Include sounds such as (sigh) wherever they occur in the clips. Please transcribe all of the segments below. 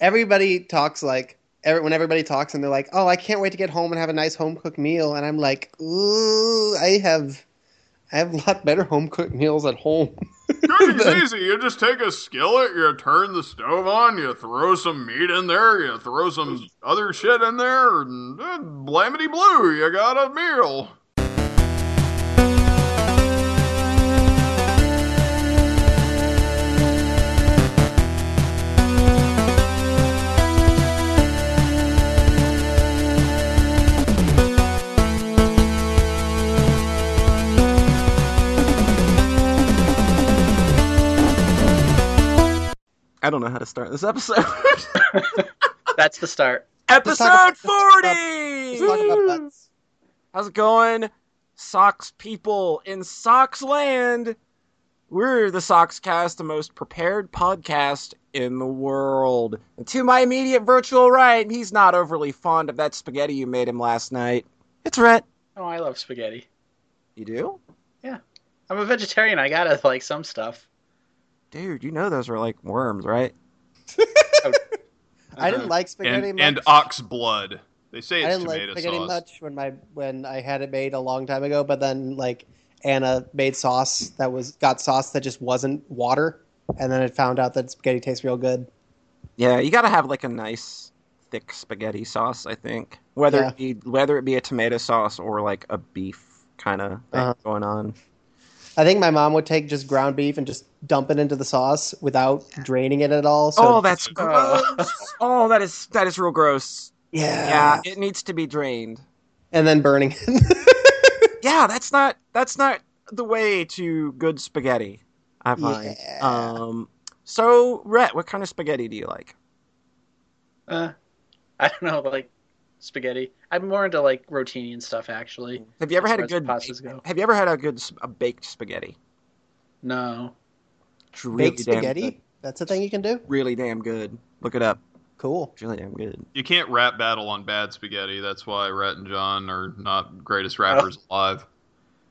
everybody talks like every, when everybody talks and they're like, "Oh, I can't wait to get home and have a nice home cooked meal," and I'm like, "Ooh, I have, I have a lot better home cooked meals at home." Cooking's (laughs) easy. You just take a skillet, you turn the stove on, you throw some meat in there, you throw some other shit in there, and uh, blamity blue, you got a meal. I don't know how to start this episode. (laughs) That's the start. Let's talk episode about- let's talk about- 40! Let's talk about. How's it going? Sox people in Sox land. We're the Sockscast, the most prepared podcast in the world. And to my immediate virtual right, he's not overly fond of that spaghetti you made him last night. It's Rhett. Oh, I love spaghetti. You do? Yeah. I'm a vegetarian. I gotta like some stuff. Dude, you know those are like worms, right? (laughs) I didn't like spaghetti And, much. and ox blood. They say I didn't like spaghetti sauce. much when my when I had it made a long time ago, but then like Anna made sauce that was got sauce that just wasn't water, and then I found out that spaghetti tastes real good. Yeah, you gotta have like a nice thick spaghetti sauce, I think. Whether Yeah. it be whether it be a tomato sauce or like a beef kind of thing Uh-huh. going on. I think my mom would take just ground beef and just dump it into the sauce without draining it at all. So oh, that's gross. oh, that is that is real gross. yeah, Yeah, it needs to be drained. and then burning it. (laughs) Yeah, that's not that's not the way to good spaghetti. I find. Yeah. Um. So, Rhett, what kind of spaghetti do you like? Uh, I don't know, like spaghetti. I'm more into like rotini and stuff. Actually, Have you ever had a good pastas go. Have you ever had a good s- a baked spaghetti? no. Really Baked spaghetti. good. That's a thing you can do. Really damn good. Look it up. Cool. It's really damn good. You can't rap battle on bad spaghetti. That's why Rhett and John are not greatest rappers oh. alive.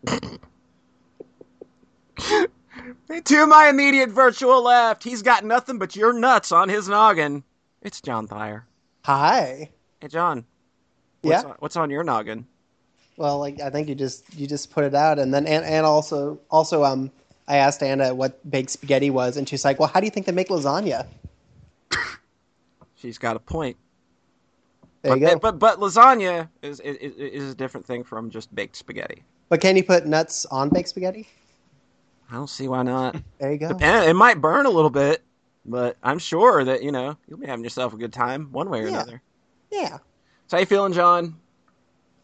(laughs) To my immediate virtual left, he's got nothing but your nuts on his noggin. It's John Thayer. Hi. Hey, John. What's Yeah. On, what's on your noggin? Well, like I think you just you just put it out, and then and, and also also um I asked Anna what baked spaghetti was, and she's like, "Well, how do you think they make lasagna?" She's got a point. There you but, go. But but lasagna is, is is a different thing from just baked spaghetti. But can you put nuts on baked spaghetti? I don't see why not. (laughs) There you go. Depend- it might burn a little bit, but I'm sure that you know you'll be having yourself a good time one way or Yeah. another. Yeah. So how you feeling, John?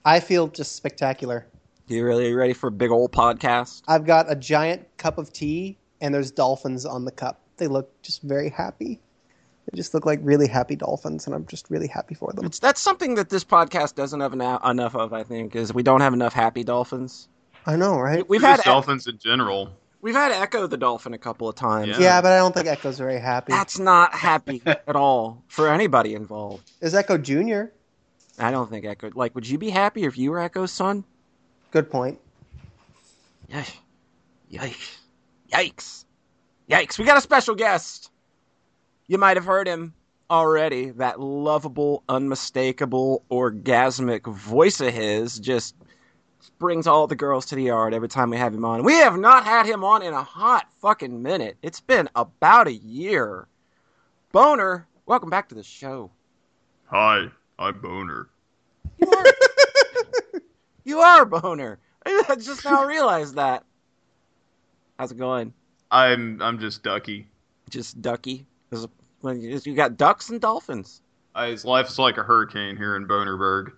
I feel just spectacular. You really ready for a big old podcast? I've got a giant cup of tea, and there's dolphins on the cup. They look just very happy. They just look like really happy dolphins, and I'm just really happy for them. It's, that's something that this podcast doesn't have ena- enough of. I think is we don't have enough happy dolphins. I know, right? We've Just had dolphins in general. we've had Ecco the dolphin a couple of times. Yeah. Yeah, but I don't think Ecco's very happy. That's not happy (laughs) at all for anybody involved. Is Ecco Junior? I don't think Ecco. Like, would you be happy if you were Ecco's son? Good point. Yikes! Yikes! Yikes! Yikes! We got a special guest. You might have heard him already. That lovable, unmistakable, orgasmic voice of his just brings all the girls to the yard every time we have him on. We have not had him on in a hot fucking minute. It's been about a year. Boner, welcome back to the show. Hi, I'm Boner. You are, (laughs) you are Boner. (laughs) I just now (laughs) realized that. How's it going? I'm I'm just Ducky. Just ducky. There's a- when you you got ducks and dolphins. I, his life's like a hurricane here in Bonerberg.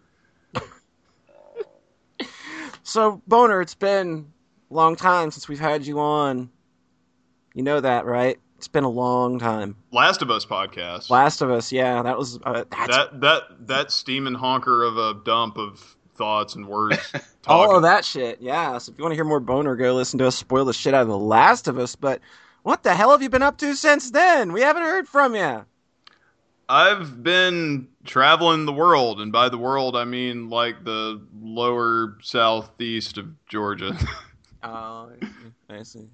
So Boner, it's been a long time since we've had you on. You know that, right? It's been a long time. Last of Us podcast. Last of Us, yeah, that was uh, that that that steaming honker of a dump of thoughts and words. (laughs) all of that shit. Yeah. So if you want to hear more Boner, go listen to us spoil the shit out of The Last of Us. But what the hell have you been up to since then? We haven't heard from you. I've been traveling the world, and by the world I mean like the lower southeast of Georgia. (laughs) Oh, I see.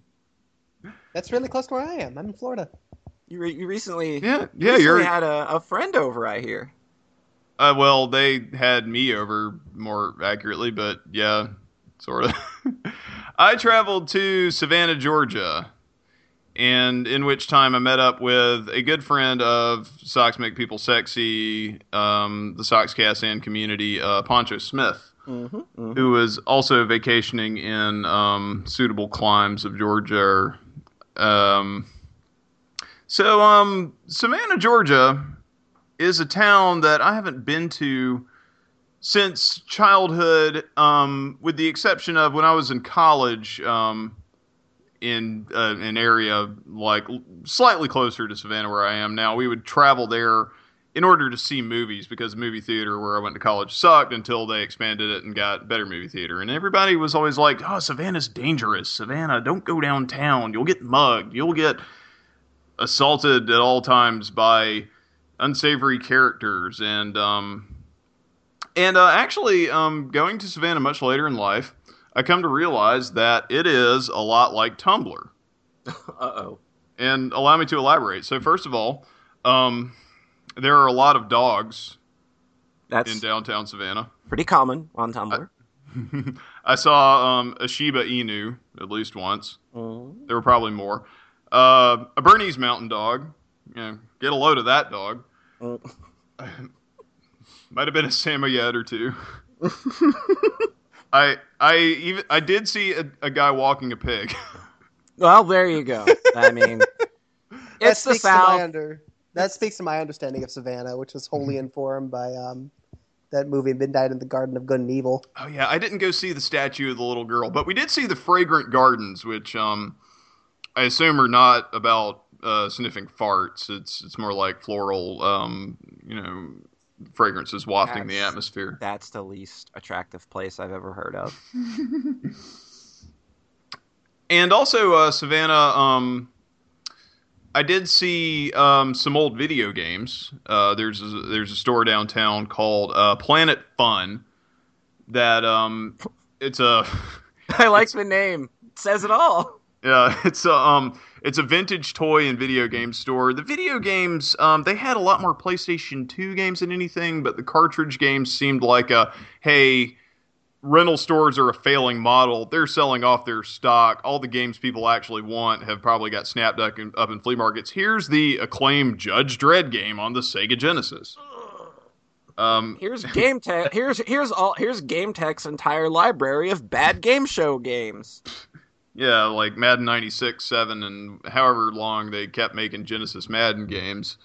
That's really close to where I am. I'm in Florida. You, re- you recently, Yeah, yeah, recently you're. had a, a friend over, I hear. Uh, well, they had me over more accurately, but yeah, sort of. (laughs) I traveled to Savannah, Georgia, and in which time I met up with a good friend of Socks Make People Sexy, um, the Sockscast and community, uh, Poncho Smith, Mm-hmm, who was also vacationing in um, suitable climes of Georgia. Um, so, um, Savannah, Georgia is a town that I haven't been to since childhood, um, with the exception of when I was in college um, in uh, an area like slightly closer to Savannah where I am now. We would travel there in order to see movies because the movie theater where I went to college sucked until they expanded it and got better movie theater. And everybody was always like, "Oh, Savannah's dangerous. Savannah, don't go downtown. You'll get mugged. You'll get assaulted at all times by unsavory characters." And um, and uh, actually, um, going to Savannah much later in life, I come to realize that it is a lot like Tumblr. (laughs) Uh oh. And allow me to elaborate. So, first of all, um, there are a lot of dogs That's in downtown Savannah. pretty common on Tumblr. (laughs) I saw um, a Shiba Inu at least once. Mm. There were probably more. Uh, a Bernese Mountain Dog. You know, get a load of that dog. Mm. (laughs) Might have been a Samoyed or two. (laughs) I I even I did see a, a guy walking a pig. Well, there you go. I mean, That it's the speaks South. Under, that speaks to my understanding of Savannah, which was wholly informed by um, that movie Midnight in the Garden of Good and Evil. Oh yeah, I didn't go see the statue of the little girl, but we did see the fragrant gardens, which um, I assume are not about uh, sniffing farts. It's it's more like floral, um, you know, fragrances wafting the atmosphere. That's the least attractive place I've ever heard of. (laughs) And also uh, Savannah. Um, I did see um, some old video games. Uh, there's a, there's a store downtown called uh, Planet Fun. That um, it's a (laughs) I like the name. It says it all. Yeah, (laughs) it's a um, it's a vintage toy and video game store. The video games, um, they had a lot more PlayStation Two games than anything, but the cartridge games seemed like a hey, rental stores are a failing model. They're selling off their stock. All the games people actually want have probably got snapped up in, up in flea markets. Here's the acclaimed Judge Dredd game on the Sega Genesis. Um, Here's GameTek. Here's here's all here's GameTek's entire library of bad game show games. Yeah, like Madden 96, 7, and however long they kept making Genesis Madden games.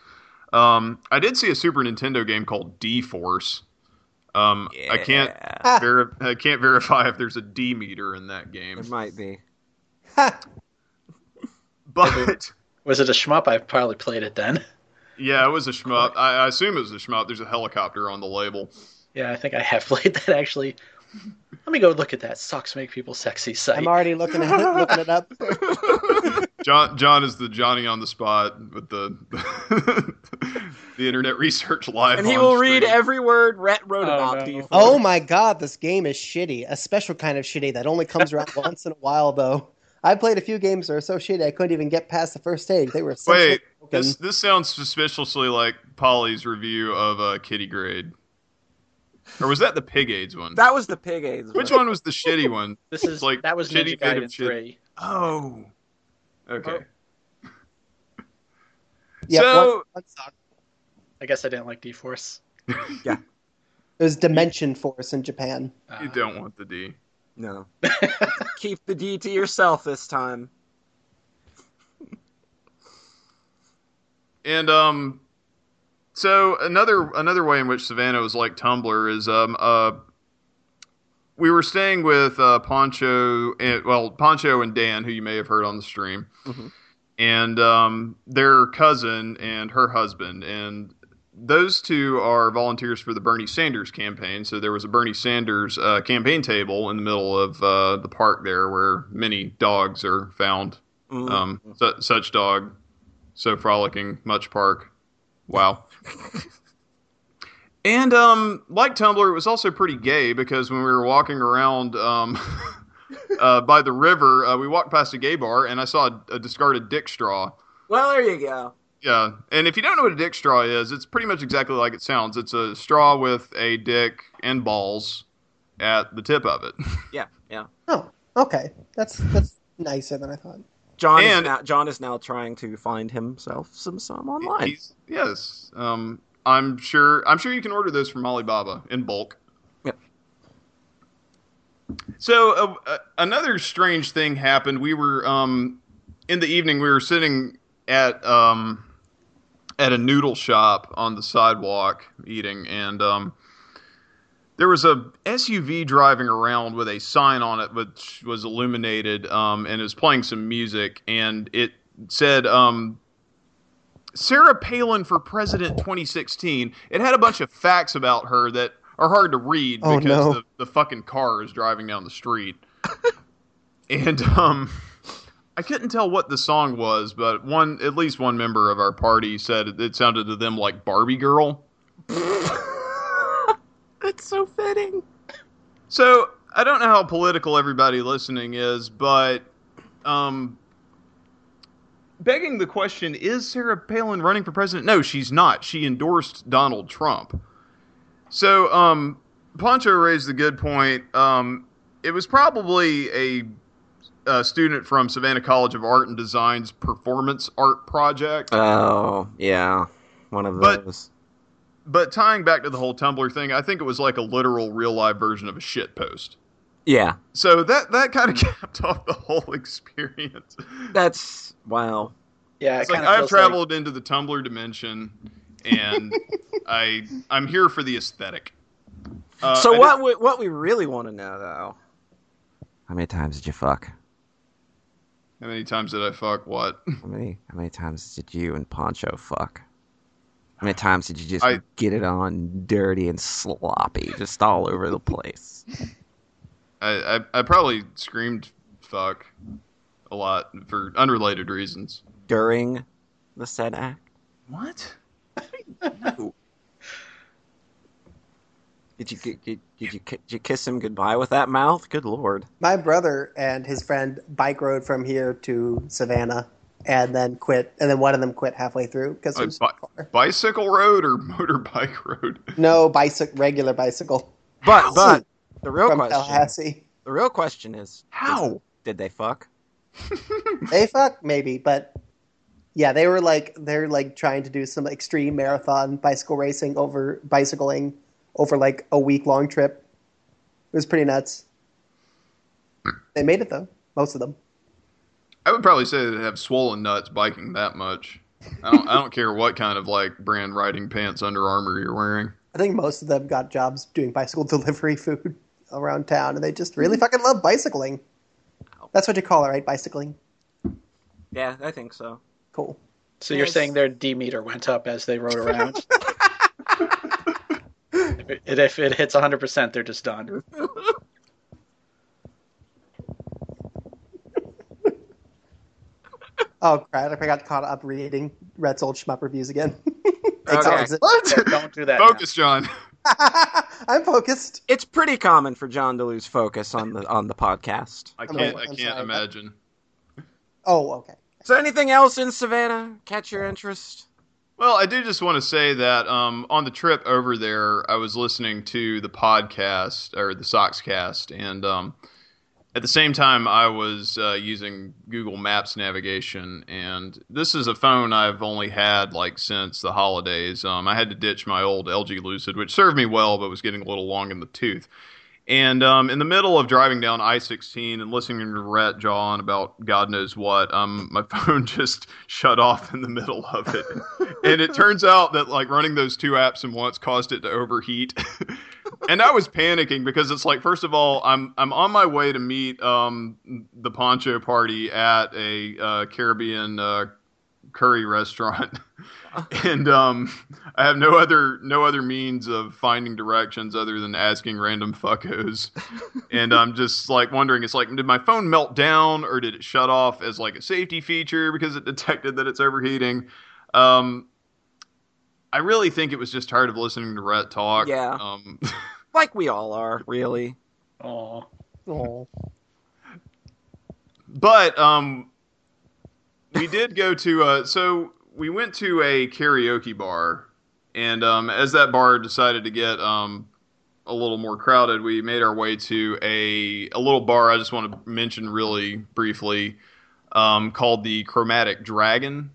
Um, I did see a Super Nintendo game called D Force. Um, I can't Yeah, (laughs) Ha, veri- I can't verify if there's a D meter in that game, It might be. (laughs) but Was it a shmup? I probably played it then. yeah, it was a shmup. I, I assume it was a shmup. There's a helicopter on the label. Yeah, I think I have (laughs) played that actually. Let me go look at that. Socks make people sexy site. I'm already looking at it, looking it up. John John is the Johnny on the spot with the (laughs) the internet research live, And he on will read every word Rhett wrote Oh, about no. D Force. Oh my god, this game is shitty. A special kind of shitty that only comes around (laughs) once in a while, though. I played a few games that are so shitty I couldn't even get past the first stage. They were so Wait, broken. this this sounds suspiciously like Polly's review of uh, Kitty Grade. Or was that the Pig AIDS one? That was the pig AIDS. Which one was the shitty one? This is like that was shitty Ninja kind Gaiden three. Oh. Okay. (laughs) yeah, so- one, one. I guess I didn't like D Force. (laughs) Yeah. It was Dimension Force in Japan. You don't want the D. No. (laughs) Keep the D to yourself this time. And um so another another way in which Savannah was like Tumblr is um uh we were staying with uh Poncho and well Poncho and Dan who you may have heard on the stream. Mhm. And um their cousin and her husband and those two are volunteers for the Bernie Sanders campaign. So there was a Bernie Sanders uh, campaign table in the middle of uh, the park there, where many dogs are found. Mm. Um, su- such dog, so frolicking, much park. Wow. (laughs) and um, like Tumblr, it was also pretty gay because when we were walking around um, (laughs) uh, by the river, uh, we walked past a gay bar and I saw a, a discarded dick straw. well, there you go. Yeah, and if you don't know what a dick straw is, it's pretty much exactly like it sounds. It's a straw with a dick and balls at the tip of it. (laughs) Yeah, yeah. Oh, okay. That's that's nicer than I thought. John is And- now John is now trying to find himself some some online. Yes, um, I'm sure. I'm sure you can order those from Alibaba in bulk. Yep. So uh, uh, another strange thing happened. We were um, in the evening. We were sitting at um, at a noodle shop on the sidewalk eating, and um, there was a SUV driving around with a sign on it, which was illuminated, um, and it was playing some music, and it said. Um, Sarah Palin for president 2016. It had a bunch of facts about her that are hard to read Oh, because no. the, the fucking car is driving down the street. (laughs) and um I couldn't tell what the song was, but one at least one member of our party said it, it sounded to them like Barbie Girl. (laughs) That's so fitting. So I don't know how political everybody listening is, but um, begging the question: Is Sarah Palin running for president? No, she's not. She endorsed Donald Trump. So um, Poncho raised a good point. Um, it was probably a, a student from Savannah College of Art and Design's performance art project. Oh yeah, one of But- those. but tying back to the whole Tumblr thing, I think it was like a literal, real live version of a shit post. yeah, So that that kind of (laughs) capped off the whole experience. that's wow. Yeah, It's like I've feels traveled into the Tumblr dimension, and (laughs) I I'm here for the aesthetic. Uh, so I what did- we, what we really want to know though? How many times did you fuck? how many times did I fuck what? (laughs) How many how many times did you and Poncho fuck? How many times did you just I- get it on dirty and sloppy, just all over the place? I, I I probably screamed fuck a lot for unrelated reasons. During the said act? What? Did you did, did you did you kiss him goodbye with that mouth? Good lord. My brother and his friend bike rode from here to Savannah, and then quit. And then one of them quit halfway through because it was bi- far. bicycle road or motorbike road? No bicycle, regular bicycle But but the real from question Tallahassee. the real question is How? did they fuck? (laughs) They fuck maybe, but yeah, they were like they're like trying to do some extreme marathon bicycle racing over bicycling over like a week long trip. It was pretty nuts. They made it though, most of them. I would probably say they have swollen nuts biking that much. I don't I don't care what kind of like brand riding pants Under Armour you're wearing. I think most of them got jobs doing bicycle (laughs) delivery food around town, and they just really mm-hmm. fucking love bicycling. That's what you call it, right? Bicycling. Yeah, I think so. Cool. So you're Yes. saying their D meter went up as they rode around? (laughs) if, it, if it hits 100%, they're just done. (laughs) Oh crap! I got caught up reading Rhett's old shmup reviews again. (laughs) Thanks, Okay. Exit. Yeah, don't do that. now. Focus, John. (laughs) I'm focused. It's pretty common for John to lose focus on the on the podcast. I can't sorry, I I'm can't sorry. imagine. Oh, okay. So, anything else in Savannah catch your interest? Well, I do just want to say that um, on the trip over there, I was listening to the podcast or the Sockscast, and um, at the same time, I was uh, using Google Maps navigation. And this is a phone I've only had like since the holidays. Um, I had to ditch my old LG Lucid, which served me well, but was getting a little long in the tooth. And um, in the middle of driving down I 16 and listening to Rhett jaw on about God knows what, um, my (laughs) phone just shut off in the middle of it. and it turns out that like running those two apps in once caused it to overheat. (laughs) and I was panicking because it's like, first of all, I'm I'm on my way to meet um, the Poncho Party at a uh, Caribbean uh, curry restaurant. (laughs) and um, I have no other no other means of finding directions other than asking random fuckos. and I'm just like wondering, it's like, did my phone melt down or did it shut off as like a safety feature because it detected that it's overheating? Um, I really think it was just tired of listening to Rhett talk. Yeah. Um, (laughs) Like we all are, really. Oh, Oh. but um, we did go to uh, so we went to a karaoke bar, and um, as that bar decided to get um, a little more crowded, we made our way to a a little bar. I just want to mention really briefly, um, called the Chromatic Dragon.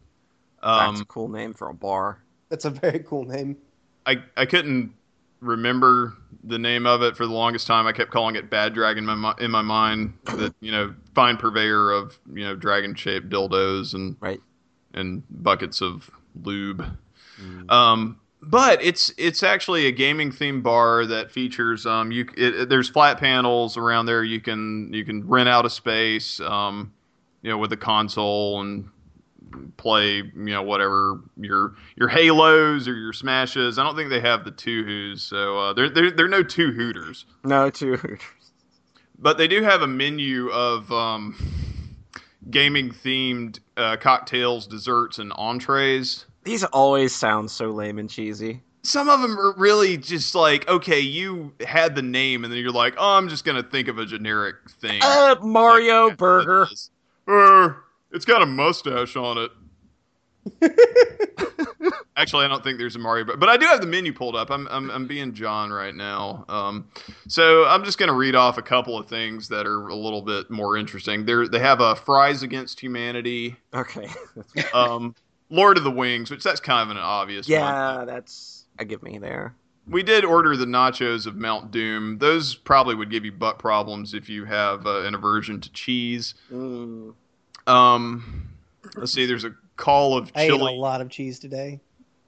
That's Um, a cool name for a bar. That's a very cool name. I I couldn't remember the name of it for the longest time. I kept calling it Bad Dragon in my, in my mind. That you know, fine purveyor of you know dragon shaped dildos and Right. and buckets of lube. Um, but it's it's actually a gaming themed bar that features um you it, it- there's flat panels around there. You can you can rent out a space um you know with a console and play you know whatever your your Halos or your Smashes. I don't think they have the two who's so uh, they're they're they're no two hooters, No, two. hooters. but they do have a menu of um gaming themed uh, cocktails, desserts, and entrees. These always sound so lame and cheesy. some of them are really just like, okay, you had the name, and then you're like, oh, I'm just gonna think of a generic thing. Uh, Mario Like, Burger. (laughs) Uh, it's got a mustache on it. (laughs) Actually, I don't think there's a Mario, but, but I do have the menu pulled up. I'm, I'm I'm being John right now. Um, so I'm just gonna read off a couple of things that are a little bit more interesting. They they have a fries against humanity, Okay. (laughs) um, Lord of the Wings, which that's kind of an obvious one. yeah, that's a give me there. We did order the nachos of Mount Doom. Those probably would give you butt problems if you have uh, an aversion to cheese. Mm. Um, let's see. There's a call of chili. I ate a lot of cheese today.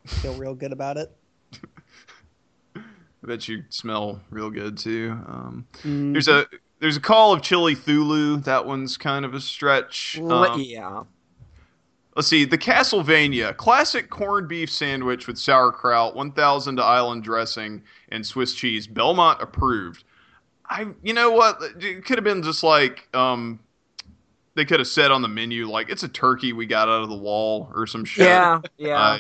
Feel real good about it. (laughs) I bet you smell real good too. Um, Mm. there's a there's a call of chili Thulu. That one's kind of a stretch. Um, yeah. Let's see. The Castlevania classic corned beef sandwich with sauerkraut, 1,000 island dressing, and Swiss cheese. Belmont approved. I, you know what? It could have been just like, um, they could have said on the menu like it's a turkey we got out of the wall or some shit. Yeah, (laughs) yeah. Uh,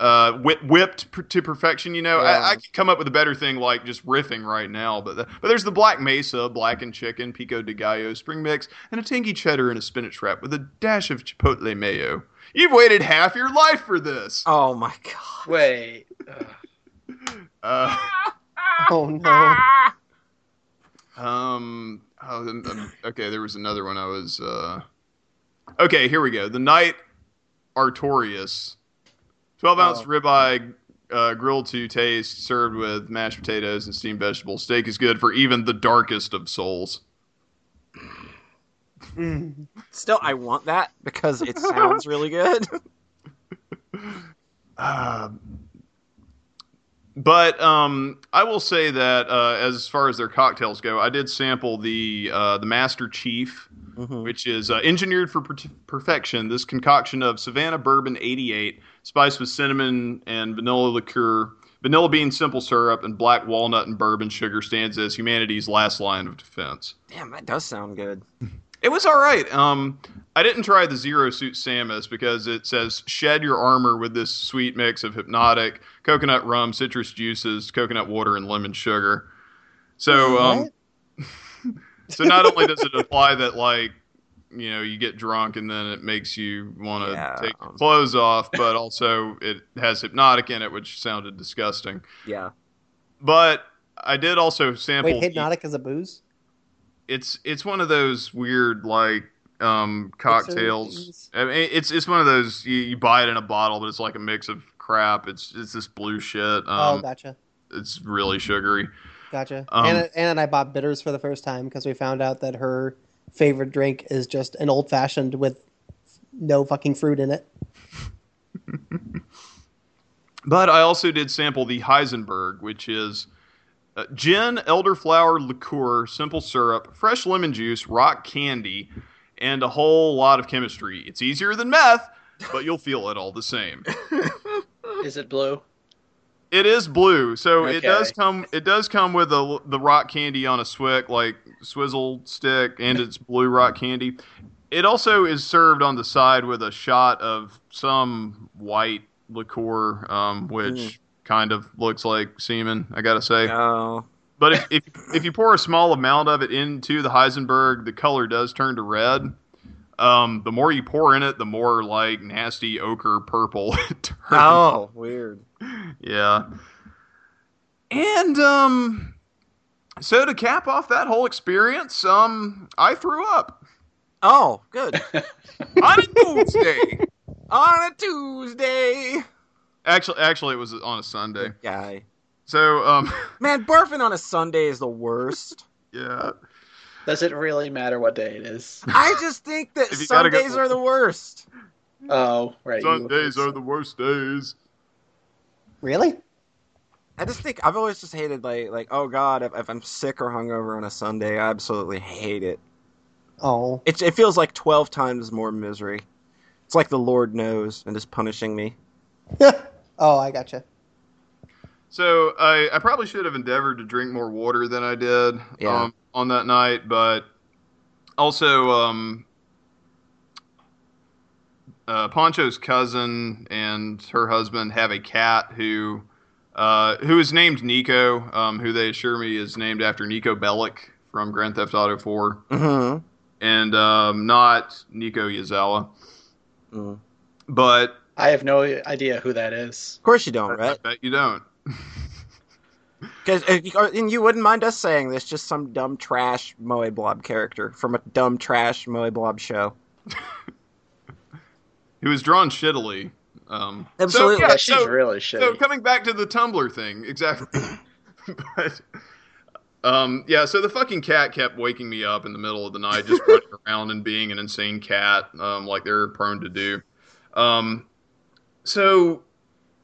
uh, whip, whipped per- to perfection. You know, Yeah. I, I could come up with a better thing like just riffing right now. But the, but there's the Black Mesa, blackened chicken, pico de gallo, spring mix, and a tangy cheddar and a spinach wrap with a dash of chipotle mayo. You've waited half your life for this. oh my god. Wait. (laughs) Uh, (laughs) Oh no. um, oh, then- um, okay, there was another one I was. Uh, okay, here we go. The Knight Artorias, twelve ounce Oh. ribeye, uh, grilled to taste, served with mashed potatoes and steamed vegetables. Steak is good for even the darkest of souls. Mm. (laughs) Still, I want that because it (laughs) sounds really good. Uh, but um, I will say that uh, as far as their cocktails go, I did sample the uh, the Master Chief. Mhm. which is uh, engineered for per- perfection. This concoction of Savannah Bourbon 88, spiced with cinnamon and vanilla liqueur, vanilla bean simple syrup, and black walnut and bourbon sugar, stands as humanity's last line of defense. Damn, that does sound good. (laughs) It was all right. Um, I didn't try the Zero Suit Samus because it says shed your armor with this sweet mix of Hpnotiq, coconut rum, citrus juices, coconut water, and lemon sugar. So, um, (laughs) so not only does it imply that like you know you get drunk and then it makes you want to Yeah. take your clothes off, but also it has Hpnotiq in it, which sounded disgusting. Yeah. But I did also sample. Wait, Hpnotiq is a booze? It's it's one of those weird like um cocktails. I mean, it's it's one of those you, you buy it in a bottle, but it's like a mix of crap. It's it's this blue shit. oh, Um, gotcha. it's really sugary. Gotcha. Um, Anna, Anna and I bought bitters for the first time because we found out that her favorite drink is just an old fashioned with no fucking fruit in it. (laughs) But I also did sample the Heisenberg, which is uh, gin, elderflower liqueur, simple syrup, fresh lemon juice, rock candy, and a whole lot of chemistry. It's easier than meth, but you'll feel it all the same. (laughs) Is it blue? It is blue, so it does come. It does come with the the rock candy on a swick, like swizzle stick, and it's blue rock candy. It also is served on the side with a shot of some white liqueur, um, which Mm. Kind of looks like semen. I gotta say, Oh. but if, if if you pour a small amount of it into the Heisenberg, the color does turn to red. Um, the more you pour in it, the more like nasty ochre purple (laughs) it turns. Oh, weird. Yeah. And um so to cap off that whole experience, um I threw up Oh, good. (laughs) on a Tuesday. On a Tuesday. Actually actually it was on a Sunday. Guy. So um (laughs) Man, barfing on a Sunday is the worst. yeah. Does it really matter what day it is? I just think that (laughs) If go- Sundays are the worst. Oh, right. Sundays are the worst days. Really? I just think I've always just hated like like oh god if, if I'm sick or hungover on a Sunday I absolutely hate it. Oh. It it feels like twelve times more misery. It's like the Lord knows and is punishing me. (laughs) oh, I gotcha. So I, I probably should have endeavored to drink more water than I did Yeah. um, on that night, but also um, uh, Poncho's cousin and her husband have a cat who uh, who is named Nico, um, who they assure me is named after Niko Bellic from Grand Theft Auto 4, Mm-hmm. and um, not Nico Yazawa. Mm. But I have no idea who that is. Of course you don't, right? I right? bet you don't. (laughs) (laughs) Because and you wouldn't mind us saying this, just some dumb trash Moe Blob character from a dumb trash Moe Blob show. (laughs) He was drawn shittily. Um, Absolutely. So, Yeah, yeah, she's so, really shitty. so coming back to the Tumblr thing, exactly. but, um, yeah, so the fucking cat kept waking me up in the middle of the night, just running around and being an insane cat, um, like they're prone to do. Um, so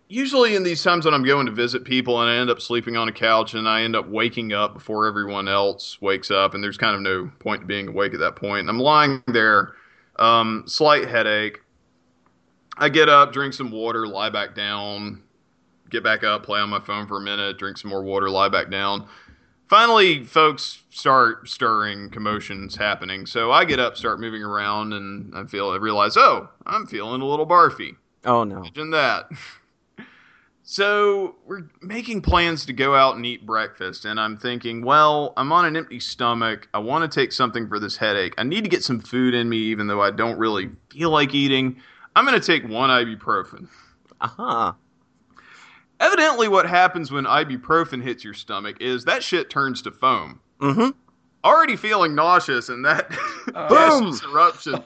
usually in these times when I'm going to visit people and I end up sleeping on a couch and I end up waking up before everyone else wakes up, and there's kind of no point to being awake at that point. And I'm lying there, um, slight headache. I get up, drink some water, lie back down, get back up, play on my phone for a minute, drink some more water, lie back down. Finally, folks start stirring, commotions happening. So I get up, start moving around, and I feel, I realize, oh, I'm feeling a little barfy. Oh no. Imagine that. (laughs) So we're making plans to go out and eat breakfast, and I'm thinking, well, I'm on an empty stomach. I want to take something for this headache. I need to get some food in me, even though I don't really feel like eating. I'm going to take one ibuprofen. Uh huh. Evidently, what happens when ibuprofen hits your stomach is that shit turns to foam. Mm-hmm. Already feeling nauseous, and that (laughs) Oh. gaseous (laughs) eruption.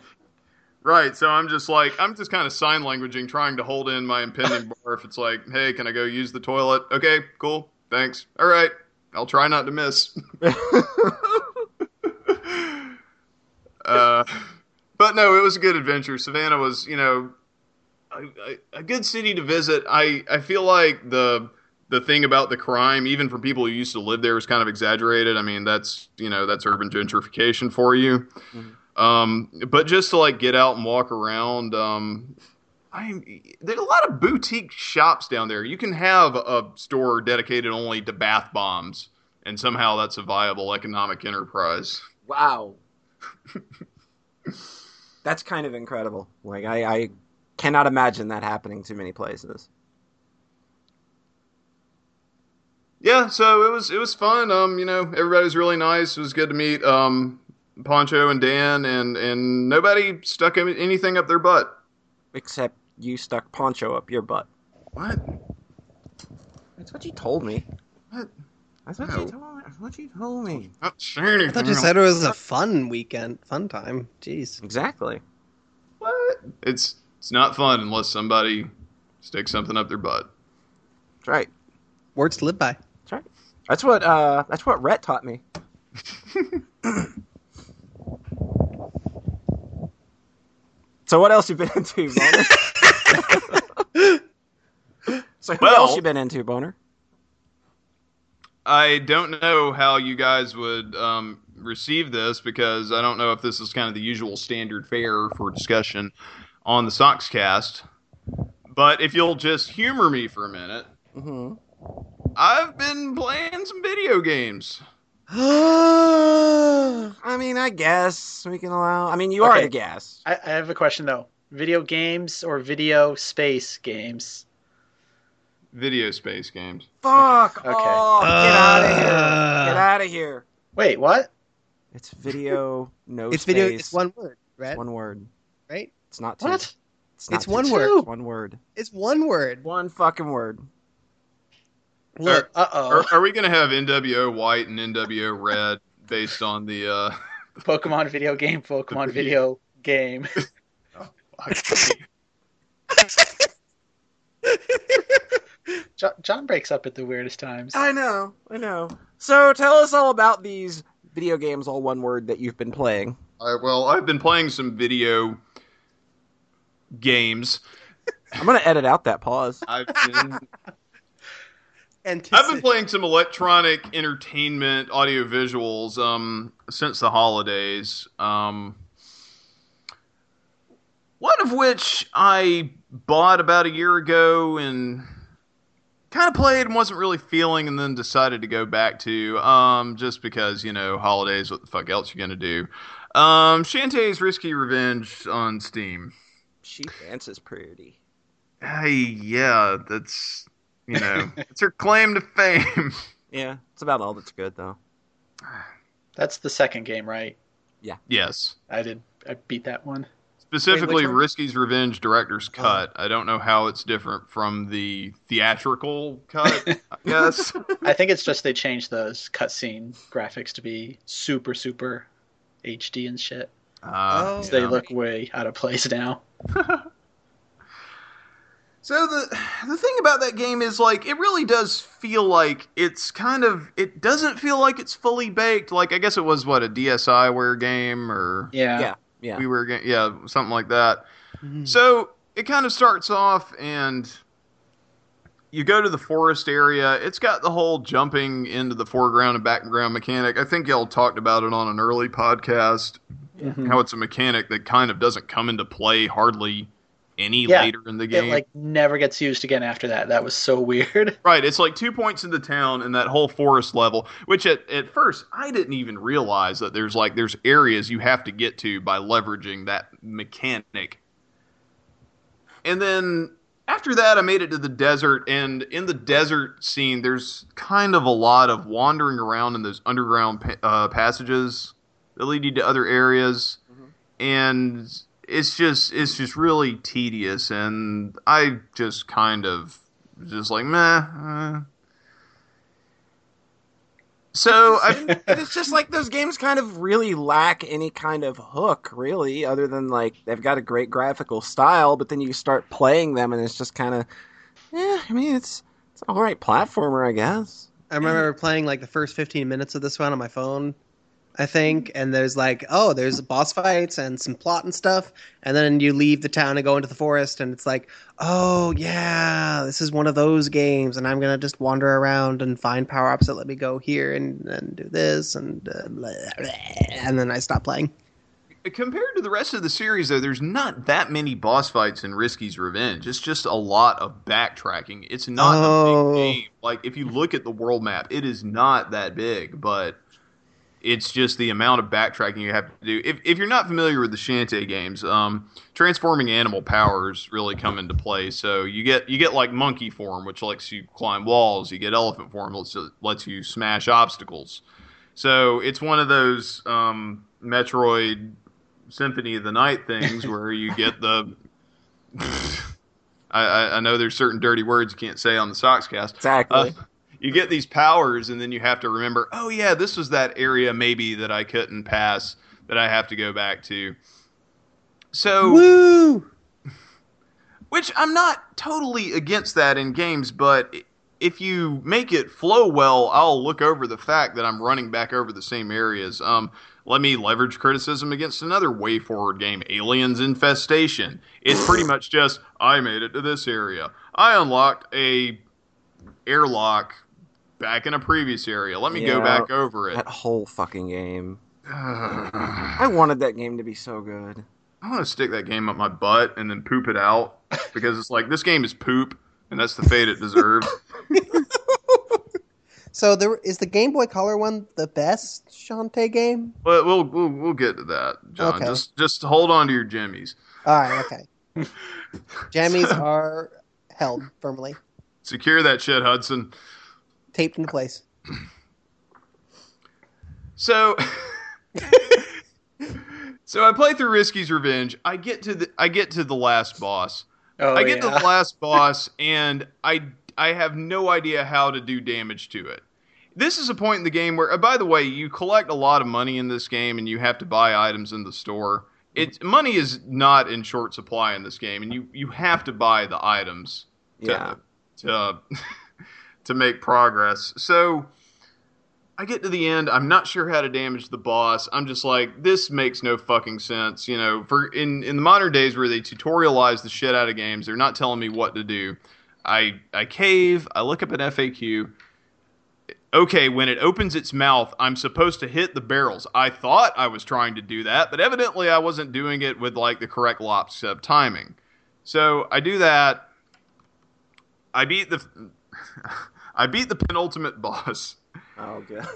Right, so I'm just like I'm just kind of sign languaging, trying to hold in my impending (laughs) barf. It's like, hey, can I go use the toilet? Okay, cool, thanks. All right, I'll try not to miss. (laughs) uh, but no, it was a good adventure. Savannah was, you know, a, a, a good city to visit. I I feel like the the thing about the crime, even for people who used to live there, is kind of exaggerated. I mean, that's you know that's urban gentrification for you. Um, but just to like get out and walk around, um, I there's a lot of boutique shops down there. You can have a store dedicated only to bath bombs, and somehow that's a viable economic enterprise. Wow. (laughs) That's kind of incredible. Like I, I cannot imagine that happening too many places. Yeah, so it was it was fun. Um, you know, everybody was really nice. It was good to meet um Poncho and Dan, and and nobody stuck anything up their butt. Except you stuck Poncho up your butt. What? That's what you told me. What? That's what No. you told me. That's what you told me. Not saying anything. I thought you said it was a fun weekend, fun time. Jeez. Exactly. what? It's it's not fun unless somebody sticks something up their butt. That's right. Words to live by. That's right. That's what uh that's what Rhett taught me. (laughs) so what else you been into, Boner? (laughs) so who Well- else you been into, Boner? I don't know how you guys would um, receive this because I don't know if this is kind of the usual standard fare for discussion on the Sockscast. But if you'll just humor me for a minute, Mm-hmm. I've been playing some video games. (sighs) I mean, I guess we can allow. I mean, you are the guest. I, I have a question though. Video games or video space games? Video space games. Fuck. Okay. Oh, get out of here. Uh. Get out of here. Wait, what? It's video. No. It's video. It's one word. Rhett, One word. right? It's not two. What? It's, not It's one two. word. It's one word. It's one word. One fucking word. Look, Uh oh. Are, are we going to have NWO White and NWO Red based on the? uh (laughs) Pokemon video game. Pokemon (laughs) video game. (laughs) John, John breaks up at the weirdest times. I know. I know. So tell us all about these video games, all one word, that you've been playing. I, well, I've been playing some video games. I'm gonna edit out that pause. I've been and I've been playing some electronic entertainment audio visuals um, since the holidays. Um, one of which I bought about a year ago and kind of played and wasn't really feeling, and then decided to go back to um, just because you know holidays. What the fuck else you gonna do? Um, Shantae's Risky Revenge on Steam. She dances pretty. Hey, yeah, that's you know, (laughs) it's her claim to fame. Yeah, it's about all that's good though. That's the second game, right? Yeah. Yes. I did. I beat that one. Specifically, one? Risky's Revenge Director's Cut. I don't know how it's different from the theatrical cut. I. (laughs) I think it's just they changed those cutscene graphics to be super, super HD and shit. Uh, Oh. So They look way out of place now. (laughs) So the the thing about that game is like it really does feel like it's kind of it doesn't feel like it's fully baked. Like I guess it was what a DSiWare game or Yeah. Yeah, yeah. we were yeah something like that. Mhm. So it kind of starts off, and you go to the forest area. It's got the whole jumping into the foreground and background mechanic. I think y'all talked about it on an early podcast. Mhm. How it's a mechanic that kind of doesn't come into play hardly any Yeah, later in the game. It game. like never gets used again after that. That was so (laughs) weird. Right, it's like two points in the town and that whole forest level, which at, at first I didn't even realize that there's like there's areas you have to get to by leveraging that mechanic. And then after that I made it to the desert and in the desert scene there's kind of a lot of wandering around in those underground uh, passages that lead you to other areas and it's just it's just really tedious and I just kind of just like meh. Uh. So I (laughs) it's just like those games kind of really lack any kind of hook, really, other than like they've got a great graphical style, but then you start playing them and it's just kind of, yeah. I mean, it's it's an all right platformer, I guess. I remember playing like the first 15 minutes of this one on my phone, I think, and there's like, oh, there's boss fights and some plot and stuff, and then you leave the town and go into the forest, and it's like, oh yeah, this is one of those games, and I'm gonna just wander around and find power ups that let me go here and, and do this, and uh, blah, blah, and then I stop playing. compared to the rest of the series, though, there's not that many boss fights in Risky's Revenge. It's just a lot of backtracking. It's not a Oh. big game. Like if you look at the world map, it is not that big, but it's just the amount of backtracking you have to do. If, if you're not familiar with the Shantae games, um, transforming animal powers really come into play. So you get you get like monkey form, which lets you climb walls. You get elephant form, which lets you smash obstacles. So it's one of those um, Metroid Symphony of the Night things (laughs) where you get the. (laughs) I, I, know there's certain dirty words you can't say on the Sockscast. Exactly. Uh, you get these powers, and then you have to remember, oh yeah, this was that area maybe that I couldn't pass that I have to go back to. So, Woo! (laughs) which I'm not totally against that in games, but if you make it flow well, I'll look over the fact that I'm running back over the same areas. Um, let me leverage criticism against another WayForward game, Aliens Infestation. It's pretty much just I made it to this area. I unlocked a airlock back in a previous area. Let me go back over it. that whole fucking game. I (sighs) I wanted that game to be so good. I want to stick that game up my butt and then poop it out because it's like this game is poop and that's the fate it deserves. (laughs) So there is the Game Boy Color one the best Shantae game? But we'll we'll we'll get to that, John. Okay. Just just hold on to your jimmies. All right, okay. (laughs) Jammies are held firmly, Secure that shit, Hudson. Taped into place. So (laughs) So I play through Risky's Revenge. I get to the I get to the last boss. Oh, I get to the last boss and I I have no idea how to do damage to it. This is a point in the game where, uh, by the way, you collect a lot of money in this game, and you have to buy items in the store. It's money is not in short supply in this game, and you you have to buy the items to Yeah. to, to make progress. So I get to the end. I'm not sure how to damage the boss. I'm just like, this makes no fucking sense. You know, for in in the modern days where they tutorialize the shit out of games, they're not telling me what to do. I I cave. I look up an FAQ. Okay, when it opens its mouth, I'm supposed to hit the barrels. I thought I was trying to do that, but evidently I wasn't doing it with like the correct lockstep timing. So I do that. I beat the (laughs) I beat the penultimate (laughs) boss, Oh god.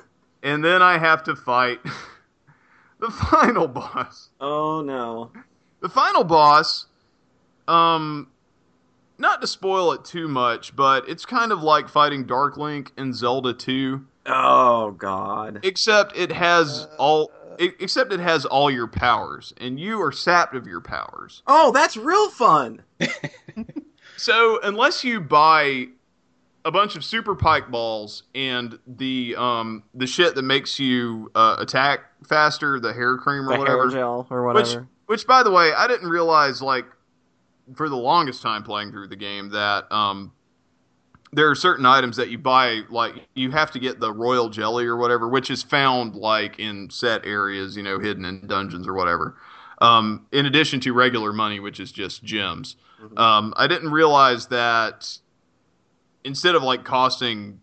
and then I have to fight (laughs) the final boss. Oh no. The final boss, um, not to spoil it too much, but it's kind of like fighting Dark Link in Zelda 2, Oh god. except it has all e- except it has all your powers, and you are sapped of your powers. Oh, that's real fun. (laughs) So unless you buy a bunch of super pike balls and the um the shit that makes you uh, attack faster, the hair cream or The whatever, hair gel or which whatever. which which, by the way, I didn't realize like for the longest time playing through the game that um there are certain items that you buy like you have to get the royal jelly or whatever which is found like in set areas you know hidden in dungeons or whatever um, in addition to regular money which is just gems Mhm. um, i didn't realize that instead of like costing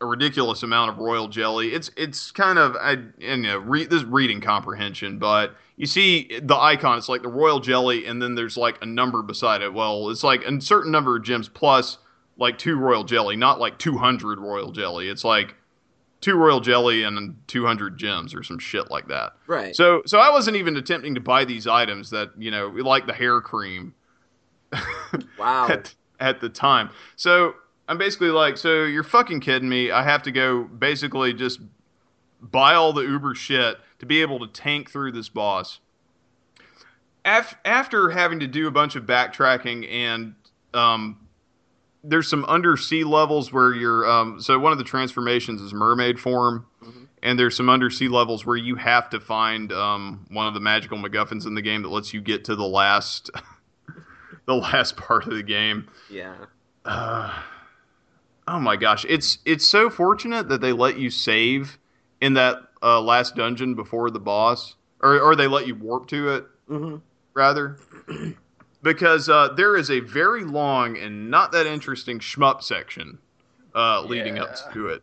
a ridiculous amount of royal jelly. It's it's kind of I and you know, re, this is reading comprehension, but you see the icon. It's like the royal jelly, and then there's like a number beside it. Well, it's like a certain number of gems plus like two royal jelly, not like 200 royal jelly. It's like two royal jelly and 200 gems or some shit like that. Right. So so I wasn't even attempting to buy these items that you know like the hair cream (laughs) wow. at, at the time. So I'm basically like, so you're fucking kidding me. I have to go basically just buy all the Uber shit to be able to tank through this boss. Af- after having to do a bunch of backtracking and um, there's some undersea levels where you're um, so one of the transformations is mermaid form Mhm. and there's some undersea levels where you have to find um, one of the magical MacGuffins in the game that lets you get to the last the last part of the game. Yeah. Uh, oh my gosh, it's it's so fortunate that they let you save in that uh, last dungeon before the boss, or or they let you warp to it hmm rather, (clears throat) because uh, there is a very long and not that interesting shmup section uh, leading up to it,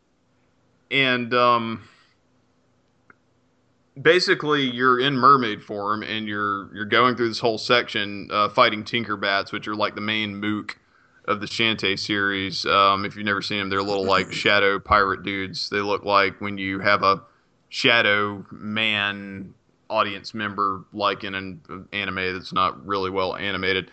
and um, basically you're in mermaid form and you're you're going through this whole section uh, fighting Tinkerbats, which are like the main mook of the Shantae series. Um, if you've never seen them, they're little like (laughs) shadow pirate dudes. They look like when you have a shadow man audience member like in an anime that's not really well animated.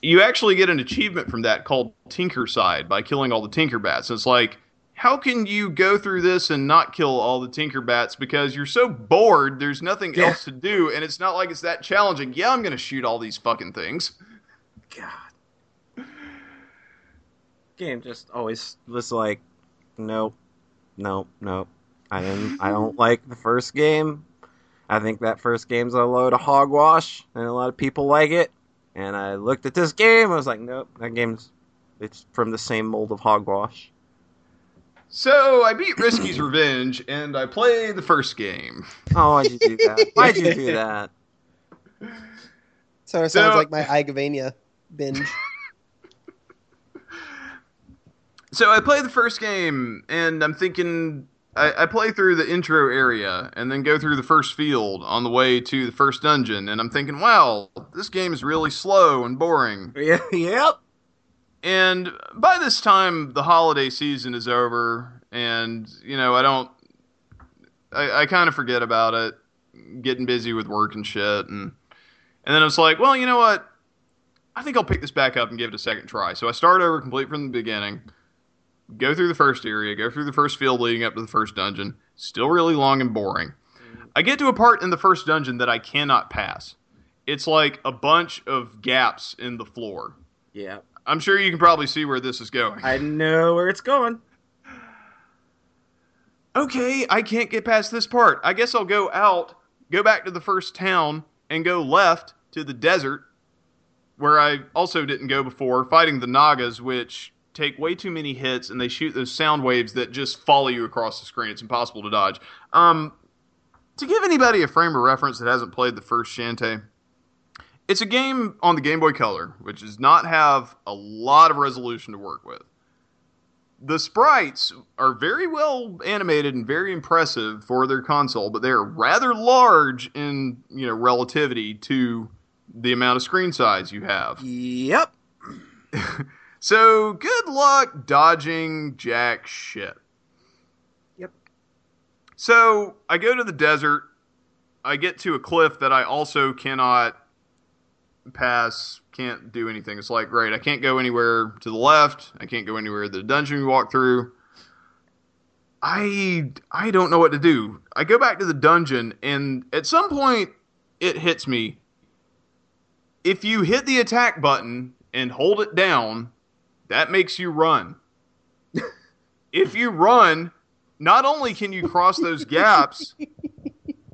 You actually get an achievement from that called Tinker Side by killing all the Tinkerbats. And it's like, how can you go through this and not kill all the Tinkerbats because you're so bored, there's nothing Yeah. else to do, and it's not like it's that challenging. Yeah, I'm going to shoot all these fucking things. God. Game just always was like, nope, nope, nope. I didn't. I don't (laughs) like the first game. I think that first game's a load of hogwash, and a lot of people like it. And I looked at this game, I was like, nope, that game's it's from the same mold of hogwash. So I beat Risky's (clears throat) Revenge, and I play the first game. Oh, why'd you do that? Why'd you do that? So it sounds So- like my Igavania binge. (laughs) So I play the first game, and I'm thinking I, I play through the intro area and then go through the first field on the way to the first dungeon, and I'm thinking, wow, this game is really slow and boring. (laughs) Yeah, yep. And by this time, the holiday season is over, and you know I don't, I, I kind of forget about it, getting busy with work and shit, and and then I was like, well, you know what? I think I'll pick this back up and give it a second try. So I start over complete from the beginning, go through the first area, go through the first field leading up to the first dungeon. Still really long and boring. I get to a part in the first dungeon that I cannot pass. It's like a bunch of gaps in the floor. Yeah. I'm sure you can probably see where this is going. I know where it's going. okay, I can't get past this part. I guess I'll go out, go back to the first town, and go left to the desert, where I also didn't go before, fighting the Nagas, which take way too many hits and they shoot those sound waves that just follow you across the screen. It's impossible to dodge. Um, to give anybody a frame of reference that hasn't played the first Shantae, it's a game on the Game Boy Color, which does not have a lot of resolution to work with the sprites are very well animated and very impressive for their console, but they are rather large in you know relativity to the amount of screen size you have. Yep. (laughs) so good luck dodging jack shit. Yep. So I go to the desert. I get to a cliff that I also cannot pass can't do anything. It's like, great, I can't go anywhere to the left. I can't go anywhere the dungeon we walk through. I I don't know what to do. I go back to the dungeon and at some point it hits me. If you hit the attack button and hold it down, that makes you run. (laughs) if you run, not only can you cross those gaps,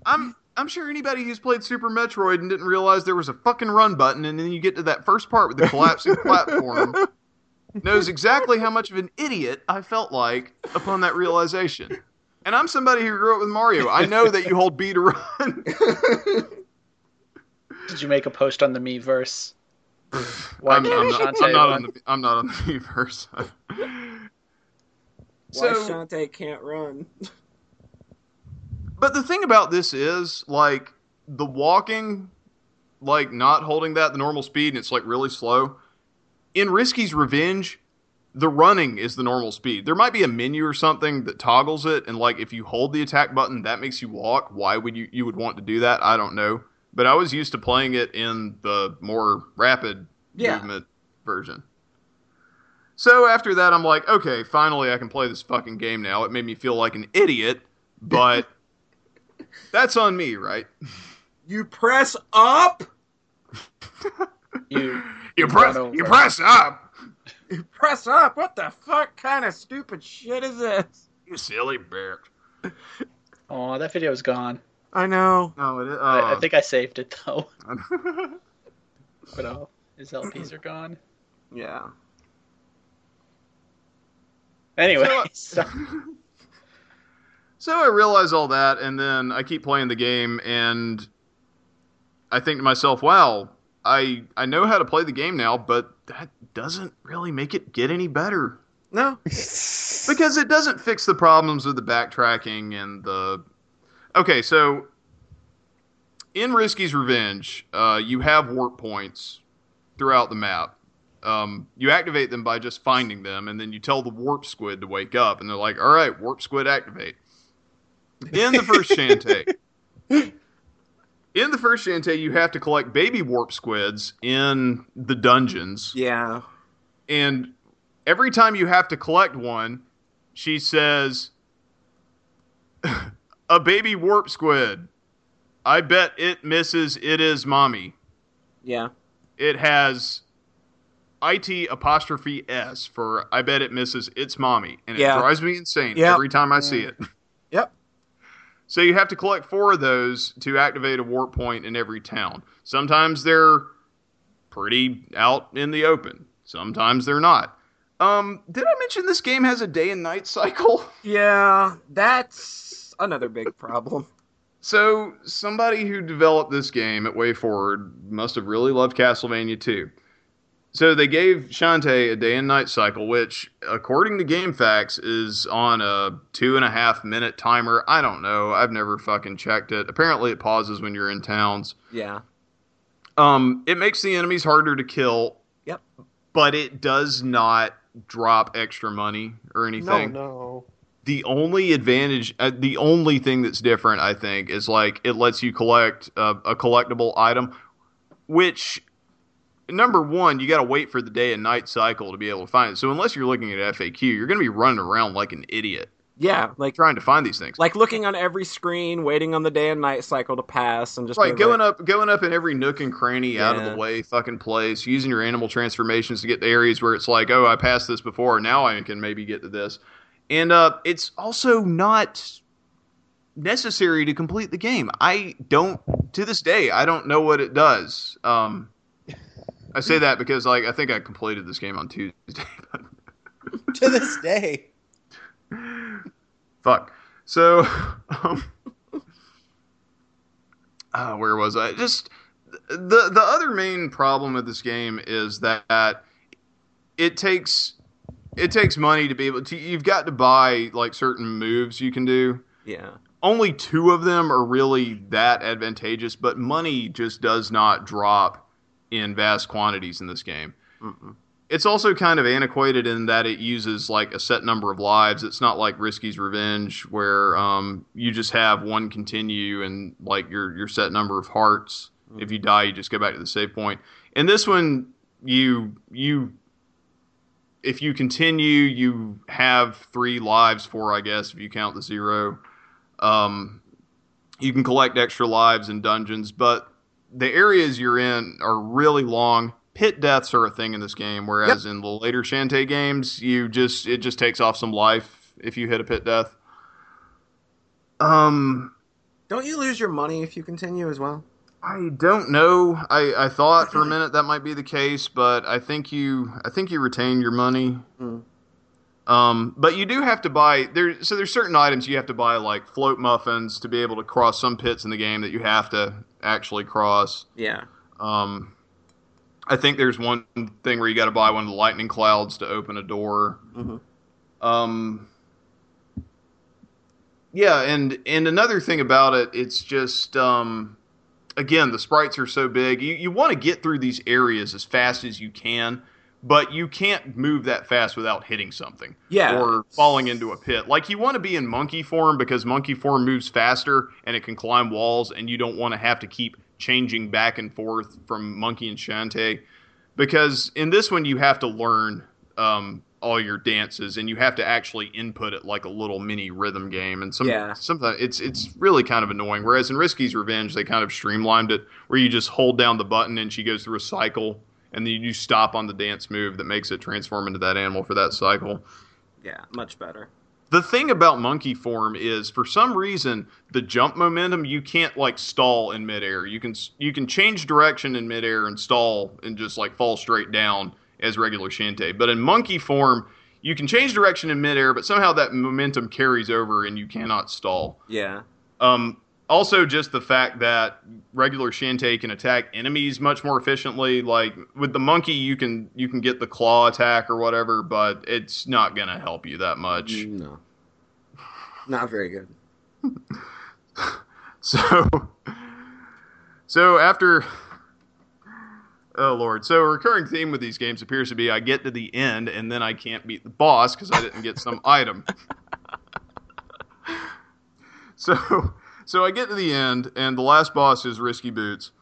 I'm I'm sure anybody who's played Super Metroid and didn't realize there was a fucking run button, and then you get to that first part with the collapsing (laughs) platform, knows exactly how much of an idiot I felt like upon that realization. And I'm somebody who grew up with Mario. I know that you hold B to run. (laughs) Did you make a post on the Miiverse? Why I'm, I'm, not, I'm, not on the, I'm not on the Miiverse. Why so, Shantae can't run? But the thing about this is, like, the walking, like, not holding that the normal speed and it's, like, really slow. In Risky's Revenge, the running is the normal speed. There might be a menu or something that toggles it, and, like, if you hold the attack button, that makes you walk. Why would you, you would want to do that? I don't know. But I was used to playing it in the more rapid yeah. movement version. So after that, I'm like, okay, finally I can play this fucking game now. It made me feel like an idiot, but (laughs) that's on me, right? (laughs) You press up. (laughs) you you press you press up. (laughs) You press up. What the fuck kind of stupid shit is this? You silly bitch. Oh, that video is gone. I know. No, it is. I, I, oh. think I saved it though. but oh, his LPs are gone. Yeah. Anyway, so, uh, so so I realize all that, and then I keep playing the game, and I think to myself, wow, I I know how to play the game now, but that doesn't really make it get any better. No, (laughs) because it doesn't fix the problems with the backtracking and the. Okay, so in Risky's Revenge, uh, you have warp points throughout the map. Um, you activate them by just finding them, and then you tell the warp squid to wake up, and they're like, "All right, warp squid, activate." In the first Shantae, in the first Shantae, you have to collect baby warp squids in the dungeons. Yeah. And every time you have to collect one, she says, "A baby warp squid. I bet it misses. It is mommy." Yeah. It has it apostrophe s for I bet it misses its mommy, and it yeah. drives me insane yep. every time I yeah. see it. Yep. So you have to collect four of those to activate a warp point in every town. Sometimes they're pretty out in the open. Sometimes they're not. Um, did I mention this game has a day and night cycle? (laughs) Yeah, that's another big problem. So somebody who developed this game at WayForward must have really loved Castlevania 2. So they gave Shantae a day and night cycle, which, according to GameFAQs, is on a two and a half minute timer. I don't know. I've never fucking checked it. Apparently, it pauses when you're in towns. Yeah. Um, it makes the enemies harder to kill. Yep. But it does not drop extra money or anything. No, no. The only advantage, uh, the only thing that's different, I think, is like it lets you collect a collectible item, which number one, you got to wait for the day and night cycle to be able to find it. So unless you're looking at FAQ, you're going to be running around like an idiot Yeah, like trying to find these things. like looking on every screen, waiting on the day and night cycle to pass, and just Right, going like, up, going up in every nook and cranny, out of the way, fucking place, using your animal transformations to get to areas where it's like, oh, I passed this before, now I can maybe get to this, and uh, it's also not necessary to complete the game. I don't, to this day, I don't know what it does. Um, I say that because like I think I completed this game on Tuesday, (laughs) but (laughs) to this day. Fuck. So, (laughs) um, uh, where was I? Just the the other main problem with this game is that it takes it takes money to be able to. You've got to buy like certain moves you can do. yeah, Only two of them are really that advantageous, but money just does not drop in vast quantities in this game Mm-mm. it's also kind of antiquated in that it uses like a set number of lives. It's not like Risky's Revenge where um, you just have one continue and like your your set number of hearts. If you die, you just go back to the save point. In this one, you you if you continue, you have three lives, four I guess if you count the zero. Um, you can collect extra lives in dungeons, but the areas you're in are really long. Pit deaths are a thing in this game, whereas in the later Shantae games, you just it just takes off some life if you hit a pit death. Um, don't you lose your money if you continue as well? I don't know. I, I thought for a (clears throat) minute that might be the case, but I think you I think you retain your money. Mm. Um, but you do have to buy there. So there's certain items you have to buy, like float muffins, to be able to cross some pits in the game that you have to actually cross. Yeah, Um, I think there's one thing where you got to buy one of the lightning clouds to open a door. Mhm. Um, yeah, and and another thing about it, it's just um, again the sprites are so big. You you want to get through these areas as fast as you can, but you can't move that fast without hitting something yeah, or falling into a pit. Like you want to be in monkey form because monkey form moves faster and it can climb walls, and you don't want to have to keep changing back and forth from monkey and Shantae. Because in this one, you have to learn um, all your dances, and you have to actually input it like a little mini rhythm game. And some Yeah. sometimes it's it's really kind of annoying. Whereas in Risky's Revenge, they kind of streamlined it, where you just hold down the button and she goes through a cycle, and then you stop on the dance move that makes it transform into that animal for that cycle. yeah, much better. The thing about monkey form is, for some reason, the jump momentum you can't like stall in midair. You can you can change direction in midair and stall and just like fall straight down as regular Shantae. But in monkey form, you can change direction in midair, but somehow that momentum carries over and you cannot stall. Yeah, Um, also, just the fact that regular Shantae can attack enemies much more efficiently. Like with the monkey, you can you can get the claw attack or whatever, but it's not gonna help you that much. no, not very good. (laughs) So, so after, oh lord, so a recurring theme with these games appears to be I get to the end and then I can't beat the boss because I didn't get some (laughs) item. So, so I get to the end and the last boss is Risky Boots,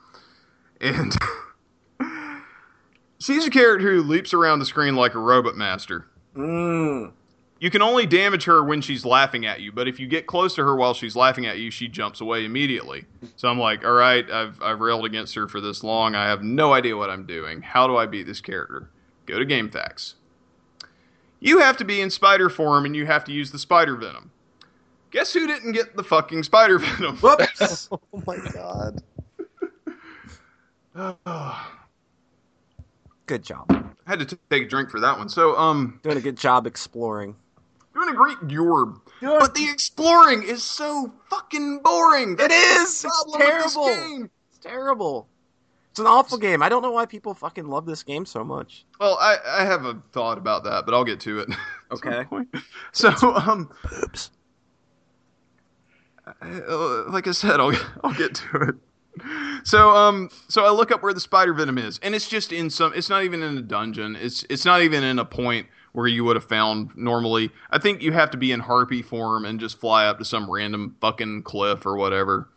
and (laughs) she's a character who leaps around the screen like a robot master. Mm. You can only damage her when she's laughing at you, but if you get close to her while she's laughing at you, she jumps away immediately. So I'm like, all right, I've, I've railed against her for this long. I have no idea what I'm doing. How do I beat this character? Go to GameFAQs. You have to be in spider form and you have to use the spider venom. Guess who didn't get the fucking spider venom? Whoops. (laughs) (laughs) Oh my god. (sighs) good job. I had to t- take a drink for that one. So, um, Doing a good job exploring. doing a great Yorb. But the exploring is so fucking boring. It That's is. the It's problem with this terrible. game. It's terrible. It's an awful game. I don't know why people fucking love this game so much. Well, I, I have a thought about that, but I'll get to it. (laughs) Okay. So, um, Oops. Uh, like I said, I'll (laughs) I'll get to it. So, um, so I look up where the spider venom is, and it's just in some. It's not even in a dungeon. It's it's not even in a point where you would have found normally. I think you have to be in harpy form and just fly up to some random fucking cliff or whatever,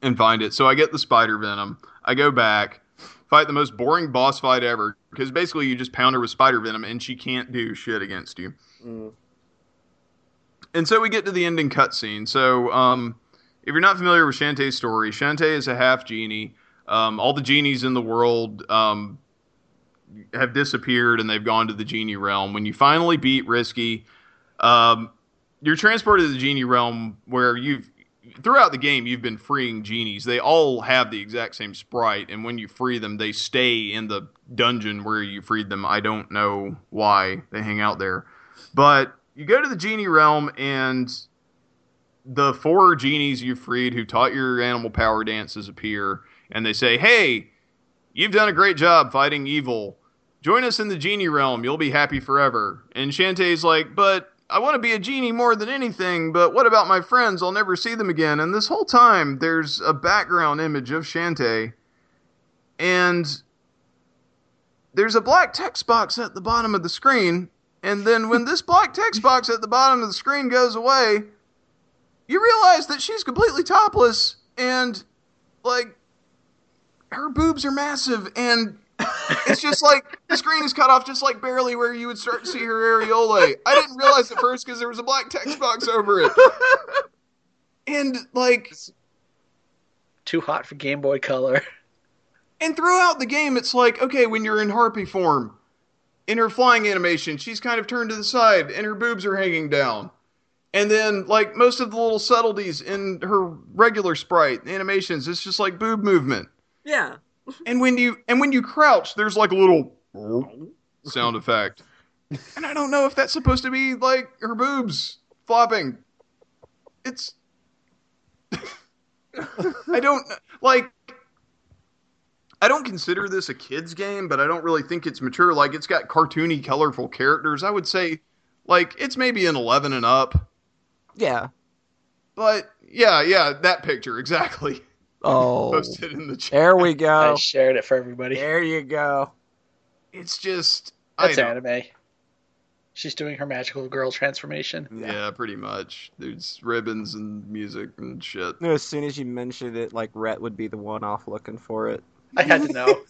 and find it. So I get the spider venom. I go back, fight the most boring boss fight ever because basically you just pound her with spider venom and she can't do shit against you. Mm. And so we get to the ending cutscene. So, um, if you're not familiar with Shantae's story, Shantae is a half genie. Um, all the genies in the world um, have disappeared and they've gone to the genie realm. When you finally beat Risky, um, you're transported to the genie realm where you've throughout the game you've been freeing genies. They all have the exact same sprite, and when you free them, they stay in the dungeon where you freed them. I don't know why they hang out there, but you go to the genie realm and the four genies you freed who taught your animal power dances appear and they say, Hey, you've done a great job fighting evil. Join us in the genie realm. You'll be happy forever. And Shantae's like, But I want to be a genie more than anything, but what about my friends? I'll never see them again. And this whole time, there's a background image of Shantae, and there's a black text box at the bottom of the screen. And then when this black text box at the bottom of the screen goes away, you realize that she's completely topless and like her boobs are massive and (laughs) it's just like the screen is cut off just like barely where you would start to see her areola. I didn't realize at first because there was a black text box over it. And like Too hot for Game Boy Color. and throughout the game it's like, okay, when you're in harpy form, in her flying animation, she's kind of turned to the side and her boobs are hanging down. And then like most of the little subtleties in her regular sprite animations, it's just like boob movement. Yeah. (laughs) And when you and when you crouch, there's like a little sound effect. (laughs) And I don't know if that's supposed to be like her boobs flopping. It's (laughs) I don't like I don't consider this a kids game, but I don't really think it's mature. Like it's got cartoony, colorful characters. I would say like it's maybe an 11 and up. Yeah. But yeah, yeah, that picture exactly. (laughs) Oh. (laughs) Posted in the chat. There we go. I shared it for everybody. There you go. It's just I That's don't- anime. She's doing her magical girl transformation. Yeah, pretty much. There's ribbons and music and shit. No, As soon as you mentioned it, like Rhett would be the one off looking for it. (laughs) I had to know.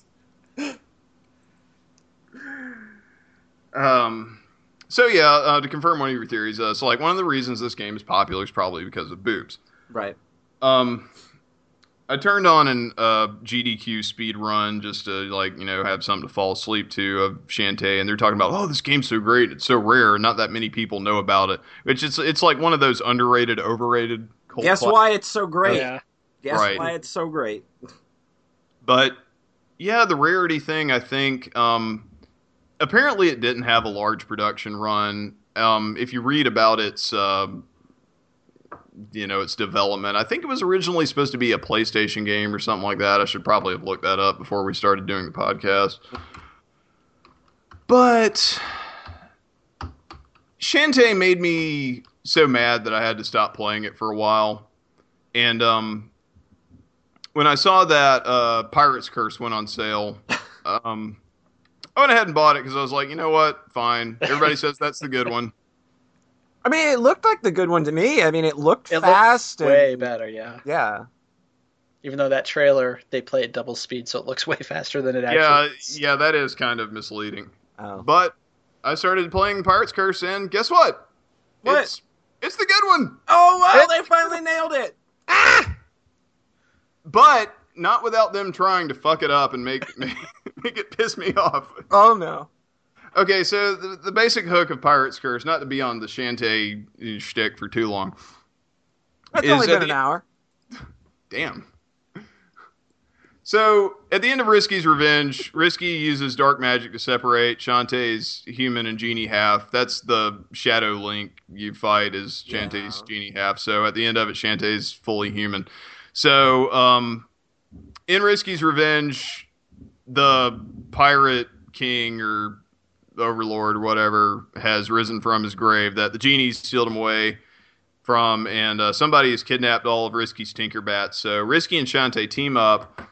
Um, so yeah, uh, to confirm one of your theories, uh, so like one of the reasons this game is popular is probably because of boobs. Right. Um, I turned on an uh, GDQ speed run just to like you know have something to fall asleep to of Shantae, and they're talking about oh this game's so great, it's so rare, not that many people know about it. Which it's it's like one of those underrated, overrated. cult Guess cla- why it's so great. Yeah. Guess Right. why it's so great. (laughs) But yeah, the rarity thing, I think, um, apparently it didn't have a large production run. Um, if you read about its, um, you know, its development, I think it was originally supposed to be a PlayStation game or something like that. I should probably have looked that up before we started doing the podcast. But Shantae made me so mad that I had to stop playing it for a while. And um, when I saw that uh, Pirate's Curse went on sale, um, I went ahead and bought it because I was like, you know what? Fine. Everybody says that's the good one. I mean, it looked like the good one to me. I mean, it looked It looked fast. and, Way better, yeah. Yeah. Even though that trailer, they play at double speed, so it looks (laughs) way faster than it actually Yeah, is. yeah, that is kind of misleading. Oh. But I started playing Pirate's Curse, and guess what? What? It's, it's the good one. one, Oh well, they finally nailed it. But not without them trying to fuck it up and make (laughs) make, make it piss me off. Oh no. Okay, so the, the basic hook of Pirate's Curse, not to be on the Shantae shtick for too long. That's only been an hour. Damn. So at the end of Risky's revenge, Risky uses dark magic to separate Shantae's human and genie half. That's the shadow link you fight is Shantae's Yeah. genie half. So at the end of it, Shantae's fully human. So um, in Risky's revenge, the pirate king or overlord or whatever has risen from his grave that the genies sealed him away from, and uh, somebody has kidnapped all of Risky's Tinkerbats. So Risky and Shantae team up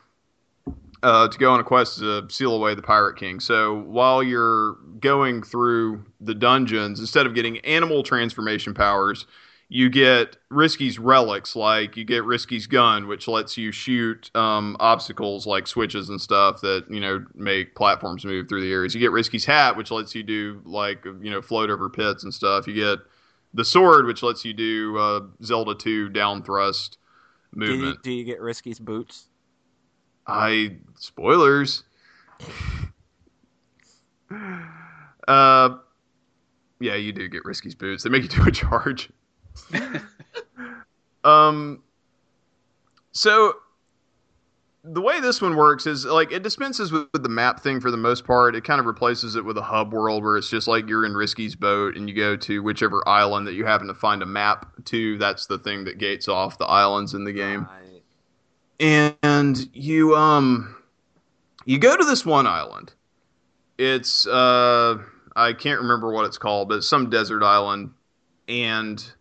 uh, to go on a quest to seal away the Pirate King. So while you're going through the dungeons, instead of getting animal transformation powers, you get Risky's relics, like you get Risky's gun, which lets you shoot um, obstacles like switches and stuff that you know make platforms move through the areas. You get Risky's hat, which lets you do like you know float over pits and stuff. You get the sword, which lets you do uh, Zelda 2 down thrust Do you, movement. do you get Risky's boots? I spoilers. (laughs) uh, yeah, you do get Risky's boots. They make you do a charge. (laughs) um, so the way this one works is like it dispenses with, with the map thing for the most part. It kind of replaces it with a hub world where it's just like you're in Risky's boat and you go to whichever island that you happen to find a map to. That's the thing that gates off the islands in the game Right. and you um you go to this one island it's uh i can't remember what it's called but it's some desert island and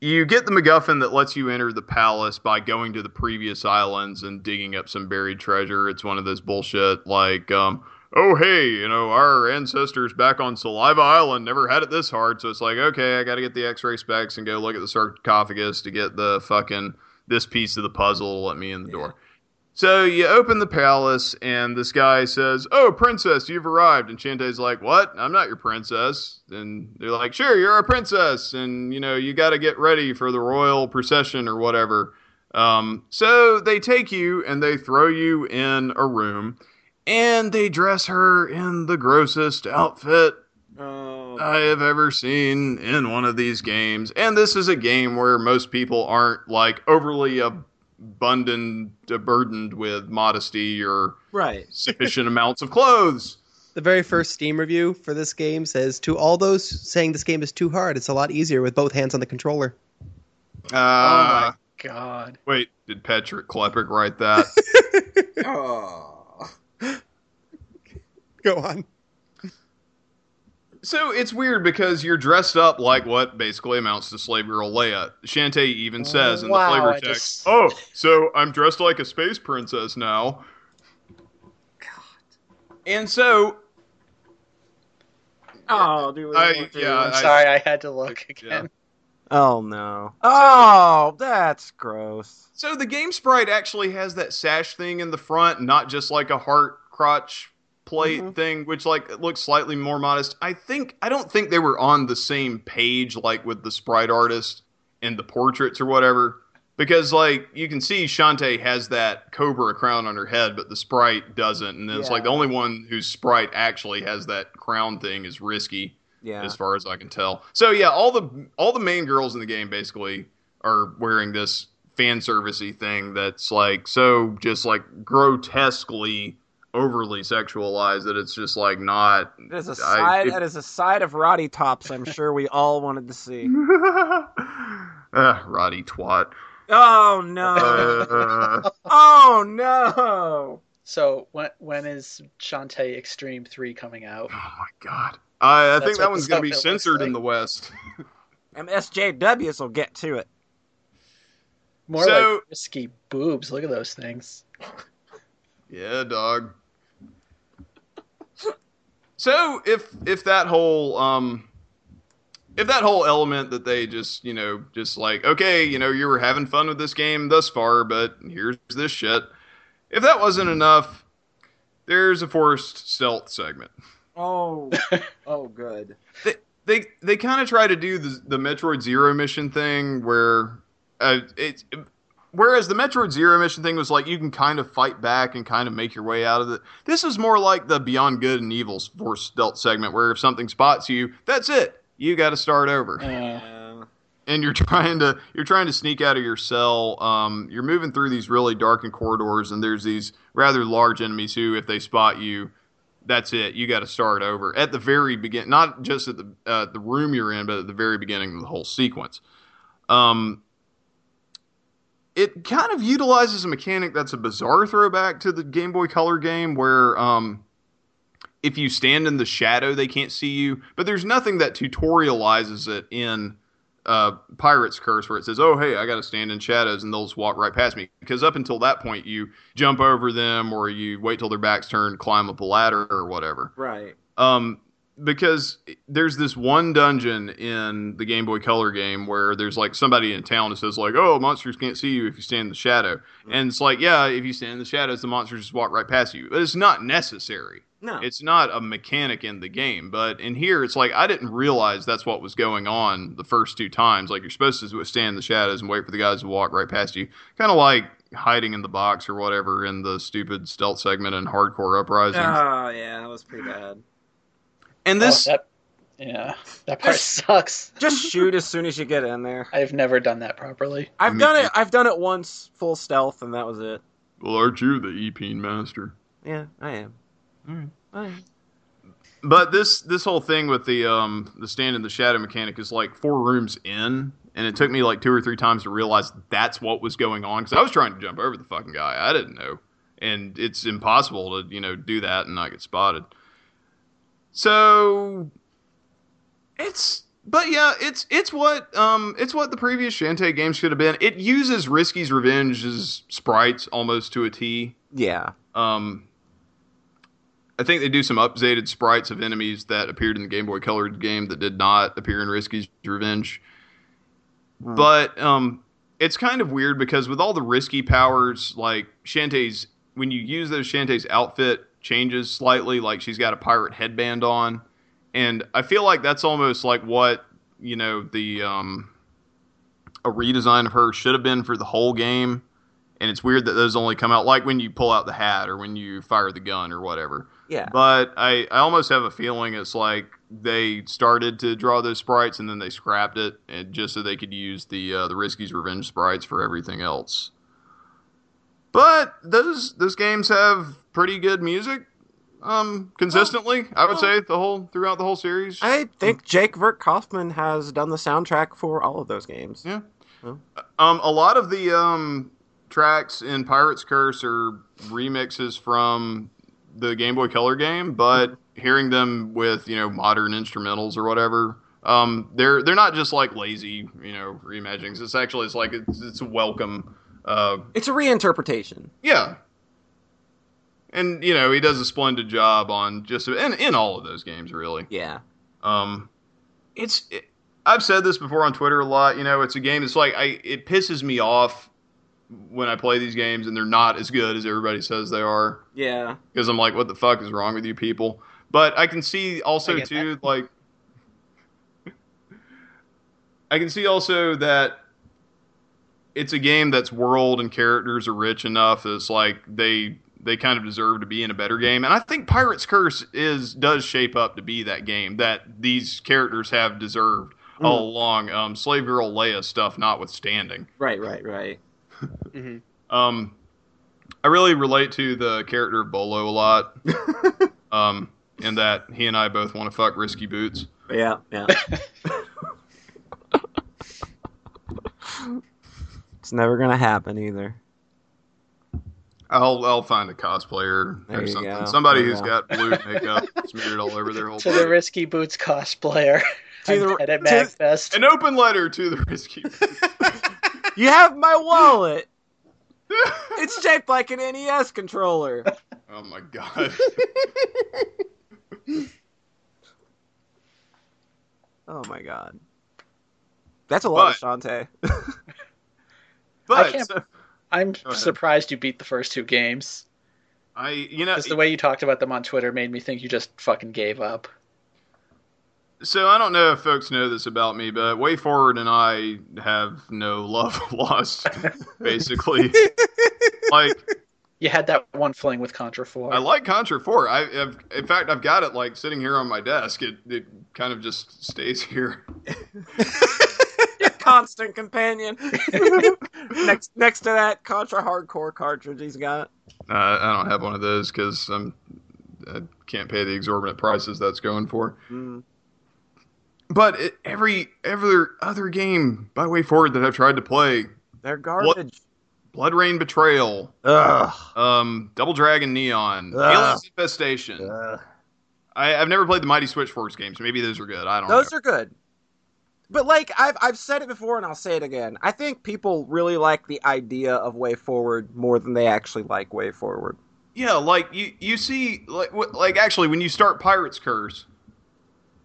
you get the MacGuffin that lets you enter the palace by going to the previous islands and digging up some buried treasure. It's one of those bullshit like, um, oh hey, you know, our ancestors back on Saliva Island never had it this hard, so it's like, okay, I got to get the X-ray specs and go look at the sarcophagus to get the fucking this piece of the puzzle to let me in the door. So you open the palace, and this guy says, "Oh, princess, you've arrived." And Shantae's like, "What? I'm not your princess." And they're like, "Sure, you're our princess, and you know you got to get ready for the royal procession or whatever." Um, so they take you and they throw you in a room, and they dress her in the grossest outfit Oh, I have ever seen in one of these games. And this is a game where most people aren't like overly abundant, burdened with modesty or right. (laughs) sufficient amounts of clothes. The very first Steam review for this game says to all those saying this game is too hard, it's a lot easier with both hands on the controller. oh Uh, my god. wait, did Patrick Klepek write that? (laughs) Oh. Go on. So it's weird because you're dressed up like what basically amounts to slave girl Leia. Shantae even says in Wow, the flavor I text, just- "Oh, so I'm dressed like a space princess now." God. And so Oh, do we I, yeah, I'm I- sorry, I had to look again. Oh no. Oh, that's gross. So the game sprite actually has that sash thing in the front, not just like a heart crotch plate Mhm. thing, which like looks slightly more modest. I think I don't think they were on the same page like with the sprite artist and the portraits or whatever. Because like you can see Shantae has that cobra crown on her head, but the sprite doesn't. And it's like the only one whose sprite actually has that crown thing is risky Yeah. as far as I can tell. So yeah, all the all the main girls in the game basically are wearing this fan servicey thing that's like so just like grotesquely overly sexualized that it's just like not That is a I- side. if- that is a side of Roddy Tops. I'm sure we all wanted to see. uh, (laughs) Roddy twat. Oh no! Uh, (laughs) oh no! So when when is Shantae Extreme Three coming out? oh my god. I, I think that one's going to be stuff it looks censored in the West. (laughs) And SJWs will get to it. More So- like risky boobs. Look at those things. Yeah, dog. So if if that whole um if that whole element that they just you know just like okay you know you were having fun with this game thus far but here's this shit if that wasn't enough there's a forced stealth segment Oh, (laughs) oh, good. they they, they kind of try to do the, the Metroid Zero mission thing where uh, it's whereas the Metroid Zero mission thing was like you can kind of fight back and kind of make your way out of it. This is more like the Beyond Good and Evil's force stealth segment where if something spots you, that's it. You got to start over Uh, (laughs) and you're trying to you're trying to sneak out of your cell. Um, you're moving through these really darkened corridors, and there's these rather large enemies who, if they spot you, that's it. You got to start over at the very begin, not just at the uh, the room you're in, but at the very beginning of the whole sequence. Um, it kind of utilizes a mechanic that's a bizarre throwback to the Game Boy Color game, where um, if you stand in the shadow, they can't see you. But there's nothing that tutorializes it in uh, Pirate's Curse, where it says, "Oh, hey, I got to stand in shadows," and they'll just walk right past me. Because up until that point, you jump over them, or you wait till their backs turned, climb up a ladder, or whatever. right. Um, because there's this one dungeon in the Game Boy Color game where there's like somebody in town that says like, "Oh, monsters can't see you if you stand in the shadow," mm-hmm. and it's like, yeah, if you stand in the shadows, the monsters just walk right past you. But it's not necessary. No. It's not a mechanic in the game, but in here, it's like I didn't realize that's what was going on the first two times. Like you're supposed to stand in the shadows and wait for the guys to walk right past you, kind of like hiding in the box or whatever in the stupid stealth segment in Hard Corps Uprising. Oh yeah, that was pretty bad. And this, Oh, that, yeah, that part (laughs) Just- sucks. (laughs) Just shoot as soon as you get in there. I've never done that properly. I've Me done it. I've done it once, full stealth, and that was it. well, aren't you the Epeen master? Yeah, I am. Alright. I am. But this this whole thing with the um the stand in the shadow mechanic is like four rooms in, and it took me like two or three times to realize that's what was going on because I was trying to jump over the fucking guy. I didn't know, and it's impossible to you know do that and not get spotted. So it's but yeah, it's it's what um it's what the previous Shantae games should have been. It uses Risky's Revenge's sprites almost to a T. Yeah. Um, I think they do some updated sprites of enemies that appeared in the Game Boy Color game that did not appear in Risky's Revenge. Hmm. But um, it's kind of weird because with all the risky powers, like Shantae's, when you use those, Shantae's outfit changes slightly. Like she's got a pirate headband on, and I feel like that's almost like what you know the um, a redesign of her should have been for the whole game. And it's weird that those only come out like when you pull out the hat or when you fire the gun or whatever. Yeah. But I, I almost have a feeling it's like they started to draw those sprites and then they scrapped it and just so they could use the uh, the Risky's Revenge sprites for everything else. But those those games have pretty good music, um, consistently. I would say the whole throughout the whole series. I think Jake Virt Kaufman has done the soundtrack for all of those games. Yeah. Oh. Um, a lot of the um, tracks in Pirate's Curse are remixes from the Game Boy Color game, but hearing them with you know modern instrumentals or whatever, um, they're they're not just like lazy you know reimaginings. It's actually it's like it's, it's a welcome. Uh, It's a reinterpretation. yeah. And you know he does a splendid job on just in in all of those games really. Yeah. Um, it's it, I've said this before on Twitter a lot. You know, it's a game It's like I it pisses me off when I play these games and they're not as good as everybody says they are Yeah. because I'm like, what the fuck is wrong with you people? But I can see also I get too like I can see also that it's a game that's world and characters are rich enough that it's like they they kind of deserve to be in a better game. And I think Pirate's Curse is does shape up to be that game that these characters have deserved all along. Um, Slave Girl Leia stuff notwithstanding. Right, right, right. (laughs) hmm Um, I really relate to the character of Bolo a lot. (laughs) um, in that he and I both want to fuck Risky Boots. Yeah, yeah. (laughs) it's never gonna happen either. I'll I'll find a cosplayer There or something. go. Somebody There you who's go. got blue makeup smeared all over their whole To the. Risky Boots cosplayer. To (laughs) the- I met at to- MagFest. An open letter to the Risky Boots. (laughs) You have my wallet. (laughs) It's shaped like an NES controller. oh my god. Oh my god. That's a lot But- of Shantae. But can't- so- I'm surprised you beat the first two games. I you know Just the way you talked about them on Twitter made me think you just fucking gave up. So I don't know if folks know this about me, but WayForward and I have no love (laughs) lost, basically. (laughs) like You had that one fling with Contra 4. I like Contra Four. I have, in fact, I've got it like sitting here on my desk. It it kind of just stays here. (laughs) Constant companion. (laughs) next next to that Contra Hard Corps cartridge he's got. Uh, I don't have one of those because I'm I can't pay the exorbitant prices that's going for. Mm. But it, every every other game by WayForward that I've tried to play, They're garbage. BloodRayne Betrayal, Ugh. um, Double Dragon Neon, Ugh. Aliens Infestation. I, I've never played the Mighty Switch Force games. Maybe those are good. I don't know. Those know. are good. But like I've I've said it before and I'll say it again. I think people really like the idea of WayForward more than they actually like WayForward. Yeah, like you you see like like actually when you start Pirate's Curse,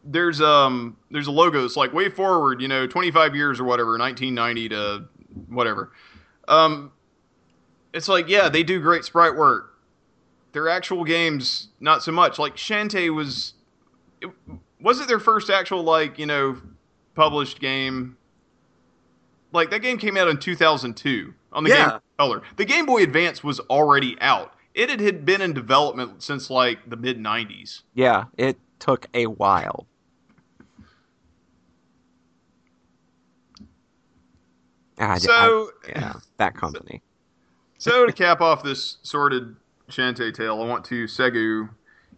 there's um there's a logo that's like way forward, you know, 25 years or whatever, 1990 to whatever. Um, it's like yeah, they do great sprite work. Their actual games, not so much. Like Shantae was, it, was it their first actual like you know published game? Like that game came out in 2002 on the Yeah. Game Color. The Game Boy Advance was already out. It had- been in development since like the mid 90s. Yeah, it took a while. Ah, I d- I- So yeah, that company. So to cap off this sordid Shantae tale, I want to segue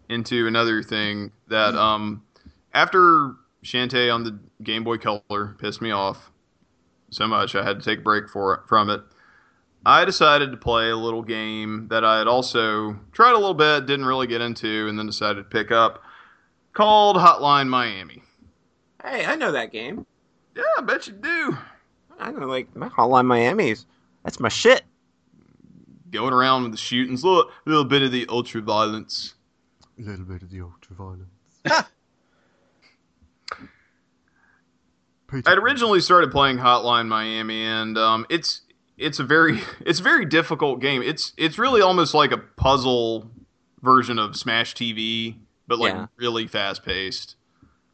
into another thing that um after Shantae on the Game Boy Color pissed me off so much I had to take a break for from it. I decided to play a little game that I had also tried a little bit, didn't really get into, and then decided to pick up called Hotline Miami. Hey, I know that game. Yeah, I bet you do. I know, like my Hotline Miami's. That's my shit. Going around with the shootings, a little, little bit of the ultra violence. A little bit of the ultra violence. Peter, I'd originally started playing Hotline Miami, and um, it's it's a very (laughs) it's a very difficult game. It's it's really almost like a puzzle version of Smash TV, but like Yeah. really fast paced.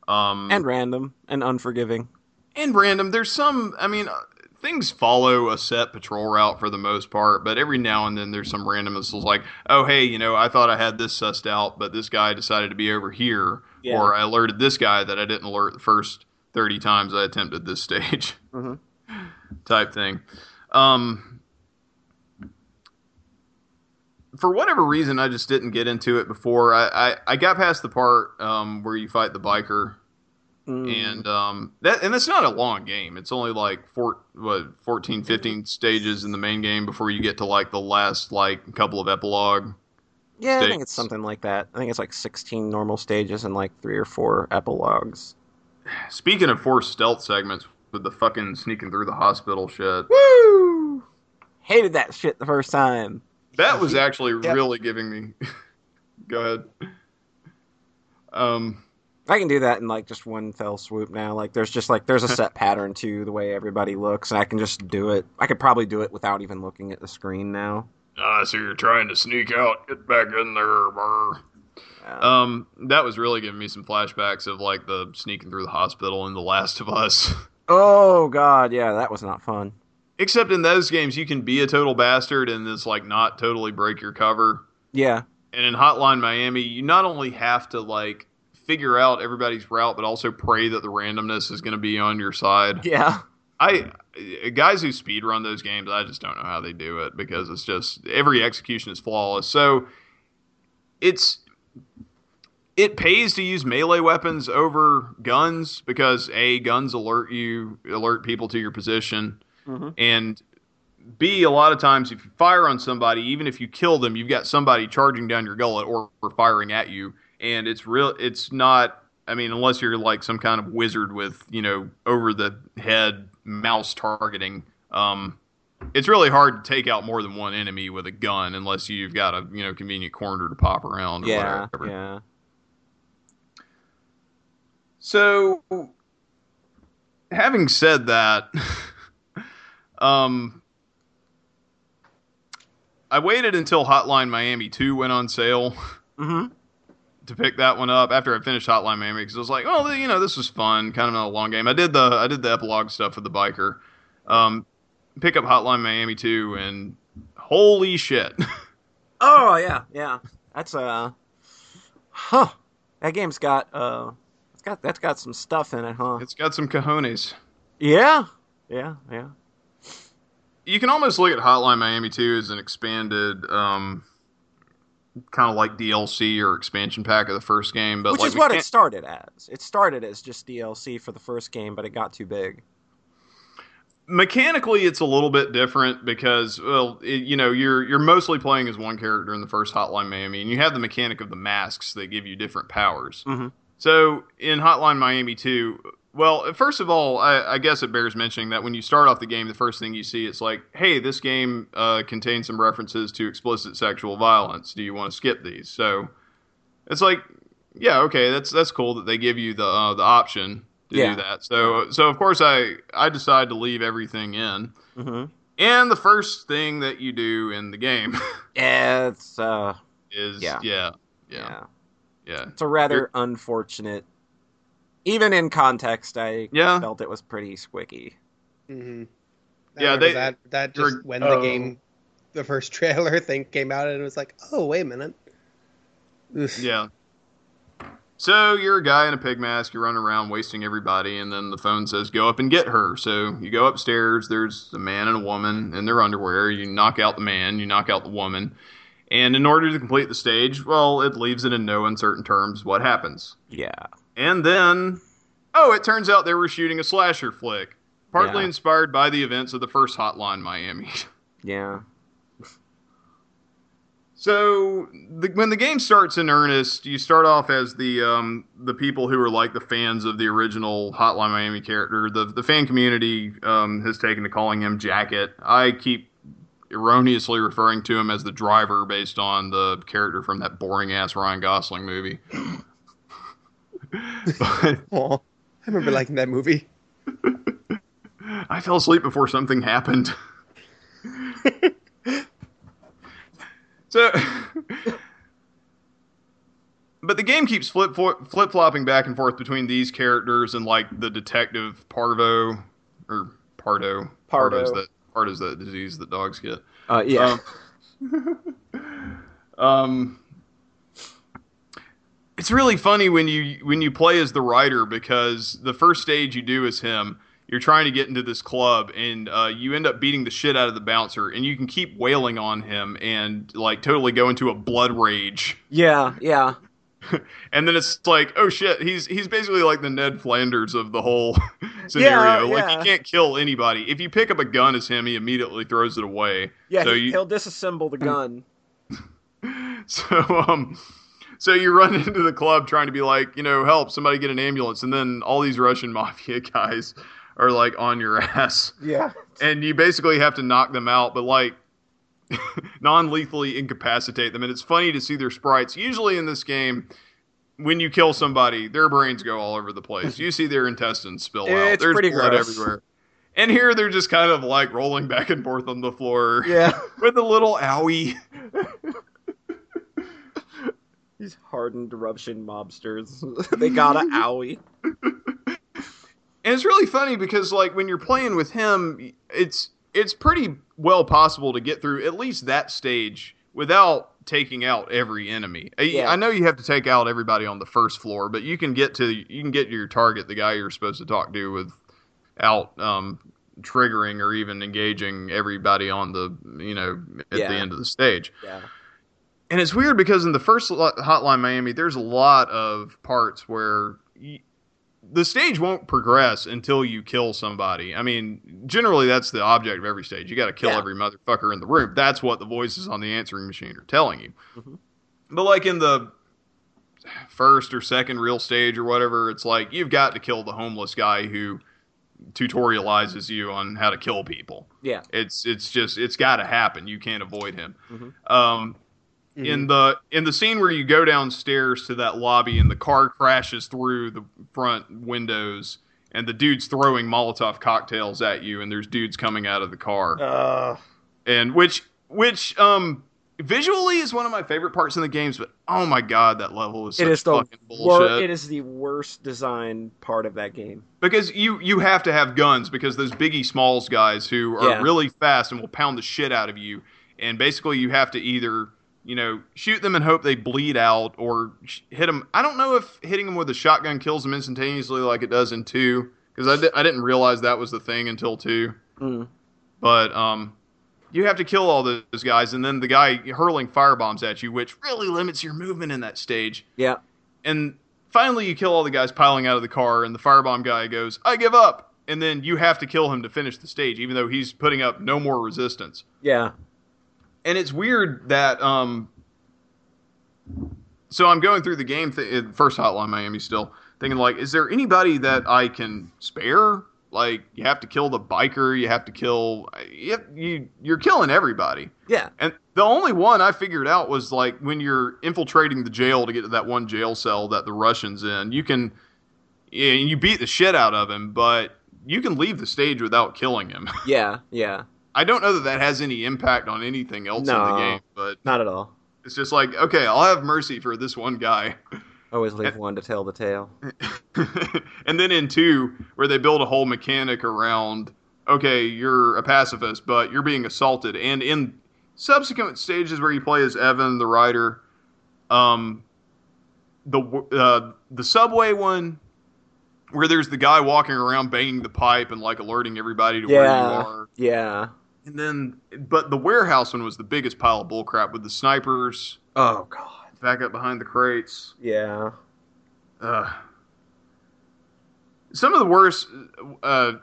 Um, And random and unforgiving. and random. There's some. I mean, uh, things follow a set patrol route for the most part, but every now and then there's some randomness. It's like, oh hey, you know, I thought I had this sussed out, but this guy decided to be over here, Yeah. or I alerted this guy that I didn't alert the first thirty times I attempted this stage, (laughs) Mhm. type thing. Um. For whatever reason, I just didn't get into it before. I, I, I got past the part um, where you fight the biker, Mm. and um that and it's not a long game it's only like four, what 14 15 stages in the main game before you get to like the last like couple of epilogue yeah, I think it's something like that. I think it's like 16 normal stages and like three or four epilogues. Speaking of forced stealth segments with the fucking sneaking through the hospital shit Woo! Hated that shit the first time. that was actually Yep. really giving me (laughs) go ahead um I can do that in like just one fell swoop now. Like there's just like there's a set (laughs) pattern to the way everybody looks, and I can just do it. I could probably do it without even looking at the screen now. ah, so you're trying to sneak out get back in there brr. Yeah. um that was really giving me some flashbacks of like the sneaking through the hospital in the last of us (laughs) oh god, yeah, that was not fun. Except in those games, you can be a total bastard and just like not totally break your cover. Yeah, And in Hotline Miami, you not only have to like figure out everybody's route, but also pray that the randomness is going to be on your side. (laughs) yeah, I guys who speed run those games, I just don't know how they do it because it's just every execution is flawless. So it's it pays to use melee weapons over guns because a guns alert you alert people to your position Mhm. and b a lot of times if you fire on somebody even if you kill them you've got somebody charging down your gullet or, or firing at you and it's real it's not i mean unless you're like some kind of wizard with you know over the head mouse targeting um it's really hard to take out more than one enemy with a gun unless you've got a you know convenient corner to pop around or yeah, whatever. yeah. So, having said that, (laughs) um, I waited until Hotline Miami 2 went on sale hmm to pick that one up after I finished Hotline Miami because I was like, oh, you know, this was fun, kind of not a long game. I did the I did the epilogue stuff with the biker. Um, pick up Hotline Miami 2 and holy shit. (laughs) Oh yeah, yeah. That's uh, huh. That game's got uh, it's got that's got some stuff in it, huh? it's got some cojones. Yeah, yeah, yeah. you can almost look at Hotline Miami 2 as an expanded, um, kind of like DLC or expansion pack of the first game. But Which like is what it started as. It started as just DLC for the first game, but it got too big. mechanically, it's a little bit different because, well, it, you know, you're you're mostly playing as one character in the first Hotline Miami, and you have the mechanic of the masks that give you different powers. Mhm. So in Hotline Miami 2, well, first of all, I, I guess it bears mentioning that when you start off the game, the first thing you see it's like, hey, this game uh, contains some references to explicit sexual violence. Do you want to skip these? So it's like yeah, okay, that's that's cool that they give you the uh, the option to Yeah. do that. So so of course I I decide to leave everything in. hmm And the first thing that you do in the game It's uh, (laughs) is Yeah. yeah, yeah. yeah, yeah. It's a rather unfortunate. Even in context, I Yeah. felt it was pretty squicky. hmm Yeah, they- that that you're- just when the Oh. game, the first (laughs) trailer thing came out, and it was like, oh wait a minute. Oof. Yeah. So you're a guy in a pig mask, you're running around wasting everybody, and then the phone says, go up and get her. So you go upstairs, there's a man and a woman in their underwear. You knock out the man, you knock out the woman. And in order to complete the stage, well, it leaves it in no uncertain terms what happens. Yeah. And then, oh, it turns out they were shooting a slasher flick, partly Yeah. inspired by the events of the first Hotline Miami. (laughs) Yeah. So the, when the game starts in earnest, you start off as the um, the people who are like the fans of the original Hotline Miami character. The the fan community um, has taken to calling him Jacket. I keep erroneously referring to him as the driver based on the character from that boring ass Ryan Gosling movie. (laughs) but. I remember liking that movie. I fell asleep before something happened. (laughs) so, but the game keeps flip flip flopping back and forth between these characters and like the detective Parvo or Pardo. Pardo. Pardo's that Parvo's that disease that dogs get. Uh, yeah. Um, (laughs) um, it's really funny when you when you play as the writer because the first stage you do is him, you're trying to get into this club and uh, you end up beating the shit out of the bouncer, and you can keep wailing on him and like totally go into a blood rage. yeah. Yeah. (laughs) And then it's like, oh shit, he's he's basically like the Ned Flanders of the whole (laughs) Yeah, scenario. like yeah. he can't kill anybody. If you pick up a gun as him, he immediately throws it away. Yeah. So he, you- He'll disassemble the gun. (laughs) So um so you run into the club trying to be like, you know, help somebody get an ambulance and then all these Russian mafia guys are like on your ass. Yeah. And you basically have to knock them out, but like (laughs) non-lethally incapacitate them and it's funny to see their sprites. Usually in this game when you kill somebody, their brains go all over the place. You see their intestines spill (laughs) out. It's There's pretty blood gross. everywhere. And here they're just kind of like rolling back and forth on the floor Yeah. (laughs) with a little owie. These hardened Russian mobsters. they got a owie. And it's really funny because like when you're playing with him, it's it's pretty well possible to get through at least that stage without taking out every enemy. I- Yeah. I know you have to take out everybody on the first floor, but you can get to you can get to your target, the guy you're supposed to talk to, without um, triggering or even engaging everybody on the you know at Yeah. the end of the stage. Yeah. And it's weird because in the first Hotline Miami, there's a lot of parts where the stage won't progress until you kill somebody. I mean, generally that's the object of every stage. You got to kill Yeah. every motherfucker in the room. That's what the voices on the answering machine are telling you. Mhm. But like in the first or second real stage or whatever, it's like you've got to kill the homeless guy who tutorializes you on how to kill people. Yeah. It's it's just it's got to happen. You can't avoid him. Mhm. Um, Mm-hmm. in the in the scene where you go downstairs to that lobby and the car crashes through the front windows and the dude's throwing Molotov cocktails at you and there's dudes coming out of the car Uh, and which which um visually is one of my favorite parts in the games but oh my god that level is such it is the fucking bullshit wor- it is the worst design part of that game. because you you have to have guns because those Biggie Smalls guys who are Yeah. really fast and will pound the shit out of you, and basically you have to either you know shoot them and hope they bleed out or sh- hit them. I don't know if hitting them with a shotgun kills them instantaneously like it does in two because I, di- I didn't realize that was the thing until two. Mm. But um, you have to kill all those guys, and then the guy hurling firebombs at you, which really limits your movement in that stage Yeah. and finally you kill all the guys piling out of the car and the firebomb guy goes i give up and then you have to kill him to finish the stage even though he's putting up no more resistance Yeah. And it's weird that um so i'm going through the game th- first hotline miami still thinking like is there anybody that i can spare like you have to kill the biker you have to kill you, have, you you're killing everybody Yeah. and The only one I figured out was like when you're infiltrating the jail to get to that one jail cell that the Russians in. You can, yeah, you beat the shit out of him, but you can leave the stage without killing him. (laughs) Yeah, yeah. I don't know that that has any impact on anything else in the game, but Not at all. it's just like okay, I'll have mercy for this one guy. Always leave one to tell the tale. (laughs) and then in two, where they build a whole mechanic around, okay, you're a pacifist, but you're being assaulted, and in subsequent stages where you play as Evan, the writer, um, the uh, the subway one, where there's the guy walking around banging the pipe and like alerting everybody to where you Yeah, are, yeah. And then but the warehouse one was the biggest pile of bullcrap with the snipers Oh god. back up behind the crates. Yeah. Uh, some of the worst. Uh,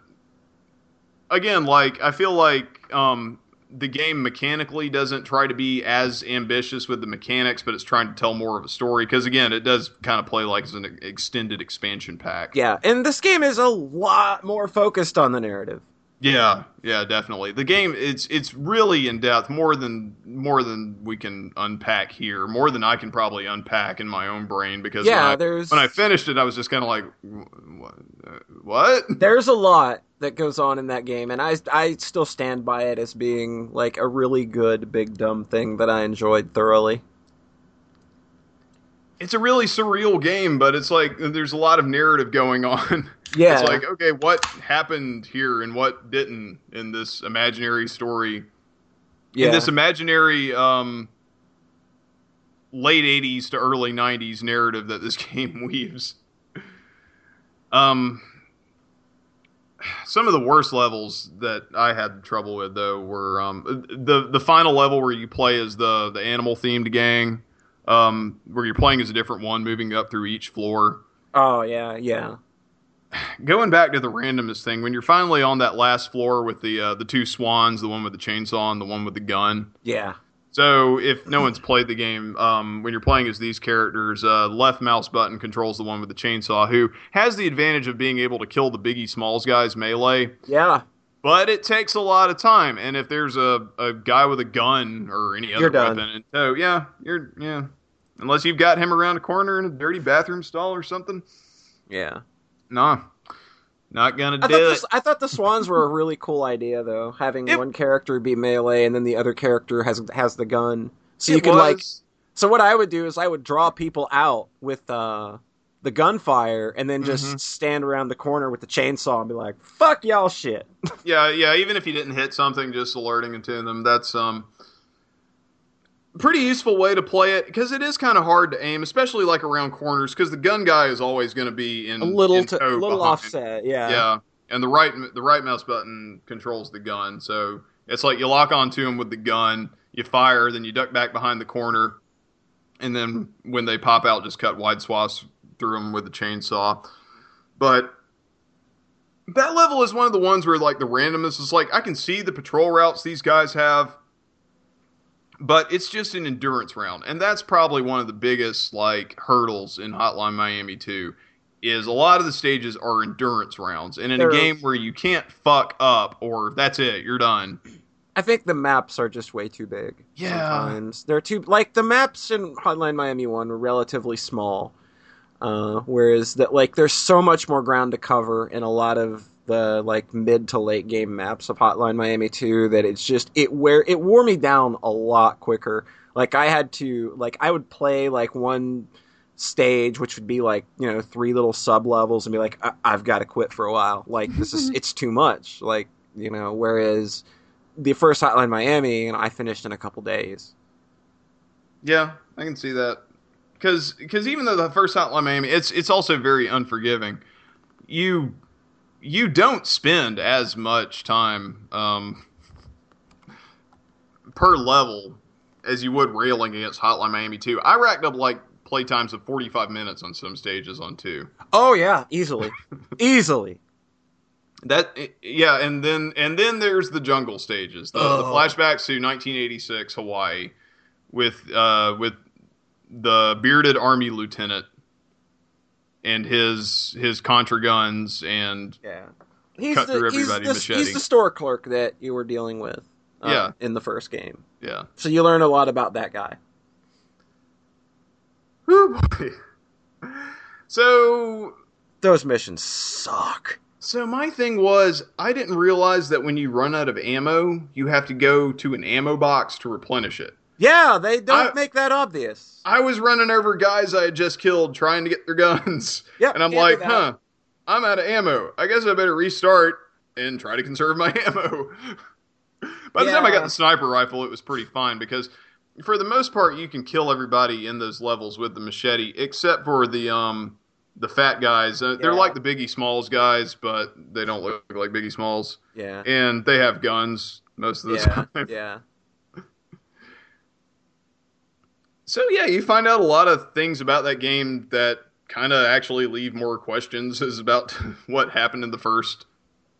again, like I feel like um, the game mechanically doesn't try to be as ambitious with the mechanics, but it's trying to tell more of a story. Because again, it does kind of play like it's an extended expansion pack. Yeah, and this game is a lot more focused on the narrative. Yeah, yeah, definitely. The game it's it's really in depth, more than more than we can unpack here, more than I can probably unpack in my own brain. Because when Yeah, I- there's when I finished it, I was just kind of like, what? (laughs) there's a lot that goes on in that game, and I I still stand by it as being like a really good big dumb thing that I enjoyed thoroughly. It's a really surreal game, but it's like there's a lot of narrative going (laughs) on. Yeah, It's like, okay, what happened here and what didn't in this imaginary story? yeah, In this imaginary um, late 80s to early 90s narrative that this (laughs) game weaves. Um, some of the worst levels that I had trouble with though were um, the the final level where you play as the the animal themed gang, um, where you're playing as a different one, moving up through each floor. oh yeah, yeah, Going back to the randomness thing, when you're finally on that last floor with the uh, the two swans, the one with the chainsaw and the one with the gun. yeah, So if no one's played the game, um, when you're playing as these characters, uh, left mouse button controls the one with the chainsaw, who has the advantage of being able to kill the Biggie Smalls guys melee. yeah. But it takes a lot of time, and if there's a, a guy with a gun or any other weapon, tow, yeah, you're yeah. Unless you've got him around a corner in a dirty bathroom stall or something, Yeah. nah, not gonna I do thought, it. this, I thought the swans were a really cool idea, though. Having It- one character be melee and then the other character has has the gun, so you It could like. So what I would do is I would draw people out with uh, the gunfire, and then just Mhm. stand around the corner with the chainsaw and be like, "Fuck y'all, shit." Yeah, yeah. Even if you didn't hit something, just alerting it to them. That's um pretty useful way to play it because it is kind of hard to aim, especially like around corners, because the gun guy is always going to be in A little, in to, a little behind. offset, yeah. Yeah, and the right the right mouse button controls the gun, so it's like you lock onto him with the gun, you fire, then you duck back behind the corner, and then when they pop out, just cut wide swaths through them with the chainsaw. But that level is one of the ones where like the randomness is like I can see the patrol routes these guys have, but it's just an endurance round, and that's probably one of the biggest like hurdles in Hotline Miami 2 is a lot of the stages are endurance rounds, and in They're- a game where you can't fuck up or that's it, you're done. I think the maps are just way too big. Yeah. Sometimes they're too like the maps in Hotline Miami One were relatively small, uh, whereas that like there's so much more ground to cover in a lot of the like mid to late game maps of Hotline Miami Two that it's just it where it wore me down a lot quicker. Like I had to like I would play like one stage which would be like you know three little sub levels and be like I- I've got to quit for a while. Like this is (laughs) it's too much. Like you know whereas the first Hotline Miami, and I finished in a couple days. Yeah, I can see that. because Because even though the first Hotline Miami, it's it's also very unforgiving. You you don't spend as much time um, per level as you would railing against Hotline Miami 2. I racked up like play times of 45 minutes on some stages on 2. Oh yeah, easily, (laughs) easily. That yeah, and then and then there's the jungle stages, the, the Oh. flashbacks to 1986 Hawaii with uh with the bearded army lieutenant and his his contra guns and Yeah, he's Cut the through he's everybody the, machete. he's the store clerk that you were dealing with. uh, Yeah. in the first game. Yeah. So you learn a lot about that guy. Whew, boy. So Those missions suck. So my thing was, I didn't realize that when you run out of ammo, you have to go to an ammo box to replenish it. Yeah, they don't I- make that obvious. I was running over guys I had just killed trying to get their (laughs) guns, Yep, and I'm like, huh, I'm out of ammo. I guess I better restart and try to conserve my (laughs) ammo. By the time I got the sniper rifle, it was pretty fine because for the most part, you can kill everybody in those levels with the machete, except for the um the fat guys. Uh, They're like the Biggie Smalls guys, but they don't look like Biggie Smalls. Yeah. and they have guns most of the Yeah. (laughs) time. yeah. So yeah, you find out a lot of things about that game that kind of actually leave more questions (laughs) as about (laughs) what happened in the first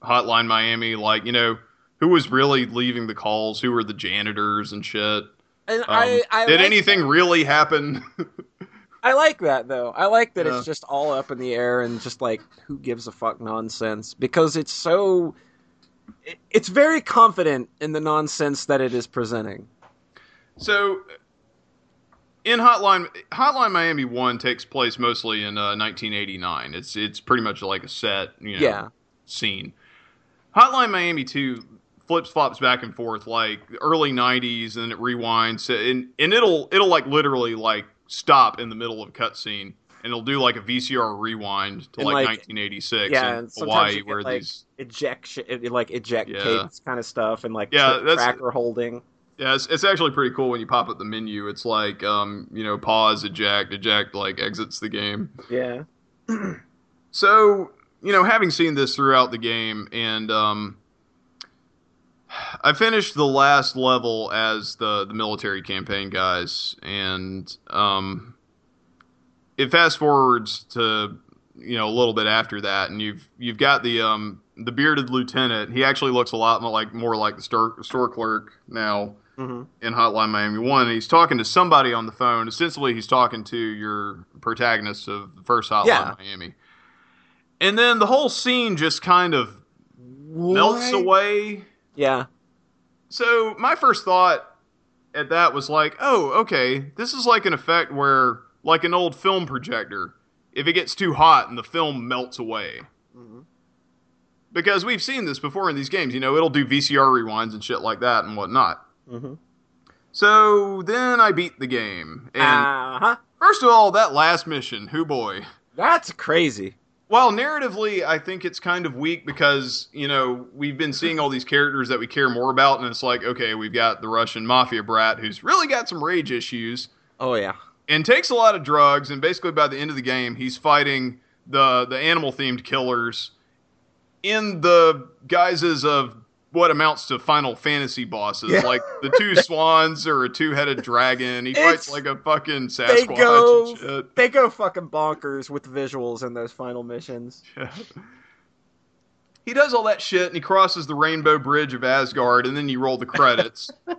Hotline Miami. Like you know, who was really leaving the calls? Who were the janitors and shit? And Um, I, I did like anything really happen? (laughs) I like that though. I like that Yeah. it's just all up in the air and just like who gives a fuck nonsense because it's so it- it's very confident in the nonsense that it is presenting. so in Hotline Hotline Miami One takes place mostly in uh, 1989. It's it's pretty much like a set, you know, Yeah. scene. Hotline Miami 2 flips flops back and forth like early 90s and then it rewinds and and it'll it'll like literally like stop in the middle of a cutscene and it'll do like a VCR rewind to like, like- 1986 yeah, in Hawaii where like, these Ejection it, like eject Yeah. kind of stuff and like Yeah, that's- tracker holding. Yeah it's, it's actually pretty cool when you pop up the menu it's like um you know pause eject eject like exits the game Yeah. (clears throat) So, you know, having seen this throughout the game, and um, I finished the last level as the the military campaign guys, and um, it fast forwards to you know a little bit after that, and you've you've got the um the bearded lieutenant. He actually looks a lot more like more like the store store clerk now hmm in Hotline Miami One. He's talking to somebody on the phone. Essentially, he's talking to your protagonist of the first Hotline Yeah. Miami. And then the whole scene just kind of melts away. Yeah. So my first thought at that was like, oh, okay, this is like an effect where, like an old film projector, if it gets too hot and the film melts away. Mhm. Because we've seen this before in these games, you know, it'll do VCR rewinds and shit like that and whatnot. Mm-hmm. So then I beat the game. And Uh huh. first of all, that last mission, who boy. That's crazy. Well, narratively, I think it's kind of weak because, you know, we've been seeing all these characters that we care more about, and it's like, okay, we've got the Russian mafia brat who's really got some rage issues Oh yeah. and takes a lot of drugs, and basically by the end of the game, he's fighting the, the animal themed killers in the guises of what amounts to Final Fantasy bosses, Yeah. like the two (laughs) swans or a two headed dragon. He fights like a fucking Sasquatch. They go. and shit. They go fucking bonkers with visuals in those final missions. (laughs) He does all that shit and he crosses the Rainbow Bridge of Asgard, and then you roll the credits. (laughs)